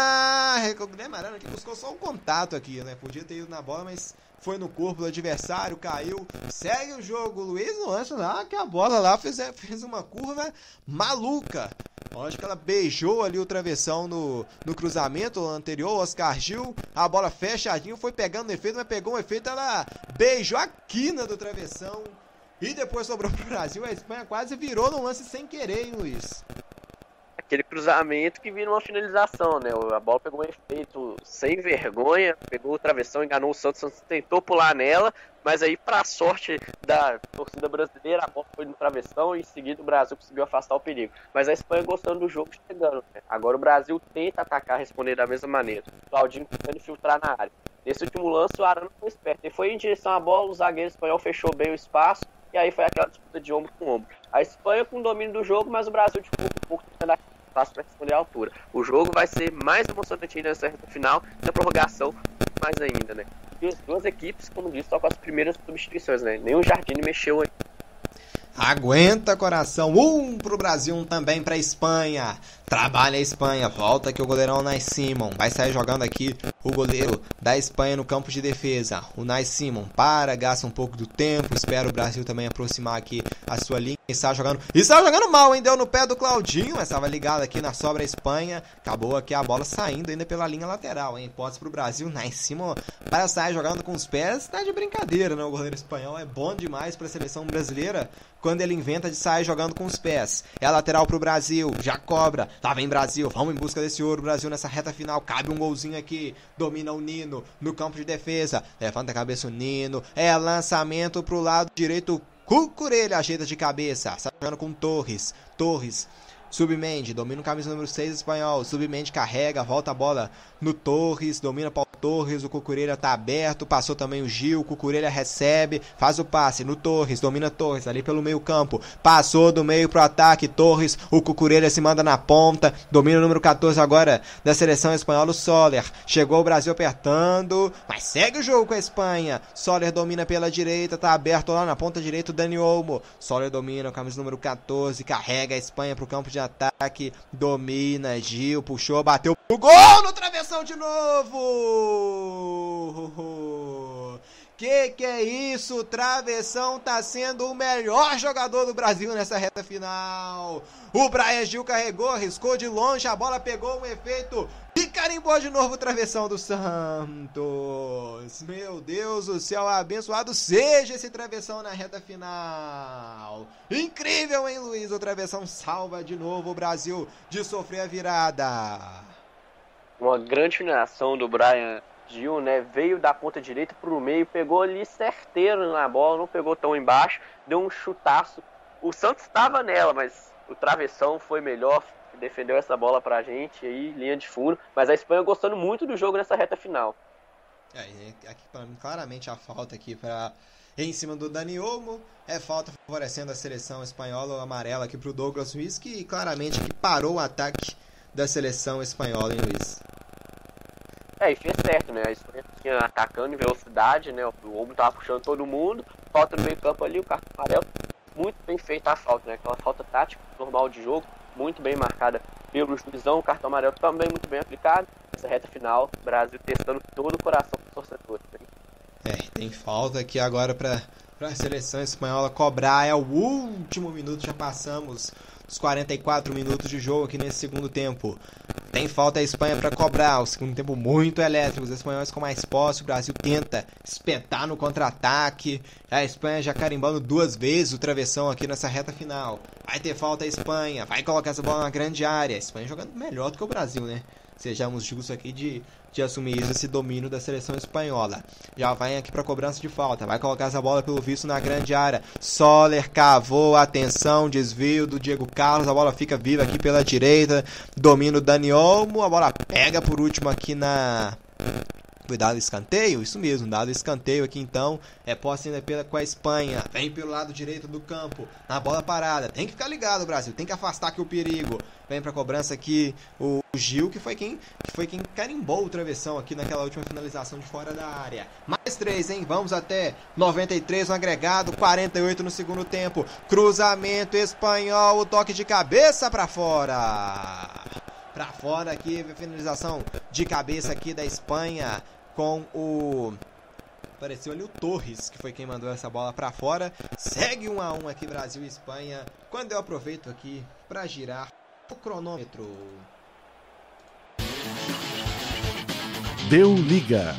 O Guilherme Arana que buscou só um contato aqui, né? Podia ter ido na bola, mas foi no corpo do adversário, caiu, segue o jogo. Luiz no lance lá, que a bola lá fez, fez uma curva maluca. Acho que ela beijou ali o travessão no, no cruzamento anterior, Oscar Gil. A bola fechadinho, foi pegando efeito, mas pegou um efeito, ela beijou a quina do travessão. E depois sobrou pro Brasil. A Espanha quase virou no lance sem querer, hein, Luiz? Aquele cruzamento que vira uma finalização, né? A bola pegou um efeito sem vergonha, pegou o travessão, enganou o Santos, o Santos tentou pular nela, mas aí, para sorte da torcida brasileira, a bola foi no travessão e em seguida o Brasil conseguiu afastar o perigo. Mas a Espanha gostando do jogo, chegando. Né? Agora o Brasil tenta atacar, responder da mesma maneira. Claudinho tentando infiltrar na área. Nesse último lance, o Arana foi esperto. Ele foi em direção à bola, o zagueiro espanhol fechou bem o espaço e aí foi aquela disputa de ombro com ombro. A Espanha com o domínio do jogo, mas o Brasil de pouco a pouco tentando espaço para responder à altura. O jogo vai ser mais emocionante ainda nessa reta final, na prorrogação, mais ainda, né? E as duas equipes, como disse, só com as primeiras substituições, né? Nem o Jardine mexeu aí. Aguenta coração, um pro Brasil, um também pra Espanha. Trabalha a Espanha, volta aqui o goleirão Nice Simon. Vai sair jogando aqui o goleiro da Espanha no campo de defesa. O Nice Simon para, gasta um pouco do tempo. Espera o Brasil também aproximar aqui a sua linha. Está jogando. Está jogando mal, hein? Deu no pé do Claudinho. Mas estava ligado aqui na sobra Espanha. Acabou aqui a bola saindo ainda pela linha lateral, hein? Pode pro Brasil. Nice Simon para sair jogando com os pés. Tá de brincadeira, né? O goleiro espanhol é bom demais para a seleção brasileira quando ele inventa de sair jogando com os pés. É lateral pro Brasil. Já cobra. Lá vem Brasil, vamos em busca desse ouro. Brasil nessa reta final, cabe um golzinho aqui. Domina o Nino no campo de defesa. Levanta a cabeça o Nino. É lançamento pro lado direito. Cucurelha ajeita de cabeça. Está jogando com Torres. Torres. Submente, domina o camisa número 6 espanhol. Submente carrega, volta a bola no Torres, domina para Torres, o Cucurelha tá aberto, passou também o Gil, o Cucurelha recebe, faz o passe no Torres, domina Torres ali pelo meio campo, passou do meio pro ataque, Torres, o Cucurelha se manda na ponta, domina o número 14 agora da seleção espanhola, o Soler, chegou o Brasil apertando, mas segue o jogo com a Espanha, Soler domina pela direita, tá aberto lá na ponta direita o Dani Olmo, Soler domina, o camisa número 14, carrega a Espanha pro campo de ataque, domina, Gil, puxou, bateu o gol no travessão de novo! Que que é isso? Travessão tá sendo o melhor jogador do Brasil nessa reta final. O Brian Gil carregou, riscou de longe, a bola pegou um efeito e carimbou de novo o Travessão do Santos. Meu Deus do céu, abençoado seja esse Travessão na reta final. Incrível, hein, Luiz? O Travessão salva de novo o Brasil de sofrer a virada. Uma grande finalização do Brian Né? Veio da ponta direita pro meio, pegou ali certeiro na bola, não pegou tão embaixo, deu um chutaço. O Santos estava nela, mas o travessão foi melhor, defendeu essa bola pra gente aí, linha de furo. Mas a Espanha gostando muito do jogo nessa reta final. É, aqui pra mim, claramente a falta aqui para em cima do Dani Olmo. É falta favorecendo a seleção espanhola amarela aqui pro Douglas Luiz, que claramente que parou o ataque da seleção espanhola, hein, Luiz? É, e fez certo, né? A Espanha tinha atacando em velocidade, né? O Olmo tava puxando todo mundo, falta no meio campo ali, o cartão amarelo. muito bem feita a falta, né? Aquela falta tática normal de jogo, muito bem marcada pelo juizão, o cartão amarelo também muito bem aplicado. Essa reta final, Brasil testando todo o coração dos torcedores. Né? É, tem falta aqui agora para a seleção espanhola cobrar. É o último minuto, já passamos os 44 minutos de jogo aqui nesse segundo tempo. Tem falta a Espanha para cobrar. O segundo tempo muito elétrico. Os espanhóis com mais posse. O Brasil tenta espetar no contra-ataque. A Espanha já carimbando duas vezes o travessão aqui nessa reta final. Vai ter falta a Espanha. Vai colocar essa bola na grande área. A Espanha jogando melhor do que o Brasil, né? Sejamos justos aqui de, de assumir esse domínio da seleção espanhola. Já vai aqui para cobrança de falta. Vai colocar essa bola pelo visto na grande área. Soler cavou, atenção, desvio do Diego Carlos. A bola fica viva aqui pela direita. Domínio Dani Olmo. A bola pega por último aqui na Cuidado escanteio, isso mesmo, dado escanteio aqui então, é posse ainda pela, com a Espanha, vem pelo lado direito do campo, na bola parada, tem que ficar ligado Brasil, tem que afastar aqui o perigo, vem pra cobrança aqui o Gil, que foi quem, que foi quem carimbou o travessão aqui naquela última finalização de fora da área. Mais três, hein, vamos até 93 no agregado, 48 no segundo tempo, cruzamento espanhol, o toque de cabeça para fora. Para fora aqui, finalização de cabeça aqui da Espanha com o Apareceu ali o Torres, que foi quem mandou essa bola para fora. Segue 1 a 1 aqui Brasil e Espanha. Quando eu aproveito aqui para girar o cronômetro. Deu liga.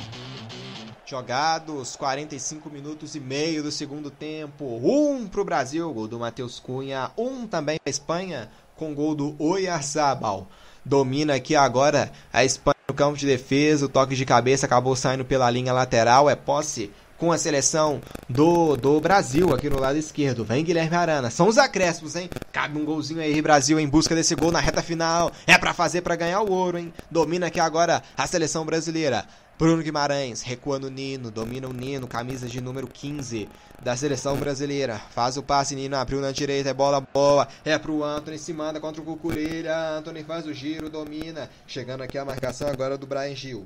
Jogados 45 minutos e meio do segundo tempo. Um para o Brasil, gol do Matheus Cunha. Um também para a Espanha, com gol do Oyarzabal. Domina aqui agora a Espanha campo de defesa. O toque de cabeça acabou saindo pela linha lateral. É posse com a seleção do, do Brasil aqui no lado esquerdo. Vem Guilherme Arana. São os acréscimos, hein? Cabe um golzinho aí, Brasil, em busca desse gol na reta final. É para fazer para ganhar o ouro, hein? Domina aqui agora a seleção brasileira. Bruno Guimarães, recuando o Nino, domina o Nino, camisa de número 15 da seleção brasileira. Faz o passe, Nino abriu na direita, é bola boa, é pro Anthony, se manda contra o Cucurelha. Anthony faz o giro, domina. Chegando aqui a marcação agora do Brian Gil.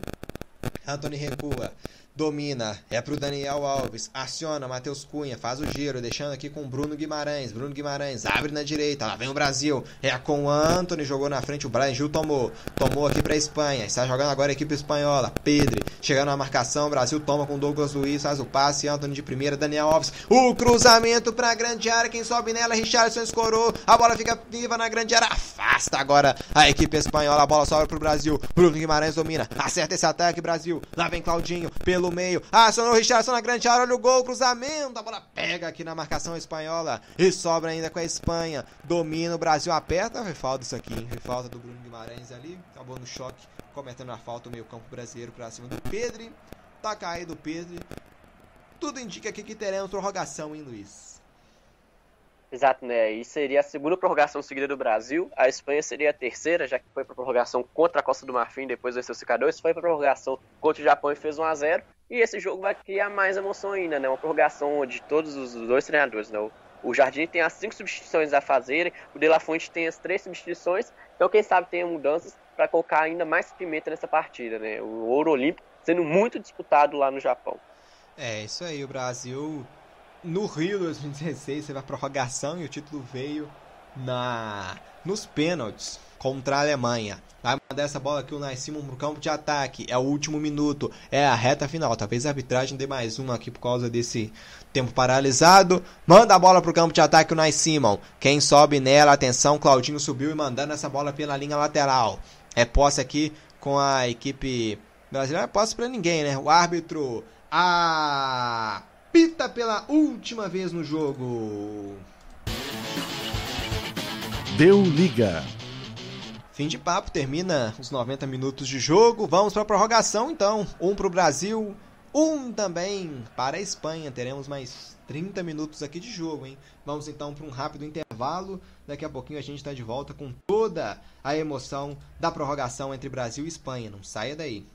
Anthony recua. Domina, é pro Daniel Alves, aciona Matheus Cunha, faz o giro, deixando aqui com Bruno Guimarães. Bruno Guimarães abre na direita, lá vem o Brasil, é com o Anthony, jogou na frente, o Brian Gil tomou, tomou aqui pra Espanha, está jogando agora a equipe espanhola. Pedro, chegando na marcação, Brasil toma com Douglas Luiz, faz o passe, Anthony de primeira, Daniel Alves, o cruzamento pra grande área, quem sobe nela, Richardson escorou, a bola fica viva na grande área, afasta agora a equipe espanhola, a bola sobra pro Brasil, Bruno Guimarães domina, acerta esse ataque, Brasil, lá vem Claudinho, pelo meio. Acionou o Richardson na grande área. Olha o gol, cruzamento. A bola pega aqui na marcação espanhola. E sobra ainda com a Espanha. Domina o Brasil, aperta. Foi falta isso aqui. Foi falta do Bruno Guimarães ali. Acabou no choque, cometendo a falta o meio-campo brasileiro para cima do Pedro. Tá caído o Pedro. Tudo indica aqui que teremos prorrogação, hein, Luiz? Exato, né? E seria a segunda prorrogação seguida do Brasil. A Espanha seria a terceira, já que foi para prorrogação contra a Costa do Marfim, depois venceu o Cicadores. Foi para prorrogação contra o Japão e fez 1 a 0 E esse jogo vai criar mais emoção ainda, né? Uma prorrogação de todos os dois treinadores, né? O Jardim tem as cinco substituições a fazer, o De La Fonte tem as três substituições. Então, quem sabe tenha mudanças para colocar ainda mais pimenta nessa partida, né? O ouro olímpico sendo muito disputado lá no Japão. É, isso aí. O Brasil no Rio 2016 teve a prorrogação e o título veio na nos pênaltis contra a Alemanha. Vai mandar essa bola aqui o Nascimon pro campo de ataque. É o último minuto. É a reta final. Talvez a arbitragem dê mais uma aqui por causa desse tempo paralisado. Manda a bola pro campo de ataque o Nascimon. Quem sobe nela, atenção, Claudinho subiu e mandando essa bola pela linha lateral. É posse aqui com a equipe brasileira. Não é posse pra ninguém, né? O árbitro. A apita pela última vez no jogo. Deu liga. Fim de papo, termina os 90 minutos de jogo. Vamos para a prorrogação então. Um para o Brasil, um também para a Espanha. Teremos mais 30 minutos aqui de jogo, hein? Vamos então para um rápido intervalo. Daqui a pouquinho a gente está de volta com toda a emoção da prorrogação entre Brasil e Espanha. Não saia daí.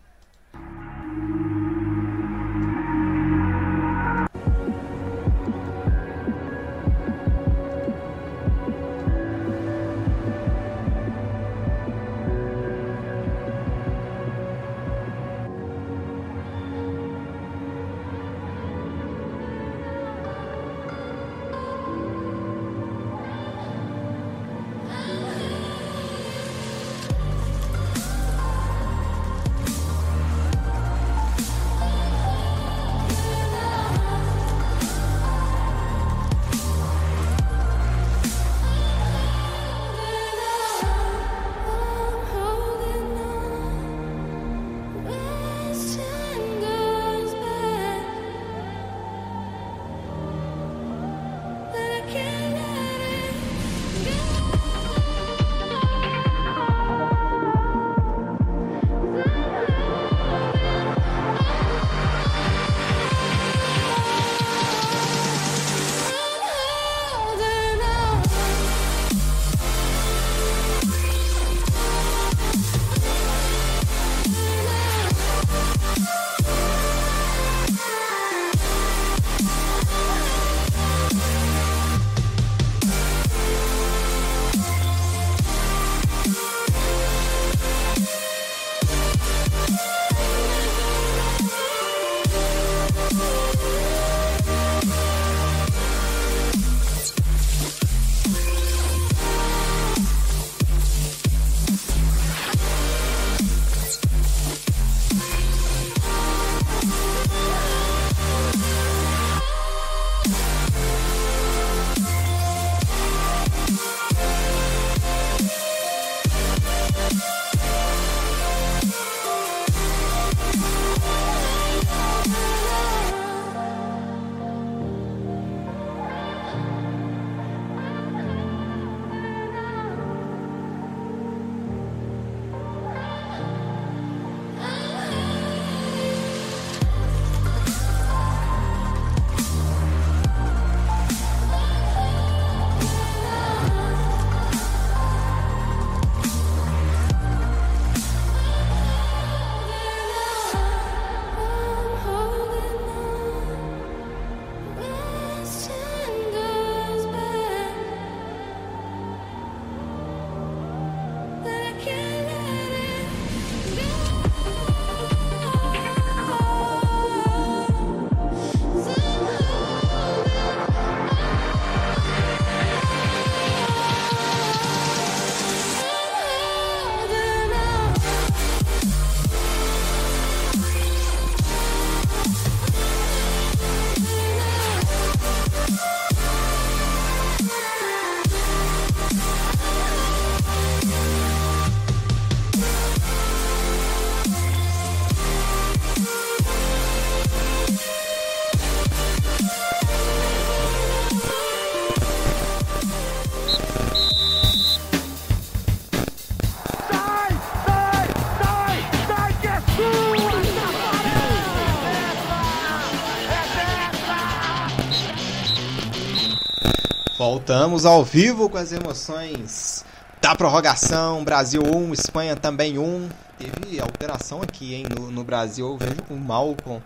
Voltamos ao vivo com as emoções da prorrogação. Brasil 1, Espanha também 1. Teve alteração aqui, hein? No, no Brasil, eu vejo o Malcom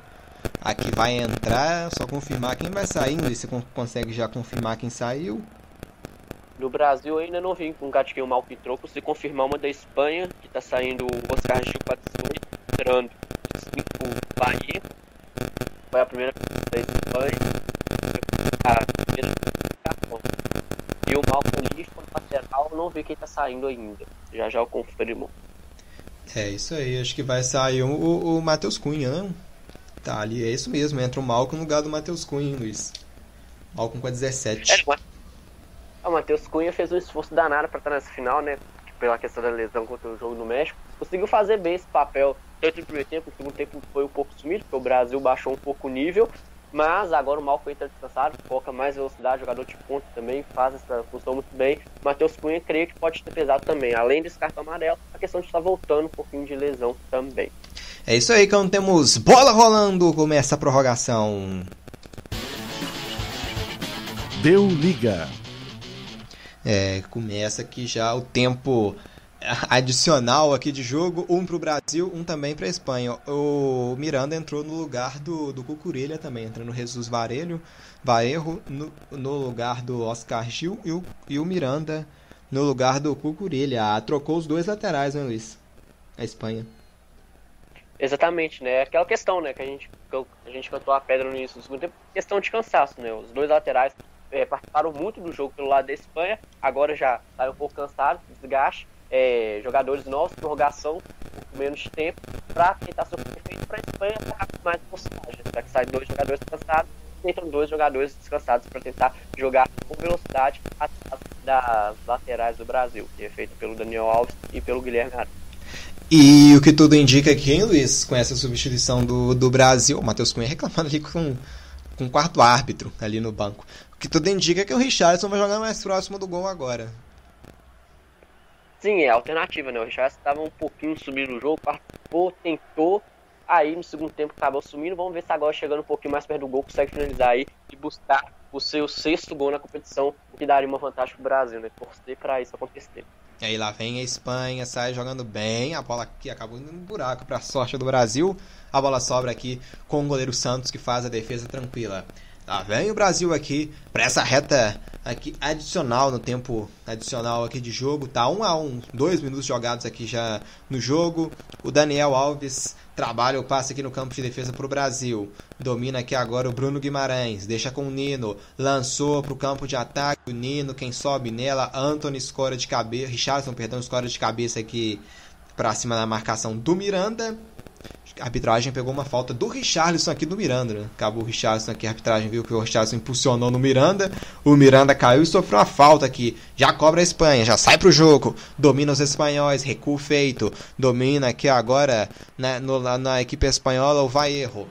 aqui vai entrar. Só confirmar quem vai. Luiz, você con- consegue já confirmar quem saiu? No Brasil ainda não vi um gatinho mal que trocou. Se confirmar uma da Espanha, que tá saindo o Oscar Gil para 18, entrando o Bahia. Foi a primeira da Espanha. A primeira cartão. E o Malcolm Lifford, lateral, não vi quem tá saindo ainda. Já já eu confirmo. É isso aí, acho que vai sair o, o, o Matheus Cunha, não? Tá ali, é isso mesmo. Entra o Malcom no lugar do Matheus Cunha, hein, Luiz? Malcom com a 17. É, mas... O Matheus Cunha fez um esforço danado para estar nessa final, né? Pela questão da lesão contra o jogo no México. Conseguiu fazer bem esse papel, tanto no primeiro tempo, no segundo tempo foi um pouco sumido, porque o Brasil baixou um pouco o nível. Mas agora o Malcolm entra descansado, coloca mais velocidade, jogador de ponta também, faz essa função muito bem. O Matheus Cunha creio que pode ter pesado também. Além desse cartão amarelo, a questão de estar voltando um pouquinho de lesão também. É isso aí, então temos bola rolando. Começa a prorrogação. Deu liga. É, começa aqui já o tempo adicional aqui de jogo, um para o Brasil, um também para a Espanha. O Miranda entrou no lugar do, do Cucurella também, entrando Jesus Varelho, Vaerro no, no lugar do Oscar Gil e o, e o Miranda no lugar do Cucurella. Ah, trocou os dois laterais, né, Luiz? A Espanha. Exatamente, né? Aquela questão, né? Que a gente, que a gente cantou a pedra no início do segundo tempo, questão de cansaço, né? Os dois laterais é, participaram muito do jogo pelo lado da Espanha, agora já tá um pouco cansado, desgaste. É, jogadores novos, prorrogação, com menos tempo, para tentar ser perfeito para a Espanha com mais velocidade. Já que saem dois jogadores cansados, entram dois jogadores descansados para tentar jogar com velocidade atrás das laterais do Brasil, que é feito pelo Daniel Alves e pelo Guilherme Arana. E o que tudo indica aqui, hein, Luiz, com essa substituição do, do Brasil, o Matheus Cunha reclamando ali com, com quarto árbitro ali no banco. O que tudo indica é que o Richardson vai jogar mais próximo do gol agora. Sim, é alternativa, né? O Richardson estava um pouquinho subindo no jogo, participou, tentou, aí no segundo tempo acabou sumindo. Vamos ver se agora chegando um pouquinho mais perto do gol, consegue finalizar aí e buscar o seu sexto gol na competição, o que daria uma vantagem pro Brasil, né? Torcer para isso acontecer. E aí lá vem a Espanha, sai jogando bem, a bola aqui acabou indo no buraco para sorte do Brasil. A bola sobra aqui com o goleiro Santos que faz a defesa tranquila. Lá vem o Brasil aqui para essa reta aqui adicional no tempo adicional aqui de jogo, tá um a um, dois minutos jogados aqui já no jogo. O Daniel Alves trabalha o passe aqui no campo de defesa para o Brasil. Domina aqui agora o Bruno Guimarães, deixa com o Nino, lançou para o campo de ataque. O Nino, quem sobe nela, Anthony escora de cabeça, Richardson, perdão, escora de cabeça aqui para cima da marcação do Miranda. A arbitragem pegou uma falta do Richarlison aqui do Miranda, né? Acabou o Richarlison aqui, a arbitragem viu que o Richarlison impulsionou no Miranda. O Miranda caiu e sofreu uma falta aqui. Já cobra a Espanha, já sai pro jogo. Domina os espanhóis, recuo feito. Domina aqui agora né, no- na, equipe espanhola o Vaierro.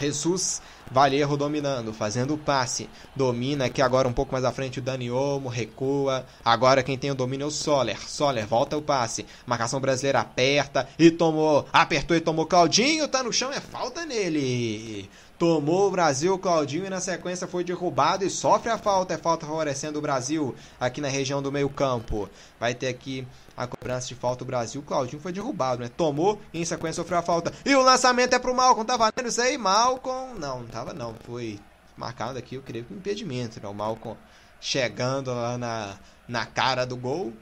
Jesus Valerro dominando, fazendo o passe. Domina aqui agora um pouco mais à frente o Dani Olmo, recua. Agora quem tem o domínio é o Soler. Soler volta o passe. Marcação brasileira aperta e tomou. Apertou e tomou Claudinho, tá no chão, é falta nele. Tomou o Brasil, Claudinho, e na sequência foi derrubado e sofre a falta. É falta favorecendo o Brasil aqui na região do meio-campo. Vai ter aqui a cobrança de falta o Brasil. Claudinho foi derrubado, né? Tomou e em sequência sofreu a falta. E o lançamento é pro Malcom. Tá valendo isso aí, Malcom? Não, não tava não. Foi marcado aqui, eu creio que impedimento, né? O Malcom chegando lá na, na cara do gol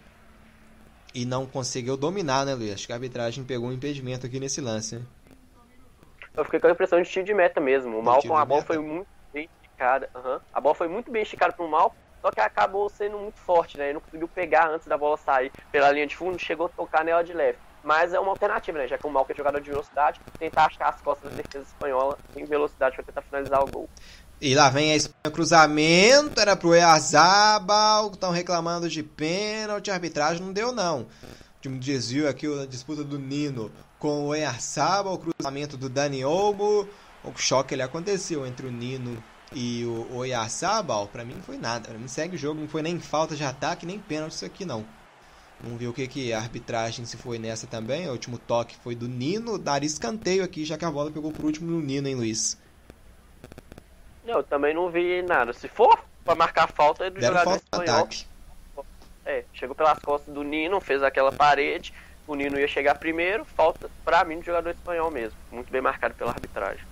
e não conseguiu dominar, né, Luiz? Acho que a arbitragem pegou um impedimento aqui nesse lance, né? Eu fiquei com a impressão de tiro de meta mesmo. O Malcom, a bola meta? foi muito bem esticada. aham. A bola foi muito bem esticada pro Malcom, só que acabou sendo muito forte, né? Ele não conseguiu pegar antes da bola sair pela linha de fundo, chegou a tocar nela de leve. Mas é uma alternativa, né? Já que o Malcom é jogador de velocidade, tentar achar as costas da defesa espanhola em velocidade para tentar finalizar o gol. E lá vem a Espanha, cruzamento, era pro Eazabal, estão reclamando de pênalti, a arbitragem não deu não. Um desvio aqui, a disputa do Nino com o Eazabal, o cruzamento do Dani Olmo, o choque ele aconteceu entre o Nino e o Oyarzabal, pra mim não foi nada, pra mim segue o jogo, não foi nem falta de ataque, nem pênalti isso aqui não. Vamos ver o que, que a arbitragem se foi nessa também, o último toque foi do Nino, daria escanteio aqui, já que a bola pegou por último no Nino, hein Luiz? Não, eu também não vi nada. Se for pra marcar falta do Deram jogador falta espanhol. ataque. É, chegou pelas costas do Nino, fez aquela parede. O Nino ia chegar primeiro, falta pra mim do jogador espanhol mesmo. Muito bem marcado pela arbitragem.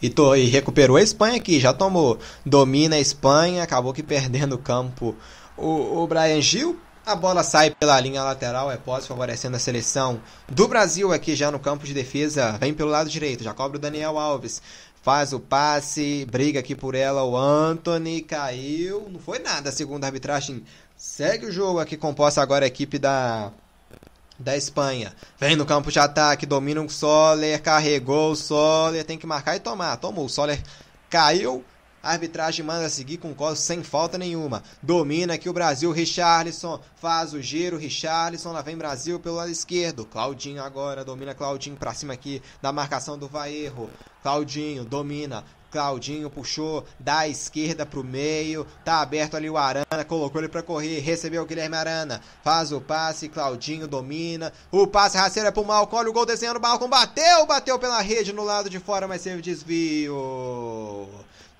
E, to- e recuperou a Espanha aqui, já tomou. Domina a Espanha, acabou que perdendo o campo o, o Brian Gil. A bola sai pela linha lateral, é pós favorecendo a seleção do Brasil aqui já no campo de defesa. Vem pelo lado direito, já cobra o Daniel Alves. Faz o passe, briga aqui por ela o Anthony, caiu. Não foi nada, segundo a arbitragem. Segue o jogo aqui, composta agora a equipe da, da Espanha. Vem no campo de ataque, domina o Soler, carregou o Soler, tem que marcar e tomar. Tomou, o Soler caiu. A arbitragem manda seguir com colo sem falta nenhuma. Domina aqui o Brasil, Richarlison faz o giro, Richarlison, lá vem Brasil pelo lado esquerdo. Claudinho agora, domina Claudinho pra cima aqui da marcação do Vaerro. Claudinho domina, Claudinho puxou da esquerda pro meio, tá aberto ali o Arana, colocou ele pra correr, recebeu o Guilherme Arana, faz o passe, Claudinho domina, o passe rasteiro é pro Malcom, olha o gol desenhando, Malcom bateu, bateu pela rede no lado de fora, mas teve desvio.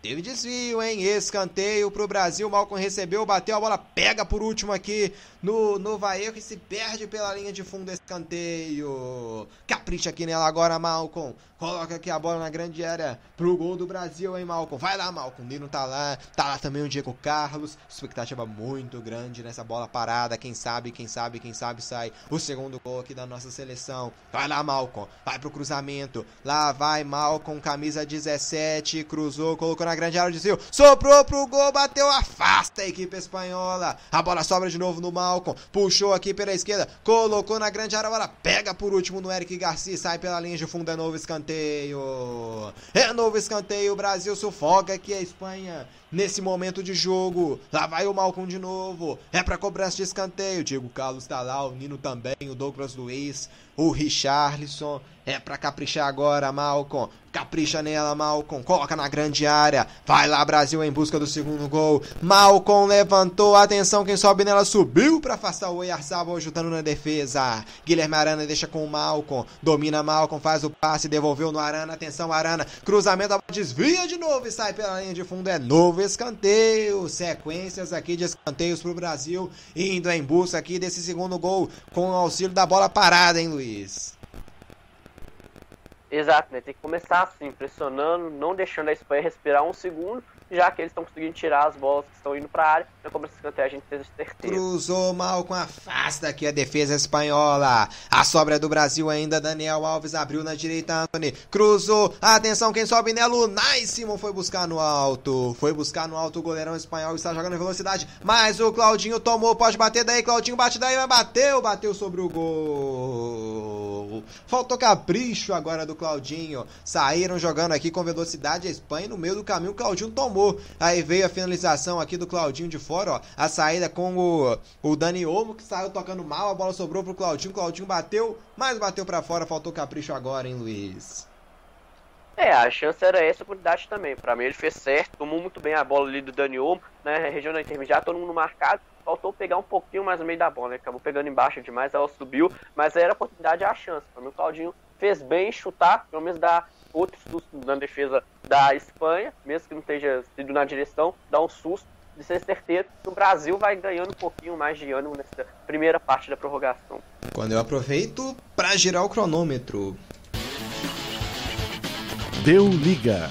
Teve desvio, hein? Escanteio pro Brasil. Malcom recebeu, bateu a bola, pega por último aqui no, no Vaeiro que se perde pela linha de fundo. Escanteio. Capricha aqui nela agora, Malcom. Coloca aqui a bola na grande área pro gol do Brasil, hein, Malcom? Vai lá, Malcom. Nino tá lá. Tá lá também o Diego Carlos. Expectativa muito grande nessa bola parada. Quem sabe, quem sabe, quem sabe sai o segundo gol aqui da nossa seleção. Vai lá, Malcom. Vai pro cruzamento. Lá vai Malcom, camisa 17. Cruzou, colocou na grande área, desvio. Soprou pro gol, bateu, afasta a equipe espanhola. A bola sobra de novo no Malcom. Puxou aqui pela esquerda. Colocou na grande área, a bola pega por último no Eric Garcia. Sai pela linha de fundo, é novo escanteio. É novo escanteio. O Brasil sufoca aqui a Espanha. Nesse momento de jogo, lá vai o Malcom de novo. É pra cobrança de escanteio. Diego Carlos tá lá, o Nino também, o Douglas Luiz, o Richarlison. É pra caprichar agora, Malcom. Capricha nela, Malcom. Coloca na grande área. Vai lá, Brasil, em busca do segundo gol. Malcom levantou. Atenção, quem sobe nela subiu pra afastar o Oyarzabal, ajudando na defesa. Guilherme Arana deixa com o Malcom. Domina Malcom, faz o passe, devolveu no Arana. Atenção, Arana. Cruzamento, desvia de novo e sai pela linha de fundo. É novo escanteio. Sequências aqui de escanteios pro Brasil. Indo em busca aqui desse segundo gol com o auxílio da bola parada, hein, Luiz? Exato, né? Tem que começar assim, pressionando, não deixando a Espanha respirar um segundo, já que eles estão conseguindo tirar as bolas que estão indo para a área. Na cobrança de escanteio a gente fez certeza. Cruzou mal com afasta aqui a defesa espanhola. A sobra do Brasil ainda. Daniel Alves abriu na direita. Anthony cruzou. Atenção, quem sobe nela? O foi buscar no alto. Foi buscar no alto o goleirão espanhol. Está jogando em velocidade. Mas o Claudinho tomou. Pode bater daí. Claudinho bate daí. Mas bateu. Bateu sobre o gol. Faltou capricho agora do Claudinho. Saíram jogando aqui com velocidade a Espanha. No meio do caminho o Claudinho tomou. Aí veio a finalização aqui do Claudinho de fora, ó. A saída com o, o Dani Olmo, que saiu tocando mal. A bola sobrou pro Claudinho. Claudinho bateu, mas bateu para fora. Faltou capricho agora, hein, Luiz? É, a chance era essa, a oportunidade também. Pra mim ele fez certo, tomou muito bem a bola ali do Dani Olmo, né? Região da intermediária, todo mundo marcado. Faltou pegar um pouquinho mais no meio da bola, né? Acabou pegando embaixo demais, ela subiu. Mas era a oportunidade a chance. Pra mim o Claudinho fez bem chutar, pelo menos dar outro susto na defesa da Espanha, mesmo que não esteja ido na direção, dar um susto de ser certeiro que o Brasil vai ganhando um pouquinho mais de ânimo nessa primeira parte da prorrogação. Quando eu aproveito para girar o cronômetro. Deu liga.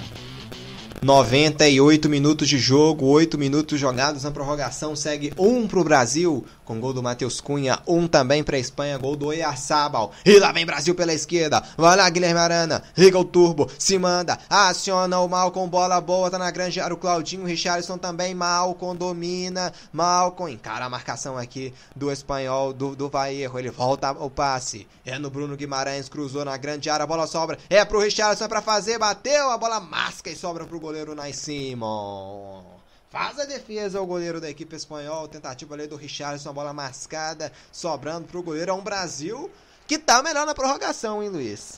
98 minutos de jogo, 8 minutos jogados na prorrogação, segue um pro Brasil, com gol do Matheus Cunha, um também pra Espanha, gol do Oyarzabal. E lá vem Brasil pela esquerda, vai lá Guilherme Arana, liga o turbo, se manda, aciona o Malcom, bola boa, tá na grande área o Claudinho, Richarlison também, Malcom domina, Malcom encara a marcação aqui do espanhol, do, do Vaerro, ele volta o passe, é no Bruno Guimarães, cruzou na grande área, a bola sobra, é pro Richarlison pra fazer, bateu, a bola masca e sobra pro goleiro Nai Simon. Faz a defesa o goleiro da equipe espanhola. Tentativa ali do Richarlison, bola mascada, sobrando pro goleiro. É um Brasil que tá melhor na prorrogação, hein, Luiz?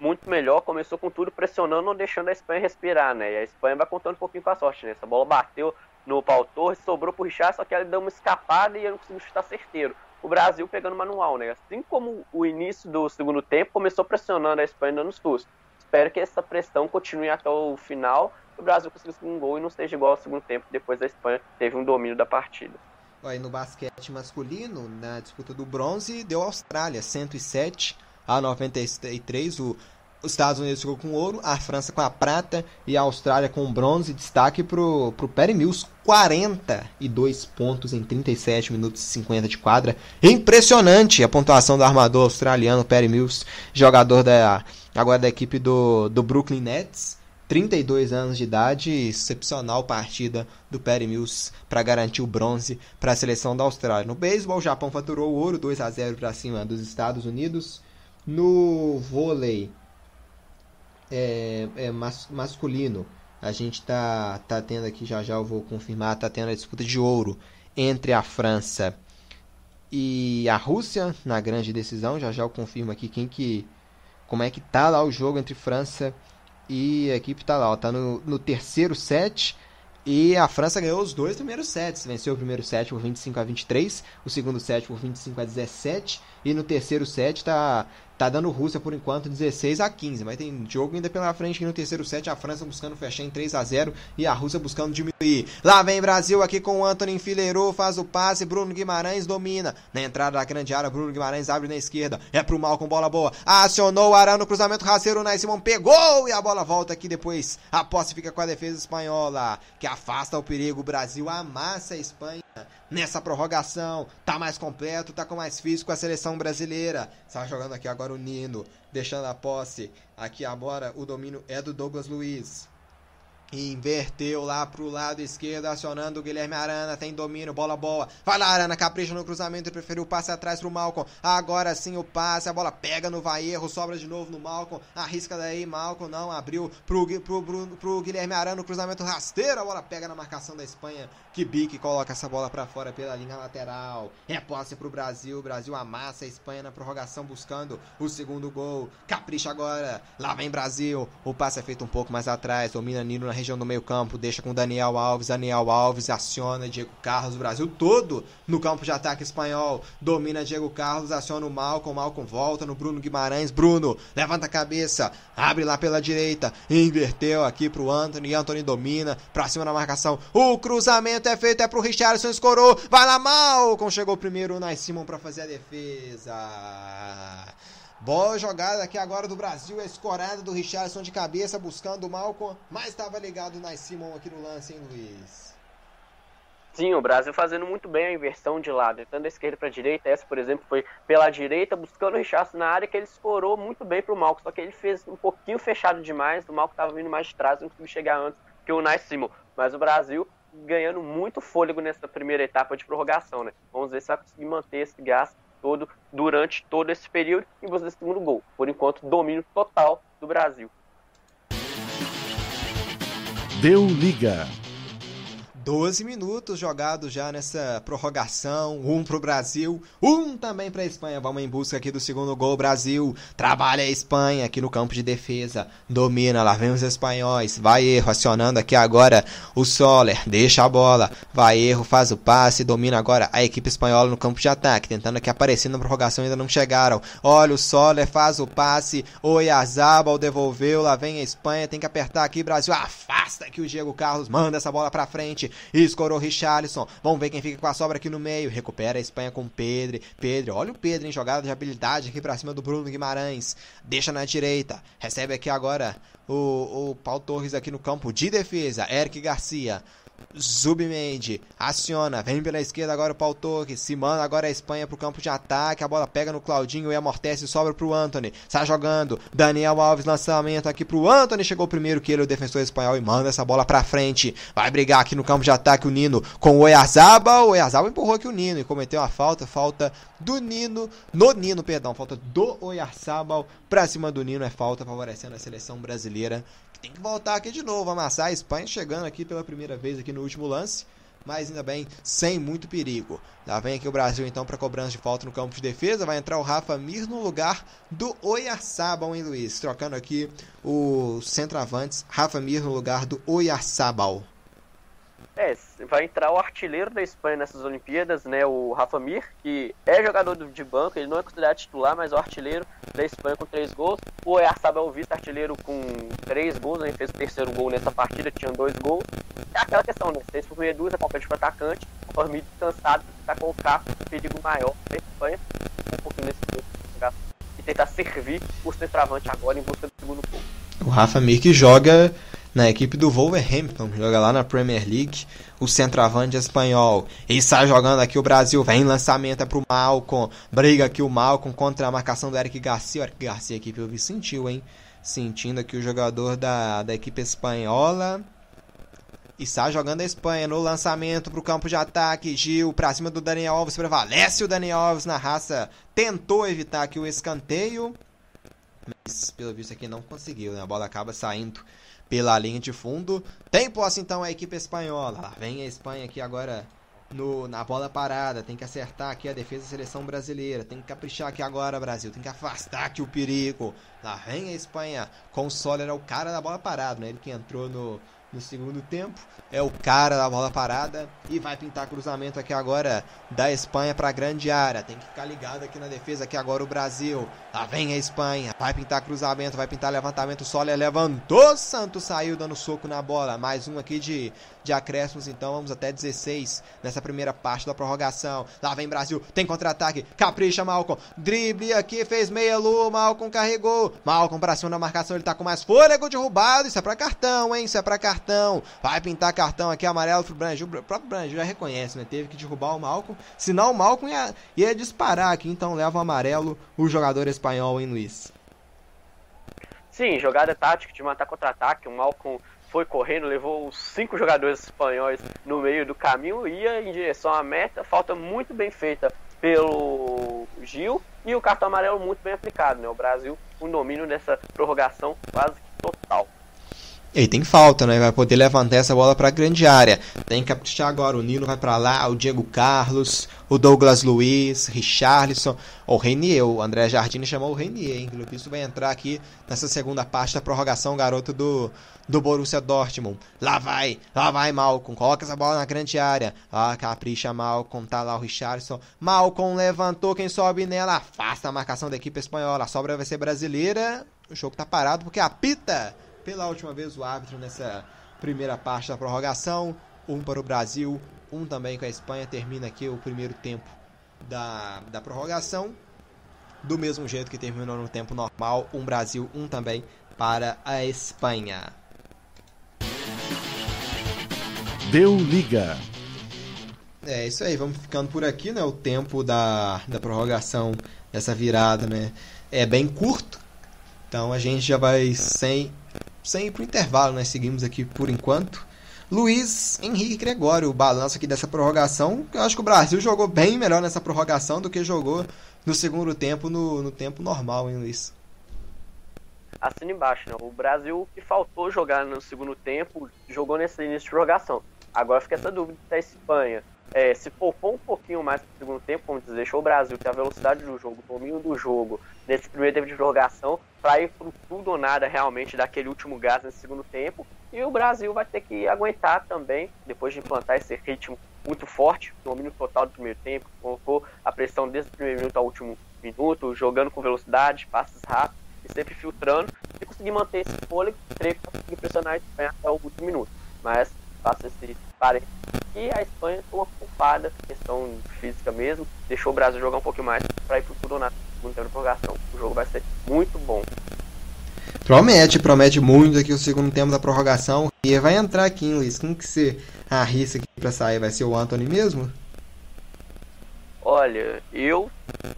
Muito melhor, começou com tudo pressionando, não deixando a Espanha respirar, né? E a Espanha vai contando um pouquinho com a sorte, né? Essa bola bateu no Pau Torres, sobrou pro Richard, só que ele deu uma escapada e ele não conseguiu chutar certeiro. O Brasil pegando manual, né? Assim como o início do segundo tempo, começou pressionando a Espanha dando susto. Espero que essa pressão continue até o final o Brasil conseguisse um gol e não seja igual ao segundo tempo, depois a Espanha teve um domínio da partida. Aí no basquete masculino, na disputa do bronze, deu a Austrália, 107 a 93. O, os Estados Unidos ficou com ouro, a França com a prata e a Austrália com bronze. Destaque pro, pro Perry Mills, 42 pontos em 37 minutos e 50 de quadra. Impressionante a pontuação do armador australiano Perry Mills, jogador da, agora da equipe do, do Brooklyn Nets. 32 anos de idade, excepcional partida do Perry Mills para garantir o bronze para a seleção da Austrália. No beisebol, o Japão faturou o ouro 2 a 0 para cima dos Estados Unidos. No vôlei é, é, mas, masculino, a gente tá, tá tendo aqui, já já eu vou confirmar, tá tendo a disputa de ouro entre a França e a Rússia na grande decisão. Já já eu confirmo aqui quem que como é que tá lá o jogo entre França e a equipe tá lá, ó, tá no, no terceiro set. E a França ganhou os dois primeiros sets. Venceu o primeiro set por 25 a 23, o segundo set por 25 a 17 e no terceiro set tá Tá dando Rússia por enquanto 16 a 15, mas tem jogo ainda pela frente que no terceiro set a França buscando fechar em 3 a 0 e a Rússia buscando diminuir. Lá vem Brasil aqui com o Anthony enfileirou, faz o passe, Bruno Guimarães domina. Na entrada da grande área, Bruno Guimarães abre na esquerda, é pro mal com bola boa. Acionou o Arano, cruzamento rasteiro, o Simão pegou e a bola volta aqui depois. A posse fica com a defesa espanhola, que afasta o perigo. O Brasil amassa a Espanha nessa prorrogação. Tá mais completo, tá com mais físico a seleção brasileira. Está jogando aqui agora o Nino, deixando a posse. Aqui agora o domínio é do Douglas Luiz. Inverteu lá pro lado esquerdo, acionando o Guilherme Arana. Tem domínio, bola boa. Vai lá, Arana, capricha no cruzamento preferiu o passe atrás pro Malcom. Agora sim o passe, a bola pega no Vaierro, sobra de novo no Malcom. Arrisca daí, Malcom não abriu pro, pro, pro, pro Guilherme Arana. Cruzamento rasteiro, a bola pega na marcação da Espanha. Que bique coloca essa bola para fora pela linha lateral. É posse pro Brasil. O Brasil amassa a Espanha na prorrogação, buscando o segundo gol. Capricha agora. Lá vem Brasil. O passe é feito um pouco mais atrás. Domina Nino na região do meio-campo. Deixa com Daniel Alves. Daniel Alves aciona Diego Carlos. O Brasil todo no campo de ataque espanhol. Domina Diego Carlos. Aciona o Malcom. Malcom volta no Bruno Guimarães. Bruno levanta a cabeça. Abre lá pela direita. Inverteu aqui pro Anthony. Anthony domina. Pra cima na marcação. O cruzamento é feito, é pro Richardson, escorou, vai lá Malcom, chegou primeiro o Simon pra fazer a defesa. Boa jogada aqui agora do Brasil, escorada do Richardson de cabeça, buscando o Malcom, mas estava ligado Nice Simon aqui no lance, hein, Luiz? Sim, o Brasil fazendo muito bem a inversão de lado, tanto da esquerda para a direita. Essa, por exemplo, foi pela direita, buscando o Richardson na área, que ele escorou muito bem para o Malcom. Só que ele fez um pouquinho fechado demais, o Malcom estava vindo mais de trás, não conseguiu chegar antes que o Nice Simon. Mas o Brasil ganhando muito fôlego nessa primeira etapa de prorrogação, né? Vamos ver se vai conseguir manter esse gás todo durante todo esse período e você segundo gol. Por enquanto, domínio total do Brasil. Deu liga. 12 minutos jogados já nessa prorrogação, um pro Brasil, um também pra Espanha. Vamos em busca aqui do segundo gol, Brasil. Trabalha a Espanha aqui no campo de defesa. Domina, lá vem os espanhóis. Vai erro, acionando aqui agora o Soler. Deixa a bola. Vai erro, faz o passe. Domina agora a equipe espanhola no campo de ataque. Tentando aqui aparecer na prorrogação, ainda não chegaram. Olha o Soler, faz o passe. Oiazabal devolveu. Lá vem a Espanha. Tem que apertar aqui, Brasil. Afasta aqui o Diego Carlos. Manda essa bola pra frente. Escorou Richarlison. Vamos ver quem fica com a sobra aqui no meio. Recupera a Espanha com Pedro. Pedro, olha o Pedro em jogada de habilidade aqui pra cima do Bruno Guimarães. Deixa na direita. Recebe aqui agora o, o Paulo Torres aqui no campo de defesa. Eric Garcia. Zubimendi aciona, vem pela esquerda agora o Paul Torres, se manda agora a Espanha pro campo de ataque, a bola pega no Claudinho e amortece e sobra pro Anthony, está jogando, Daniel Alves lançamento aqui pro Anthony, chegou primeiro que ele, o defensor espanhol, e manda essa bola pra frente, vai brigar aqui no campo de ataque o Nino com o Oyarzabal, o Oyarzabal empurrou aqui o Nino e cometeu a falta, falta do Nino, no Nino, perdão, falta do Oyarzabal. Pra cima do Nino, é falta favorecendo a seleção brasileira, tem que voltar aqui de novo, amassar a Espanha chegando aqui pela primeira vez aqui no último lance, mas ainda bem sem muito perigo. Já vem aqui o Brasil então para cobrança de falta no campo de defesa, vai entrar o Rafa Mir no lugar do Oyarzabal, hein, Luiz? Trocando aqui o centroavantes, Rafa Mir no lugar do Oyarzabal. É, vai entrar o artilheiro da Espanha nessas Olimpíadas, né, o Rafa Mir, que é jogador do- de banco, ele não é considerado titular, mas é o artilheiro da Espanha com três gols. O Oyarzabal vice-artilheiro com três gols, né, ele fez o terceiro gol nessa partida, tinha dois gols. É aquela questão, né, seis por meia dúzia, compete para atacante, o Mir descansado, para colocar um perigo maior da Espanha, um pouquinho nesse jogo, e tentar servir o centroavante agora em busca do segundo gol. O Rafa Mir que joga na equipe do Wolverhampton, joga lá na Premier League, o centroavante espanhol. E sai jogando aqui o Brasil, vem lançamento é pro Malcom, briga aqui o Malcom contra a marcação do Eric Garcia. O Eric Garcia aqui pelo visto sentiu, hein? Sentindo aqui o jogador da, da equipe espanhola. E sai jogando a Espanha no lançamento pro campo de ataque. Gil pra cima do Daniel Alves. Prevalece o Daniel Alves na raça. Tentou evitar aqui o escanteio. Mas pelo visto aqui não conseguiu, né? A bola acaba saindo pela linha de fundo. Tem posse então a equipe espanhola. Lá vem a Espanha aqui agora no, na bola parada. Tem que acertar aqui a defesa da seleção brasileira. Tem que caprichar aqui agora, Brasil. Tem que afastar aqui o perigo. Lá vem a Espanha com o Soler, é o cara da bola parada, né? Ele que entrou no, no segundo tempo. É o cara da bola parada. E vai pintar cruzamento aqui agora da Espanha para a grande área. Tem que ficar ligado aqui na defesa aqui agora o Brasil. Lá vem a Espanha. Vai pintar cruzamento, vai pintar levantamento. Soler levantou. Santos saiu dando soco na bola. Mais um aqui de, de acréscimos. Então vamos até 16 nessa primeira parte da prorrogação. Lá vem Brasil. Tem contra-ataque. Capricha Malcom. Drible aqui. Fez meia lua. Malcom carregou. Malcom pra cima da marcação. Ele tá com mais fôlego derrubado. Isso é pra cartão, hein? Isso é pra cartão. Vai pintar cartão aqui amarelo pro Brangil. O próprio Brangil já reconhece, né? Teve que derrubar o Malcom. Senão o Malcom ia, ia disparar aqui. Então leva o amarelo o jogador espanhol, hein, Luiz? Sim, jogada tática de matar contra-ataque. O Malcom foi correndo, levou os cinco jogadores espanhóis no meio do caminho, ia em direção à meta. Falta muito bem feita pelo Gil e o cartão amarelo muito bem aplicado. Né? O Brasil, um domínio dessa prorrogação quase total. E aí tem falta, né? Vai poder levantar essa bola para a grande área. Tem que caprichar agora. O Nino vai para lá, o Diego Carlos, o Douglas Luiz, Richarlison, o Renier. O André Jardine chamou o Renier, hein? Pelo visto vai entrar aqui nessa segunda parte da prorrogação, garoto do, do Borussia Dortmund. Lá vai, lá vai Malcom. Coloca essa bola na grande área. Ah, capricha Malcom, tá lá o Richarlison. Malcom levantou, quem sobe nela afasta a marcação da equipe espanhola. A sobra vai ser brasileira. O jogo tá parado porque apita pela última vez o árbitro nessa primeira parte da prorrogação. Um para o Brasil, um também com a Espanha. Termina aqui o primeiro tempo da, da prorrogação. Do mesmo jeito que terminou no tempo normal, um Brasil, um também para a Espanha. Deu liga. É isso aí, vamos ficando por aqui, né? O tempo da, da prorrogação dessa virada, né? É bem curto. Então a gente já vai sem, sem ir pro intervalo, né? Seguimos aqui por enquanto. Luiz Henrique Gregório, o balanço aqui dessa prorrogação. Eu acho que o Brasil jogou bem melhor nessa prorrogação do que jogou no segundo tempo, no, no tempo normal, hein, Luiz? Assina embaixo, né? O Brasil que faltou jogar no segundo tempo, jogou nesse início de prorrogação. Agora fica essa dúvida se a Espanha é, se poupou um pouquinho mais no segundo tempo, como dizer, deixou o Brasil ter a velocidade do jogo, o domínio do jogo, nesse primeiro tempo de prorrogação, para ir pro tudo ou nada realmente daquele último gás nesse segundo tempo. E o Brasil vai ter que aguentar também, depois de implantar esse ritmo muito forte, domínio total do primeiro tempo, colocou a pressão desde o primeiro minuto ao último minuto, jogando com velocidade, passes rápidos e sempre filtrando, e conseguir manter esse fôlego, que conseguir pressionar Espanha até o último minuto. Mas faço esse E a Espanha foi uma culpada, questão física mesmo, deixou o Brasil jogar um pouquinho mais para ir pro tudo ou nada segundo tempo de prorrogação. O jogo vai ser muito bom. Promete, promete muito aqui o segundo tempo da prorrogação. E vai entrar aqui, hein, Luiz? Quem que você arrisca aqui pra sair? Vai ser o Anthony mesmo? Olha, eu,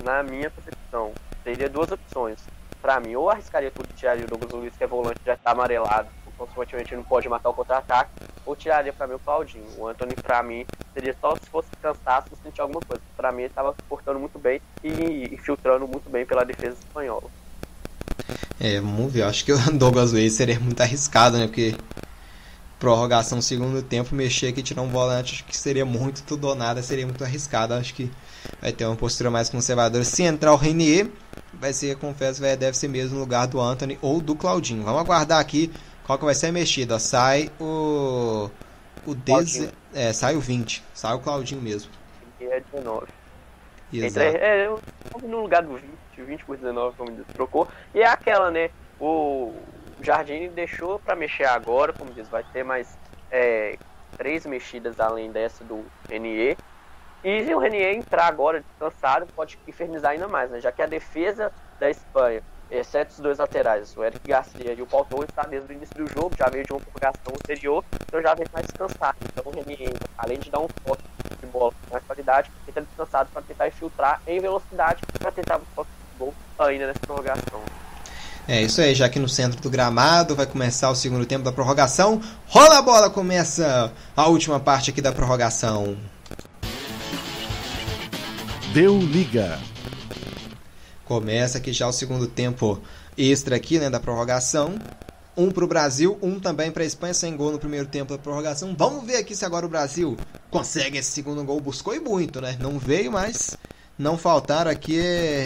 na minha percepção, teria duas opções. Pra mim, ou arriscaria tudo e tiraria o Douglas Luiz, que é volante, já tá amarelado, consequentemente não pode matar o contra-ataque, ou tiraria pra mim o Claudinho. O Anthony, pra mim, seria só se fosse cansaço, se sentir alguma coisa. Pra mim, ele tava cortando muito bem e, e filtrando muito bem pela defesa espanhola. É, vamos ver. Acho que o Douglas Luiz seria muito arriscado, né? Porque prorrogação segundo tempo, mexer aqui, tirar um volante, acho que seria muito tudo ou nada, seria muito arriscado. Acho que vai ter uma postura mais conservadora. Se entrar o Renier, vai ser, confesso, vai, deve ser mesmo no lugar do Anthony ou do Claudinho. Vamos aguardar aqui qual que vai ser a mexida. Sai o, O deze... Claudinho. É, sai o 20. Sai o Claudinho mesmo. E é 19. Exato. Entre, é, eu no lugar do 20, 20 por 19, como diz, trocou. E é aquela, né? O Jardim deixou pra mexer agora, como diz, vai ter mais é, três mexidas além dessa do Renier. E se o Renier entrar agora descansado, pode infernizar ainda mais, né? Já que a defesa da Espanha, exceto os dois laterais, o Eric Garcia e o Paul Torres, está desde o início do jogo, já veio de uma prorrogação anterior, então já veio mais descansado. Então o Renier, além de dar um toque de bola com mais qualidade, ele está descansado para tentar infiltrar em velocidade para tentar buscar o gol ainda nessa prorrogação. É isso aí, já aqui no centro do gramado vai começar o segundo tempo da prorrogação. Rola a bola, começa a última parte aqui da prorrogação. Deu liga. Começa aqui já o segundo tempo extra aqui, né, da prorrogação. Um para o Brasil, um também para a Espanha, sem gol no primeiro tempo da prorrogação. Vamos ver aqui se agora o Brasil consegue esse segundo gol. Buscou e muito, né? Não veio, mas não faltaram aqui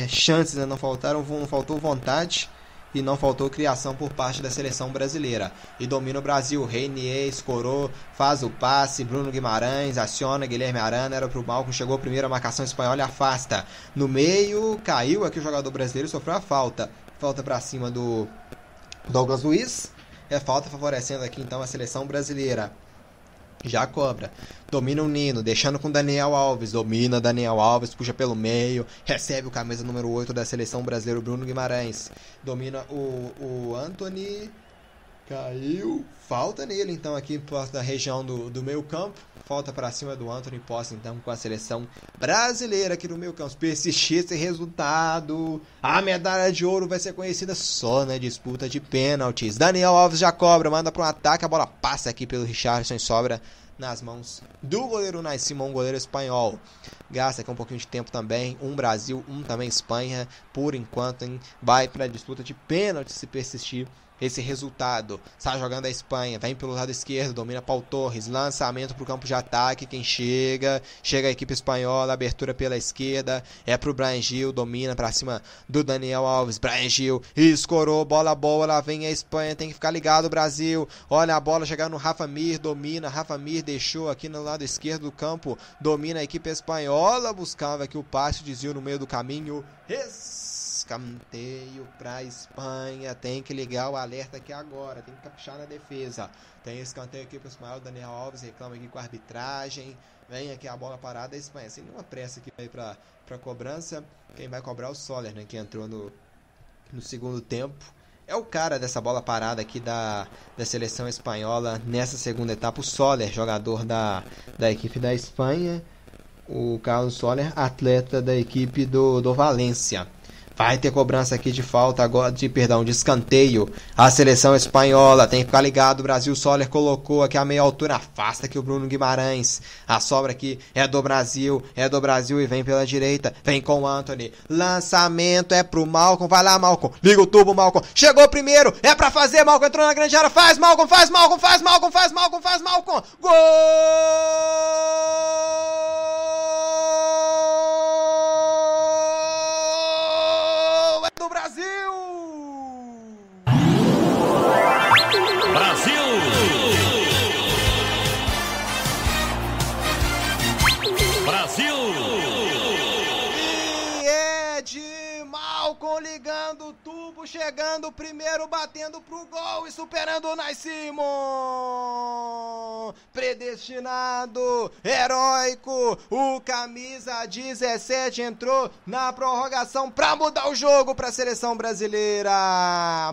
chances, né? Não faltaram, não faltou vontade e não faltou criação por parte da seleção brasileira. E domina o Brasil. Reinier escorou, faz o passe. Bruno Guimarães aciona. Guilherme Arana era pro Malcom. Chegou a primeira marcação espanhola e afasta. No meio, caiu aqui o jogador brasileiro sofreu a falta. Falta para cima do Douglas Luiz. É falta favorecendo aqui então a seleção brasileira. Já cobra. Domina o Nino, deixando com Daniel Alves. Domina Daniel Alves, puxa pelo meio. Recebe o camisa número 8 da seleção brasileira, Bruno Guimarães. Domina o, o Anthony. Caiu. Falta nele então aqui da região do, do meio campo. Falta para cima do Anthony Posse então com a seleção brasileira aqui no meio campo. Persistir esse resultado. A medalha de ouro vai ser conhecida só na disputa de pênaltis. Daniel Alves já cobra, manda para um ataque. A bola passa aqui pelo Richardson e sobra nas mãos do goleiro Nai Simão, goleiro espanhol. Gasta aqui um pouquinho de tempo também. Um Brasil, um também Espanha. Por enquanto, hein? vai para a disputa de pênalti se persistir esse resultado. Está jogando a Espanha, vem pelo lado esquerdo, domina Paul Torres, lançamento para o campo de ataque. Quem chega, chega a equipe espanhola, abertura pela esquerda, é para o Brian Gil, domina para cima do Daniel Alves. Brian Gil escorou, bola boa, lá vem a Espanha, tem que ficar ligado, Brasil. Olha a bola chegando no Rafa Mir, domina. Rafa Mir deixou aqui no lado esquerdo do campo, domina a equipe espanhola, buscava aqui o passe, desvio no meio do caminho. Escanteio para Espanha. Tem que ligar o alerta aqui agora. Tem que caprichar na defesa. Tem escanteio aqui para o Ismael. Daniel Alves reclama aqui com a arbitragem. Vem aqui a bola parada. A Espanha sem nenhuma pressa aqui para para cobrança. Quem vai cobrar é o Soler, né? Que entrou no, no segundo tempo. É o cara dessa bola parada aqui da, da seleção espanhola nessa segunda etapa. O Soler, jogador da, da equipe da Espanha. O Carlos Soler, atleta da equipe do, do Valência. Vai ter cobrança aqui de falta agora, de perdão, de escanteio. A seleção espanhola tem que ficar ligado. O Brasil Soler colocou aqui a meia altura, afasta aqui o Bruno Guimarães. A sobra aqui é do Brasil, é do Brasil e vem pela direita. Vem com o Anthony. Lançamento é pro Malcom. Vai lá, Malcom. Liga o tubo, Malcom. Chegou primeiro. É pra fazer. Malcom entrou na grande área. Faz, Malcom. Faz, Malcom. Faz, Malcom. Faz, Malcom. Faz, Malcom. Gol! Chegando primeiro, batendo pro gol e superando o Simon. Predestinado, heróico, o camisa 17 entrou na prorrogação pra mudar o jogo pra seleção brasileira.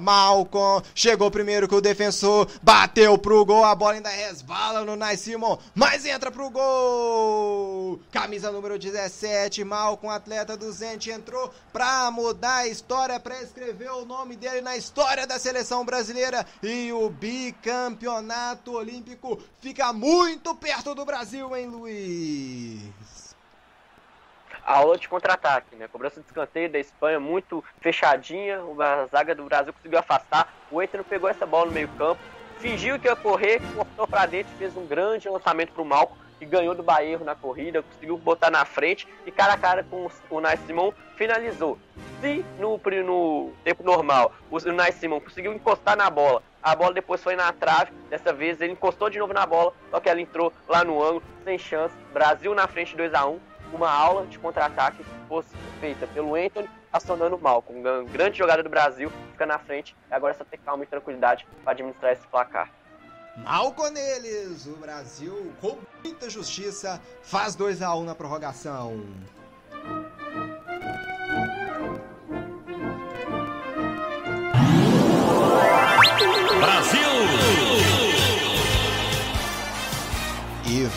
Malcom chegou primeiro que o defensor, bateu pro gol, a bola ainda resbala no Simon, mas entra pro gol. Camisa número 17, Malcom, atleta do Zente, entrou pra mudar a história, pra escrever o nome dele na história da seleção brasileira e o bicampeonato olímpico fica muito perto do Brasil, hein, Luiz? a aula de contra-ataque, né? Cobrança de escanteio da Espanha muito fechadinha, a zaga do Brasil conseguiu afastar. O Eitano pegou essa bola no meio-campo, fingiu que ia correr, cortou pra dentro, fez um grande lançamento pro Malco e ganhou do Bairro na corrida, conseguiu botar na frente e cara a cara com o Nai Simon finalizou. Se no, no tempo normal o Nai Simon conseguiu encostar na bola, a bola depois foi na trave, dessa vez ele encostou de novo na bola, só que ela entrou lá no ângulo, sem chance. Brasil na frente 2 a 1 uma aula de contra-ataque fosse feita pelo Anthony, acionando mal, com grande jogada do Brasil, fica na frente, e agora só ter calma e tranquilidade para administrar esse placar. Malco neles! O Brasil, com muita justiça, faz 2 a 1 na prorrogação.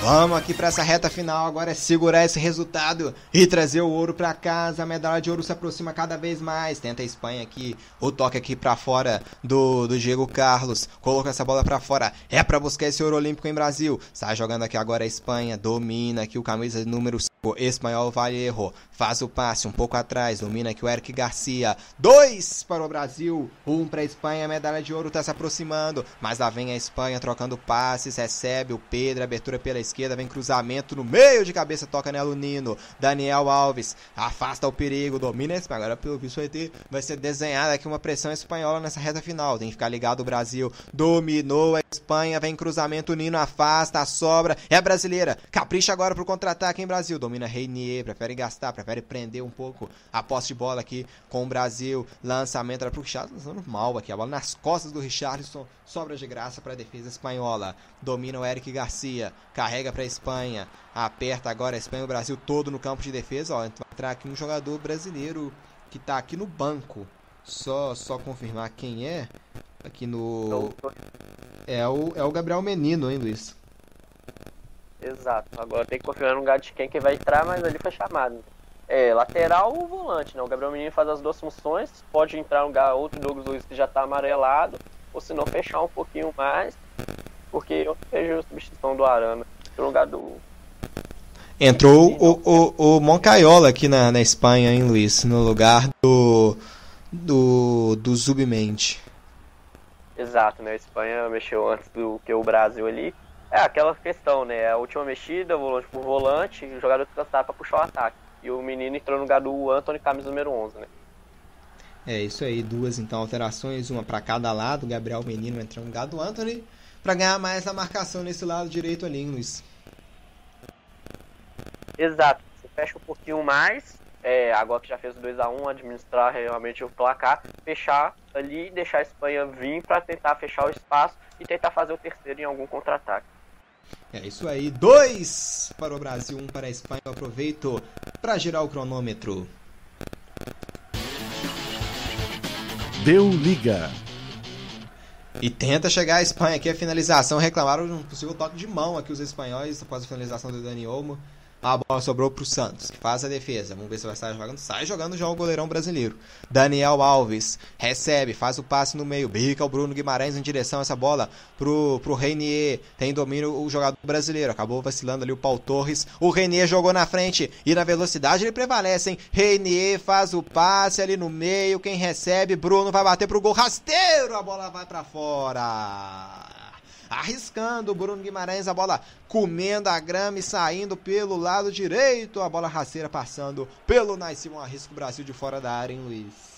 Vamos aqui para essa reta final. Agora é segurar esse resultado e trazer o ouro para casa. A medalha de ouro se aproxima cada vez mais. Tenta a Espanha aqui. O toque aqui para fora do, do Diego Carlos. Coloca essa bola para fora. É para buscar esse ouro olímpico em Brasil. Sai jogando aqui agora a Espanha. Domina aqui o camisa número 5. Espanhol Vallejo. Faz o passe um pouco atrás. Domina aqui o Eric Garcia. Dois para o Brasil. Um para a Espanha. A medalha de ouro está se aproximando. Mas lá vem a Espanha trocando passes. Recebe o Pedro. Abertura pela esquerda, vem cruzamento no meio de cabeça, toca nela o Nino. Daniel Alves afasta o perigo, domina esse. Agora, pelo visto, vai, ter, vai ser desenhada aqui uma pressão espanhola nessa reta final. Tem que ficar ligado o Brasil. Dominou a Espanha, vem cruzamento, Nino afasta, a sobra. É brasileira. Capricha agora pro contra-ataque em Brasil. Domina Reinier, prefere gastar, prefere prender um pouco a posse de bola aqui com o Brasil. Lançamento era pro Richardson, lançando mal aqui. A bola nas costas do Richardson. Sobra de graça para a defesa espanhola. Domina o Eric Garcia. Carrega para a Espanha. Aperta agora a Espanha e o Brasil todo no campo de defesa. Ó, vai entrar aqui um jogador brasileiro que tá aqui no banco. Só só confirmar quem é. Aqui no. É o, é o Gabriel Menino, hein, Luiz? Exato. Agora tem que confirmar no lugar de quem que vai entrar, mas ali foi chamado. É, lateral ou volante, né? O Gabriel Menino faz as duas funções. Pode entrar no lugar outro Douglas Luiz que já tá amarelado. Ou se não, fechar um pouquinho mais. Porque eu vejo a substituição do Arana no lugar do. Entrou o, o, o Moncaiola aqui na, na Espanha, hein, Luiz? No lugar do. Do. Do Zubmente. Exato, né? A Espanha mexeu antes do que o Brasil ali. É aquela questão, né? A última mexida, volante por volante, o jogador descansado pra puxar o ataque. E o menino entrou no lugar do Anthony, camisa número 11, né? É isso aí, duas então alterações, uma para cada lado. Gabriel Menino entrando no lugar do Anthony para ganhar mais a marcação nesse lado direito ali, hein, Luiz. Exato. Você fecha um pouquinho mais, é, agora que já fez o 2x1, administrar realmente o placar, fechar ali, deixar a Espanha vir para tentar fechar o espaço e tentar fazer o terceiro em algum contra-ataque. É isso aí, dois para o Brasil, um para a Espanha. Eu aproveito para girar o cronômetro. Deu liga. E tenta chegar a Espanha aqui a finalização. Reclamaram de um possível toque de mão aqui os espanhóis após a finalização do Dani Olmo. A bola sobrou para o Santos, faz a defesa. Vamos ver se vai estar jogando. Sai jogando já o goleirão brasileiro. Daniel Alves recebe, faz o passe no meio. Bica o Bruno Guimarães em direção a essa bola pro, pro Reinier. Tem domínio o jogador brasileiro. Acabou vacilando ali o Paul Torres. O Reinier jogou na frente e na velocidade ele prevalece, hein? Reinier faz o passe ali no meio. Quem recebe? Bruno vai bater pro gol rasteiro. A bola vai para fora arriscando o Bruno Guimarães, a bola comendo a grama e saindo pelo lado direito, a bola rasteira passando pelo Naissimon, arrisca o Brasil de fora da área, hein, Luiz?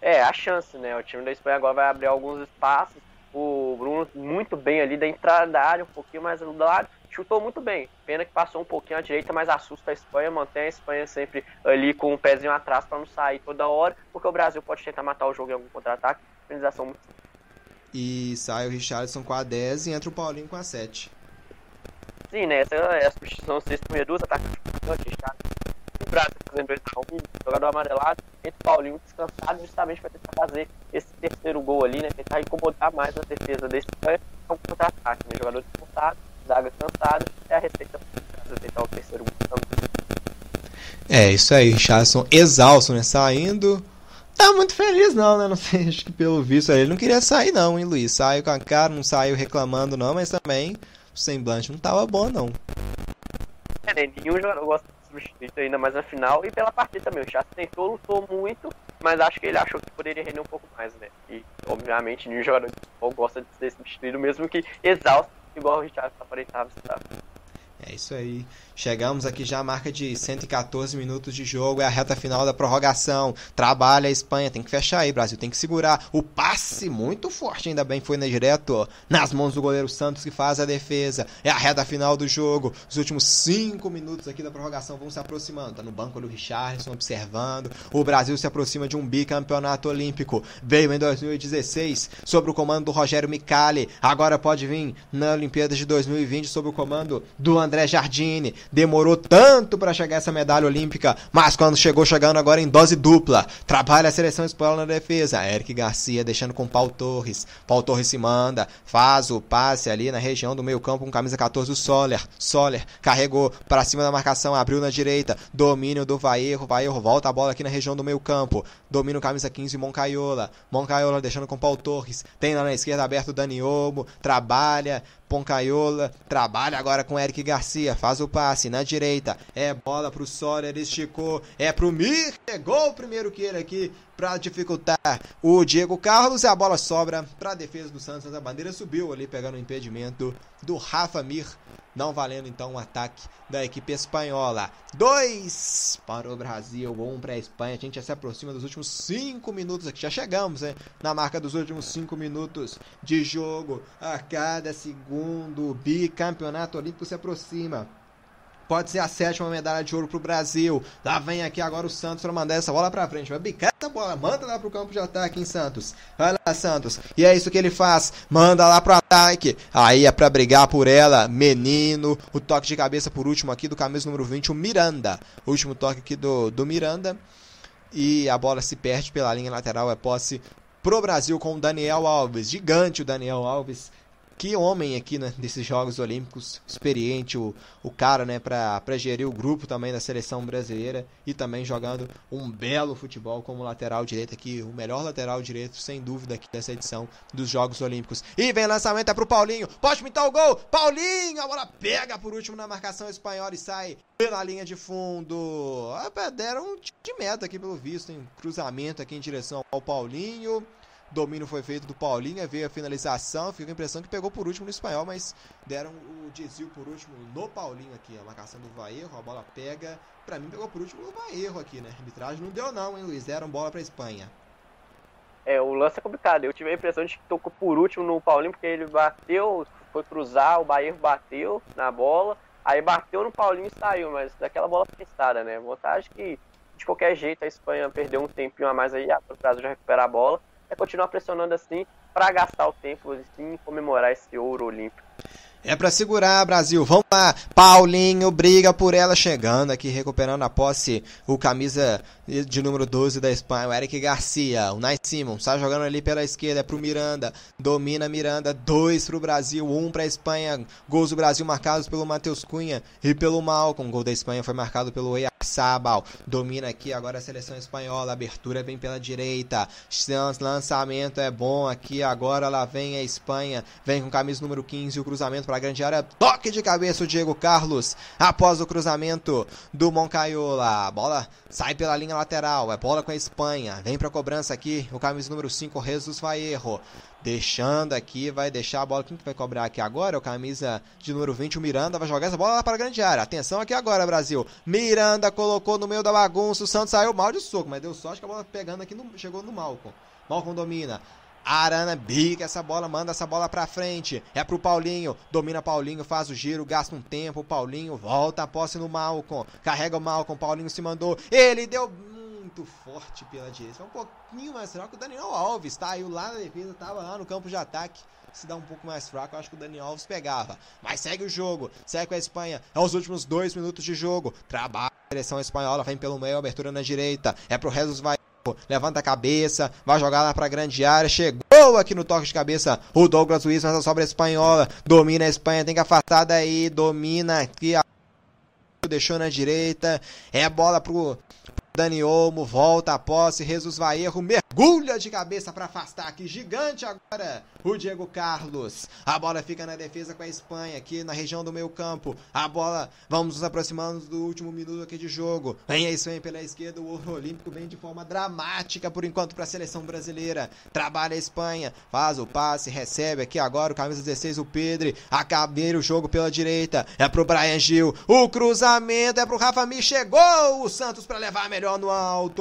É, a chance, né? O time da Espanha agora vai abrir alguns espaços. O Bruno muito bem ali da entrada da área, um pouquinho mais do lado. Chutou muito bem. Pena que passou um pouquinho à direita, mas assusta a Espanha. Mantém a Espanha sempre ali com um pezinho atrás para não sair toda hora, porque o Brasil pode tentar matar o jogo em algum contra-ataque. Finalização muito e sai o Richardson com a 10 e entra o Paulinho com a 7. Sim, né? Essa é a substituição 6 por Reduza, ataque o Brasil fazendo 2x1, um, jogador amarelado, entre o Paulinho descansado justamente para tentar fazer esse terceiro gol ali, né? Tentar incomodar mais a defesa desse Espanha, é um contra-ataque, né? Jogador descansado, zaga cansada, é a receita para tentar o terceiro gol também. É, isso aí, Richardson exausto, né? Saindo tá muito feliz não, né? Não sei, acho que pelo visto ele não queria sair não, hein, Luiz? Saiu com a cara, não saiu reclamando não, mas também o semblante não tava bom não. É, né? nenhum jogador gosta de substituir ainda mais na final e pela partida também. O Chassi tentou, lutou muito, mas acho que ele achou que poderia render um pouco mais, né? E, obviamente, nenhum jogador de futebol gosta de ser substituído, mesmo que exausto, igual o Richard aparentava estar. É isso aí. Chegamos aqui já à marca de 114 minutos de jogo, é a reta final da prorrogação. Trabalha a Espanha, tem que fechar aí, Brasil, tem que segurar. O passe muito forte, ainda bem foi na direto, nas mãos do goleiro Santos que faz a defesa. É a reta final do jogo. Os últimos 5 minutos aqui da prorrogação vão se aproximando. Tá no banco do Richardson observando. O Brasil se aproxima de um bicampeonato olímpico. Veio em 2016 sob o comando do Rogério Micali. Agora pode vir na Olimpíada de 2020 sob o comando do André Jardine demorou tanto para chegar essa medalha olímpica, mas quando chegou, chegando agora em dose dupla. Trabalha a seleção espanhola na defesa. Eric Garcia deixando com Paul Torres. Paul Torres se manda, faz o passe ali na região do meio-campo com camisa 14 o Soler. Soler carregou para cima da marcação, abriu na direita. Domínio do Vaerro. Vaerro volta a bola aqui na região do meio-campo. Domínio camisa 15 Moncaiola. Moncaiola deixando com Paul Torres. Tem lá na esquerda aberto o Dani Olmo. Trabalha Poncaiola trabalha agora com Eric Garcia, faz o passe na direita, é bola pro Soler, esticou, é pro Mir, pegou o primeiro que ele aqui para dificultar o Diego Carlos a bola sobra para a defesa do Santos. A bandeira subiu ali pegando o impedimento do Rafa Mir, não valendo então o ataque da equipe espanhola. Dois para o Brasil, um para a Espanha. A gente já se aproxima dos últimos cinco minutos aqui. Já chegamos né, na marca dos últimos cinco minutos de jogo. A cada segundo, o bicampeonato olímpico se aproxima. Pode ser a sétima medalha de ouro pro Brasil. Lá vem aqui agora o Santos para mandar essa bola para frente. Vai bicar essa bola. Manda lá pro campo de ataque em Santos. Vai lá, Santos. E é isso que ele faz. Manda lá pro ataque. Aí é para brigar por ela. Menino. O toque de cabeça por último aqui do camisa número 20, o Miranda. O último toque aqui do, do Miranda. E a bola se perde pela linha lateral. É posse pro Brasil com o Daniel Alves. Gigante o Daniel Alves que homem aqui né, desses Jogos Olímpicos, experiente, o, o cara né, para gerir o grupo também da seleção brasileira e também jogando um belo futebol como lateral direito aqui, o melhor lateral direito, sem dúvida, aqui dessa edição dos Jogos Olímpicos. E vem lançamento, é pro Paulinho, pode pintar o gol, Paulinho, a bola pega por último na marcação espanhola e sai pela linha de fundo. Ah, deram um de meta aqui pelo visto, hein? cruzamento aqui em direção ao Paulinho domínio foi feito do Paulinho, veio a finalização, fica a impressão que pegou por último no espanhol, mas deram o desvio por último no Paulinho aqui, a marcação do Vaerro, a bola pega, pra mim pegou por último no Vaerro aqui, né, a arbitragem não deu não, hein Luiz, deram bola pra Espanha. É, o lance é complicado, eu tive a impressão de que tocou por último no Paulinho, porque ele bateu, foi cruzar, o Bairro bateu na bola, aí bateu no Paulinho e saiu, mas daquela bola pensada, né, vantagem que de qualquer jeito a Espanha perdeu um tempinho a mais aí, para o Brasil já recuperar a bola, é continuar pressionando assim para gastar o tempo assim, comemorar esse ouro olímpico. É para segurar, Brasil. Vamos lá. Paulinho briga por ela, chegando aqui, recuperando a posse. O camisa de número 12 da Espanha, o Eric Garcia. O Nice Simon está jogando ali pela esquerda, é pro Miranda. Domina Miranda, dois pro Brasil, um pra Espanha. Gols do Brasil marcados pelo Matheus Cunha e pelo Malcom. Gol da Espanha foi marcado pelo Sabal. Domina aqui agora a seleção espanhola. Abertura vem pela direita. Lançamento é bom aqui. Agora lá vem a Espanha. Vem com camisa número 15. O cruzamento para a grande área. Toque de cabeça o Diego Carlos. Após o cruzamento do Moncaiola. A bola sai pela linha lateral. É bola com a Espanha. Vem para a cobrança aqui. O camisa número 5, Jesus Faerro. Deixando aqui, vai deixar a bola. Quem que vai cobrar aqui agora? O camisa de número 20, o Miranda. Vai jogar essa bola lá para a grande área. Atenção aqui agora, Brasil. Miranda colocou no meio da bagunça. O Santos saiu mal de soco, mas deu sorte que a bola pegando aqui no, chegou no Malcom. Malcom domina. Arana bica essa bola, manda essa bola pra frente. É pro Paulinho. Domina Paulinho, faz o giro, gasta um tempo. Paulinho volta a posse no Malcom. Carrega o Malcom. Paulinho se mandou. Ele deu muito forte pela direita. Um pouquinho mais fraco o Daniel Alves, tá? E o lá na defesa tava lá no campo de ataque. Se dá um pouco mais fraco, eu acho que o Daniel Alves pegava. Mas segue o jogo, segue com a Espanha. É os últimos dois minutos de jogo. Trabalha a direção espanhola, vem pelo meio, abertura na direita. É pro Jesus vai levanta a cabeça, vai jogar lá pra grande área, chegou aqui no toque de cabeça o Douglas Luiz, mas a sobra espanhola, domina a Espanha, tem que afastar daí, domina aqui, deixou na direita, é bola pro Dani Olmo, volta a posse, Jesus vai erro, mergulha de cabeça para afastar aqui, gigante agora, o Diego Carlos. A bola fica na defesa com a Espanha, aqui na região do meio campo. A bola, vamos nos aproximando do último minuto aqui de jogo. Vem a Espanha pela esquerda, o ouro olímpico vem de forma dramática por enquanto para a seleção brasileira. Trabalha a Espanha, faz o passe, recebe aqui agora o camisa 16, o Pedro. Acabeira o jogo pela direita, é pro Brian Gil. O cruzamento é pro Rafa Mi, chegou o Santos para levar melhor no alto.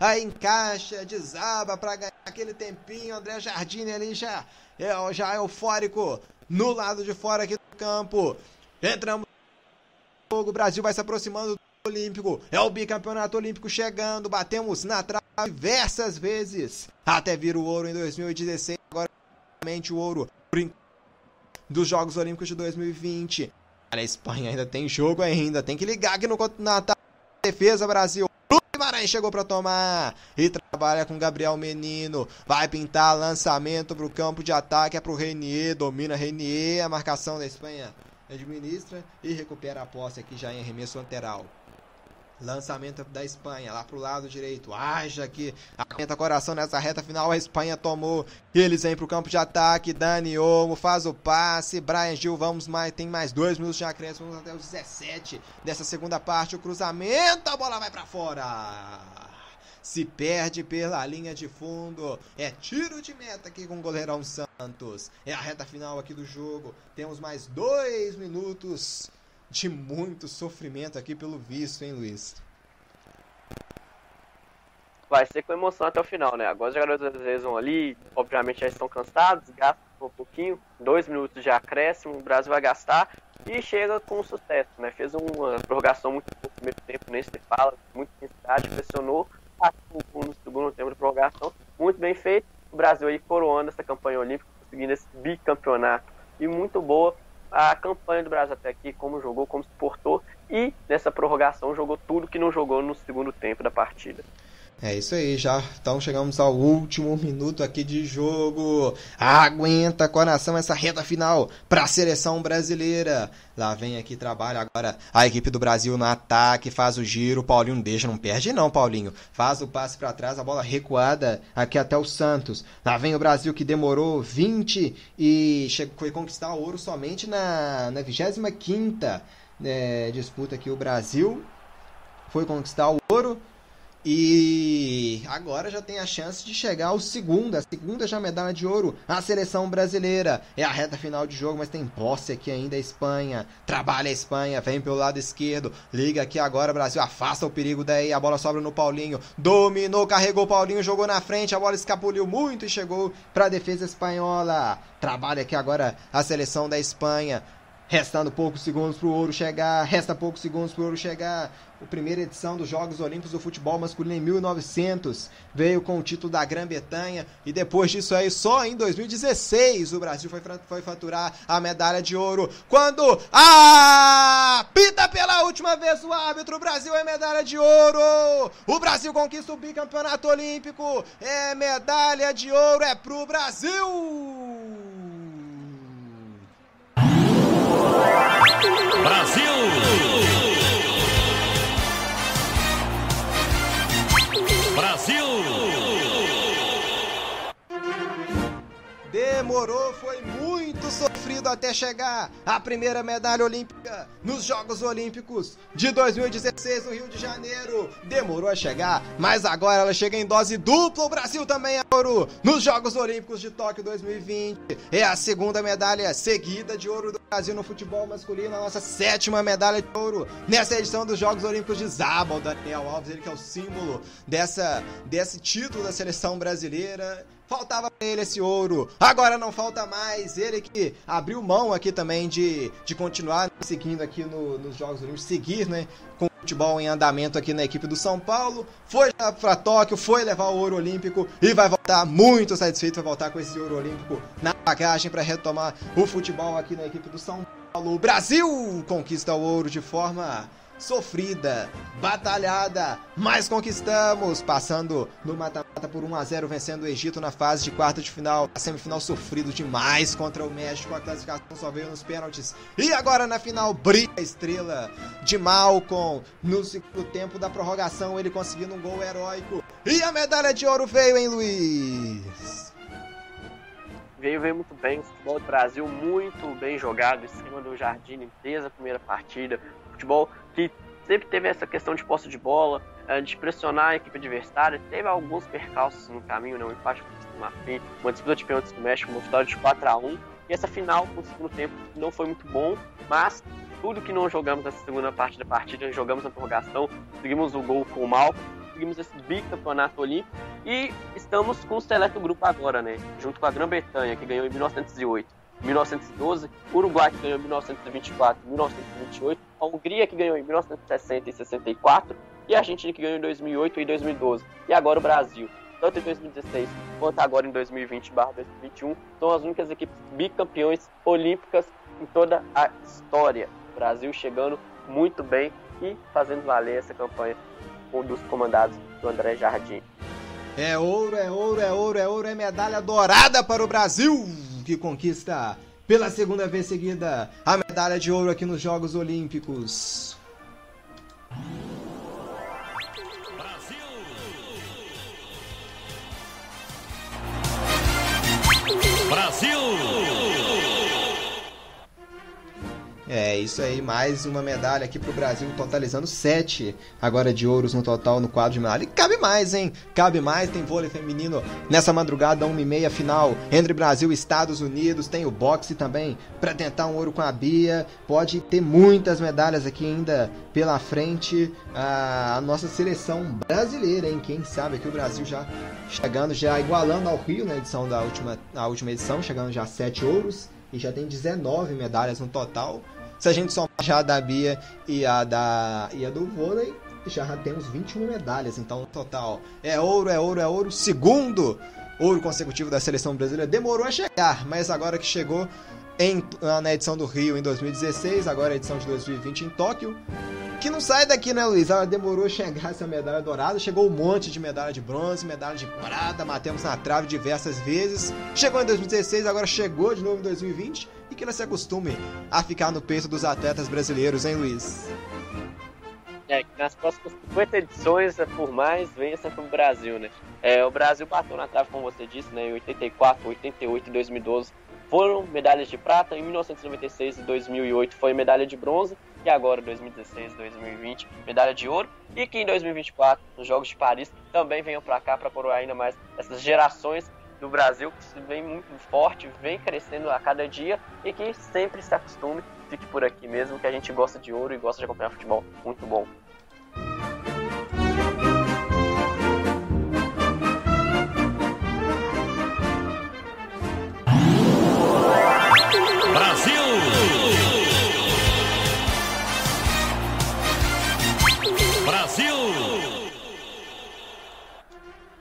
Aí encaixa, desaba para ganhar aquele tempinho. André Jardine ali já, é, já eufórico no lado de fora aqui do campo. Entramos no jogo, o Brasil vai se aproximando do Olímpico. É o bicampeonato olímpico chegando. Batemos na trave diversas vezes. Até vir o ouro em 2016. Agora, o ouro dos Jogos Olímpicos de 2020. A Espanha ainda tem jogo ainda. Tem que ligar aqui no na defesa, Brasil. Guimarães chegou para tomar e trabalha com Gabriel Menino. Vai pintar lançamento para o campo de ataque. É para o Renier. Domina Renier. A marcação da Espanha administra e recupera a posse aqui já em arremesso lateral. Lançamento da Espanha, lá pro lado direito. Haja que aumenta coração nessa reta final. A Espanha tomou. Eles vêm pro campo de ataque. Dani Olmo faz o passe. Brian Gil, vamos mais. Tem mais dois minutos de acréscimo. Vamos até os 17 dessa segunda parte. O cruzamento. A bola vai para fora. Se perde pela linha de fundo. É tiro de meta aqui com o goleirão Santos. É a reta final aqui do jogo. Temos mais dois minutos de muito sofrimento aqui pelo visto, hein, Luiz? Vai ser com emoção até o final, né? Agora os jogadores às vezes vão ali, obviamente já estão cansados, gastam um pouquinho, dois minutos de acréscimo, o Brasil vai gastar e chega com sucesso, né? Fez uma prorrogação muito no primeiro tempo, nem se fala, muita intensidade, pressionou, passou no segundo tempo de prorrogação, muito bem feito. O Brasil aí coroando essa campanha olímpica, conseguindo esse bicampeonato e muito boa a campanha do Brasil até aqui, como jogou, como se portou e nessa prorrogação jogou tudo que não jogou no segundo tempo da partida. É isso aí, já então chegamos ao último minuto aqui de jogo. Aguenta coração essa reta final para a seleção brasileira. Lá vem aqui trabalha agora a equipe do Brasil no ataque, faz o giro, Paulinho deixa, não perde não, Paulinho. Faz o passe para trás, a bola recuada aqui até o Santos. Lá vem o Brasil que demorou 20 e chegou, foi conquistar o ouro somente na na 25 é, disputa aqui o Brasil foi conquistar o ouro e agora já tem a chance de chegar ao segundo, a segunda já medalha de ouro, a seleção brasileira. É a reta final de jogo, mas tem posse aqui ainda a Espanha. Trabalha a Espanha, vem pelo lado esquerdo, liga aqui agora, Brasil afasta o perigo daí, a bola sobra no Paulinho. Dominou, carregou o Paulinho, jogou na frente, a bola escapuliu muito e chegou para a defesa espanhola. Trabalha aqui agora a seleção da Espanha. Restando poucos segundos para o ouro chegar, resta poucos segundos para o ouro chegar. A primeira edição dos Jogos Olímpicos do Futebol Masculino em 1900 veio com o título da Grã-Bretanha e depois disso aí, só em 2016 o Brasil foi, foi faturar a medalha de ouro. Quando apita pela última vez o árbitro, o Brasil é medalha de ouro! O Brasil conquista o bicampeonato olímpico, é medalha de ouro, é pro! Brasil! Brasil! Demorou, foi muito sofrido até chegar a primeira medalha olímpica nos Jogos Olímpicos de 2016 no Rio de Janeiro. Demorou a chegar, mas agora ela chega em dose dupla. O Brasil também é ouro nos Jogos Olímpicos de Tóquio 2020. É a segunda medalha seguida de ouro do Brasil no futebol masculino, a nossa sétima medalha de ouro nessa edição dos Jogos Olímpicos de Zaba. O Daniel Alves, ele que é o símbolo dessa, desse título da seleção brasileira. Faltava pra ele esse ouro, agora não falta mais. Ele que abriu mão aqui também de, de continuar seguindo aqui no, nos Jogos Olímpicos, seguir, né? Com o futebol em andamento aqui na equipe do São Paulo. Foi para Tóquio, foi levar o ouro olímpico e vai voltar muito satisfeito, vai voltar com esse ouro olímpico na bagagem para retomar o futebol aqui na equipe do São Paulo. O Brasil conquista o ouro de forma sofrida, batalhada, mas conquistamos, passando no mata-mata por 1 a 0 vencendo o Egito na fase de quarta de final. A semifinal sofrido demais contra o México, a classificação só veio nos pênaltis. E agora na final brilha a estrela de Malcom no segundo tempo da prorrogação, ele conseguindo um gol heróico E a medalha de ouro veio, hein, Luiz? Veio, veio muito bem, o futebol do Brasil muito bem jogado, em cima do Jardim, desde a primeira partida. Futebol que sempre teve essa questão de posse de bola, eh, de pressionar a equipe adversária. Teve alguns percalços no caminho, né? um empate com o Marfim, uma disputa de pênaltis com o México, uma vitória de 4 a 1 E essa final, no segundo tempo, não foi muito bom, mas tudo que não jogamos nessa segunda parte da partida, jogamos na prorrogação, conseguimos o gol com o Mal, conseguimos esse bicampeonato olímpico e estamos com o seleto grupo agora, né? Junto com a Grã-Bretanha, que ganhou em 1908, 1912, Uruguai, que ganhou em 1924, 1928, a Hungria, que ganhou em 1960 e 64, e a Argentina, que ganhou em 2008 e 2012. E agora o Brasil. Tanto em 2016 quanto agora em 2020-2021, são as únicas equipes bicampeões olímpicas em toda a história. Brasil chegando muito bem e fazendo valer essa campanha um dos comandados do André Jardim. É ouro, é ouro, é ouro, é ouro, é medalha dourada para o Brasil, que conquista pela segunda vez seguida a medalha de ouro aqui nos Jogos Olímpicos. Brasil! É isso aí, mais uma medalha aqui pro Brasil, totalizando sete agora de ouros no total no quadro de medalha. E cabe mais, hein? Cabe mais, tem vôlei feminino nessa madrugada, 1h30 final, entre Brasil e Estados Unidos, tem o boxe também para tentar um ouro com a Bia. Pode ter muitas medalhas aqui ainda pela frente. A, a nossa seleção brasileira, hein? Quem sabe aqui o Brasil já chegando, já igualando ao Rio na edição da última, na última edição, chegando já a sete ouros e já tem 19 medalhas no total. Se a gente somar já a da Bia e a, da, e a do vôlei, já temos 21 medalhas, então no total. É ouro, é ouro, é ouro. Segundo ouro consecutivo da seleção brasileira. Demorou a chegar, mas agora que chegou em, na edição do Rio em 2016, agora a edição de 2020 em Tóquio. Que não sai daqui, né, Luiz? Ela demorou a chegar essa medalha dourada. Chegou um monte de medalha de bronze, medalha de prata, matemos na trave diversas vezes. Chegou em 2016, agora chegou de novo em 2020 e que ela se acostume a ficar no peito dos atletas brasileiros, hein, Luiz? É, que nas próximas 50 edições, por mais, venha para o Brasil, né? É, o Brasil bateu na trave, como você disse, né? Em 84, 88 e 2012 foram medalhas de prata, em 1996 e 2008 foi medalha de bronze, e agora 2016 2020 medalha de ouro, e que em 2024, nos Jogos de Paris, também venham para cá para coroar ainda mais essas gerações do Brasil que vem muito forte, vem crescendo a cada dia e que sempre se acostume, fique por aqui mesmo, que a gente gosta de ouro e gosta de acompanhar futebol. Muito bom.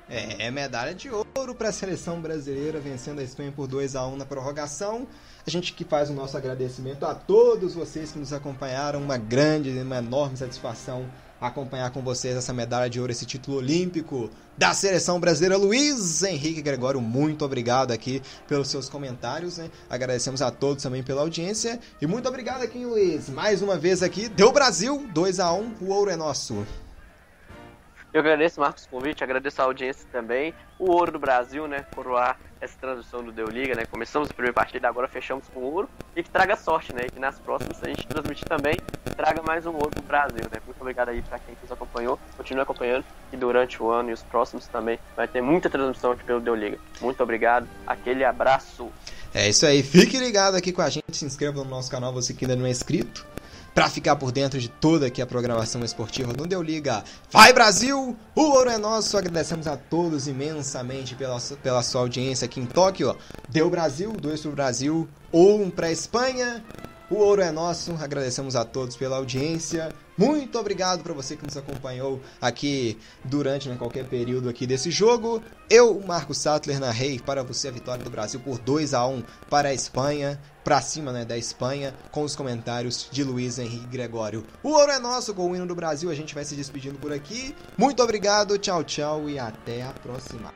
É, é medalha de ouro para a seleção brasileira vencendo a Espanha por 2 a 1 na prorrogação. A gente que faz o nosso agradecimento a todos vocês que nos acompanharam, uma grande, uma enorme satisfação acompanhar com vocês essa medalha de ouro, esse título olímpico da seleção brasileira. Luiz Henrique Gregório, muito obrigado aqui pelos seus comentários, né? Agradecemos a todos também pela audiência e muito obrigado aqui, Luiz. Mais uma vez aqui, deu Brasil, 2 a 1 o ouro é nosso. Eu agradeço, Marcos, o convite, agradeço a audiência também. O ouro do Brasil, né? Coroar essa transmissão do Deu Liga, né? Começamos a primeira partida, agora fechamos com ouro. E que traga sorte, né? E que nas próximas a gente transmitir também, traga mais um ouro pro Brasil, né? Muito obrigado aí pra quem nos acompanhou, continue acompanhando. E durante o ano e os próximos também vai ter muita transmissão aqui pelo Deu Liga. Muito obrigado, aquele abraço. É isso aí, fique ligado aqui com a gente, se inscreva no nosso canal, você que ainda não é inscrito. Para ficar por dentro de toda aqui a programação esportiva no Deu Liga. Vai Brasil! O ouro é nosso. Agradecemos a todos imensamente pela, pela sua audiência aqui em Tóquio. Deu Brasil, dois pro Brasil, um para Espanha. O ouro é nosso. Agradecemos a todos pela audiência. Muito obrigado para você que nos acompanhou aqui durante né, qualquer período aqui desse jogo. Eu, Marco Sattler, narrei para você a vitória do Brasil por 2 a 1 para a Espanha, para cima né, da Espanha, com os comentários de Luiz Henrique Gregório. O ouro é nosso com o hino do Brasil. A gente vai se despedindo por aqui. Muito obrigado, tchau, tchau e até a próxima.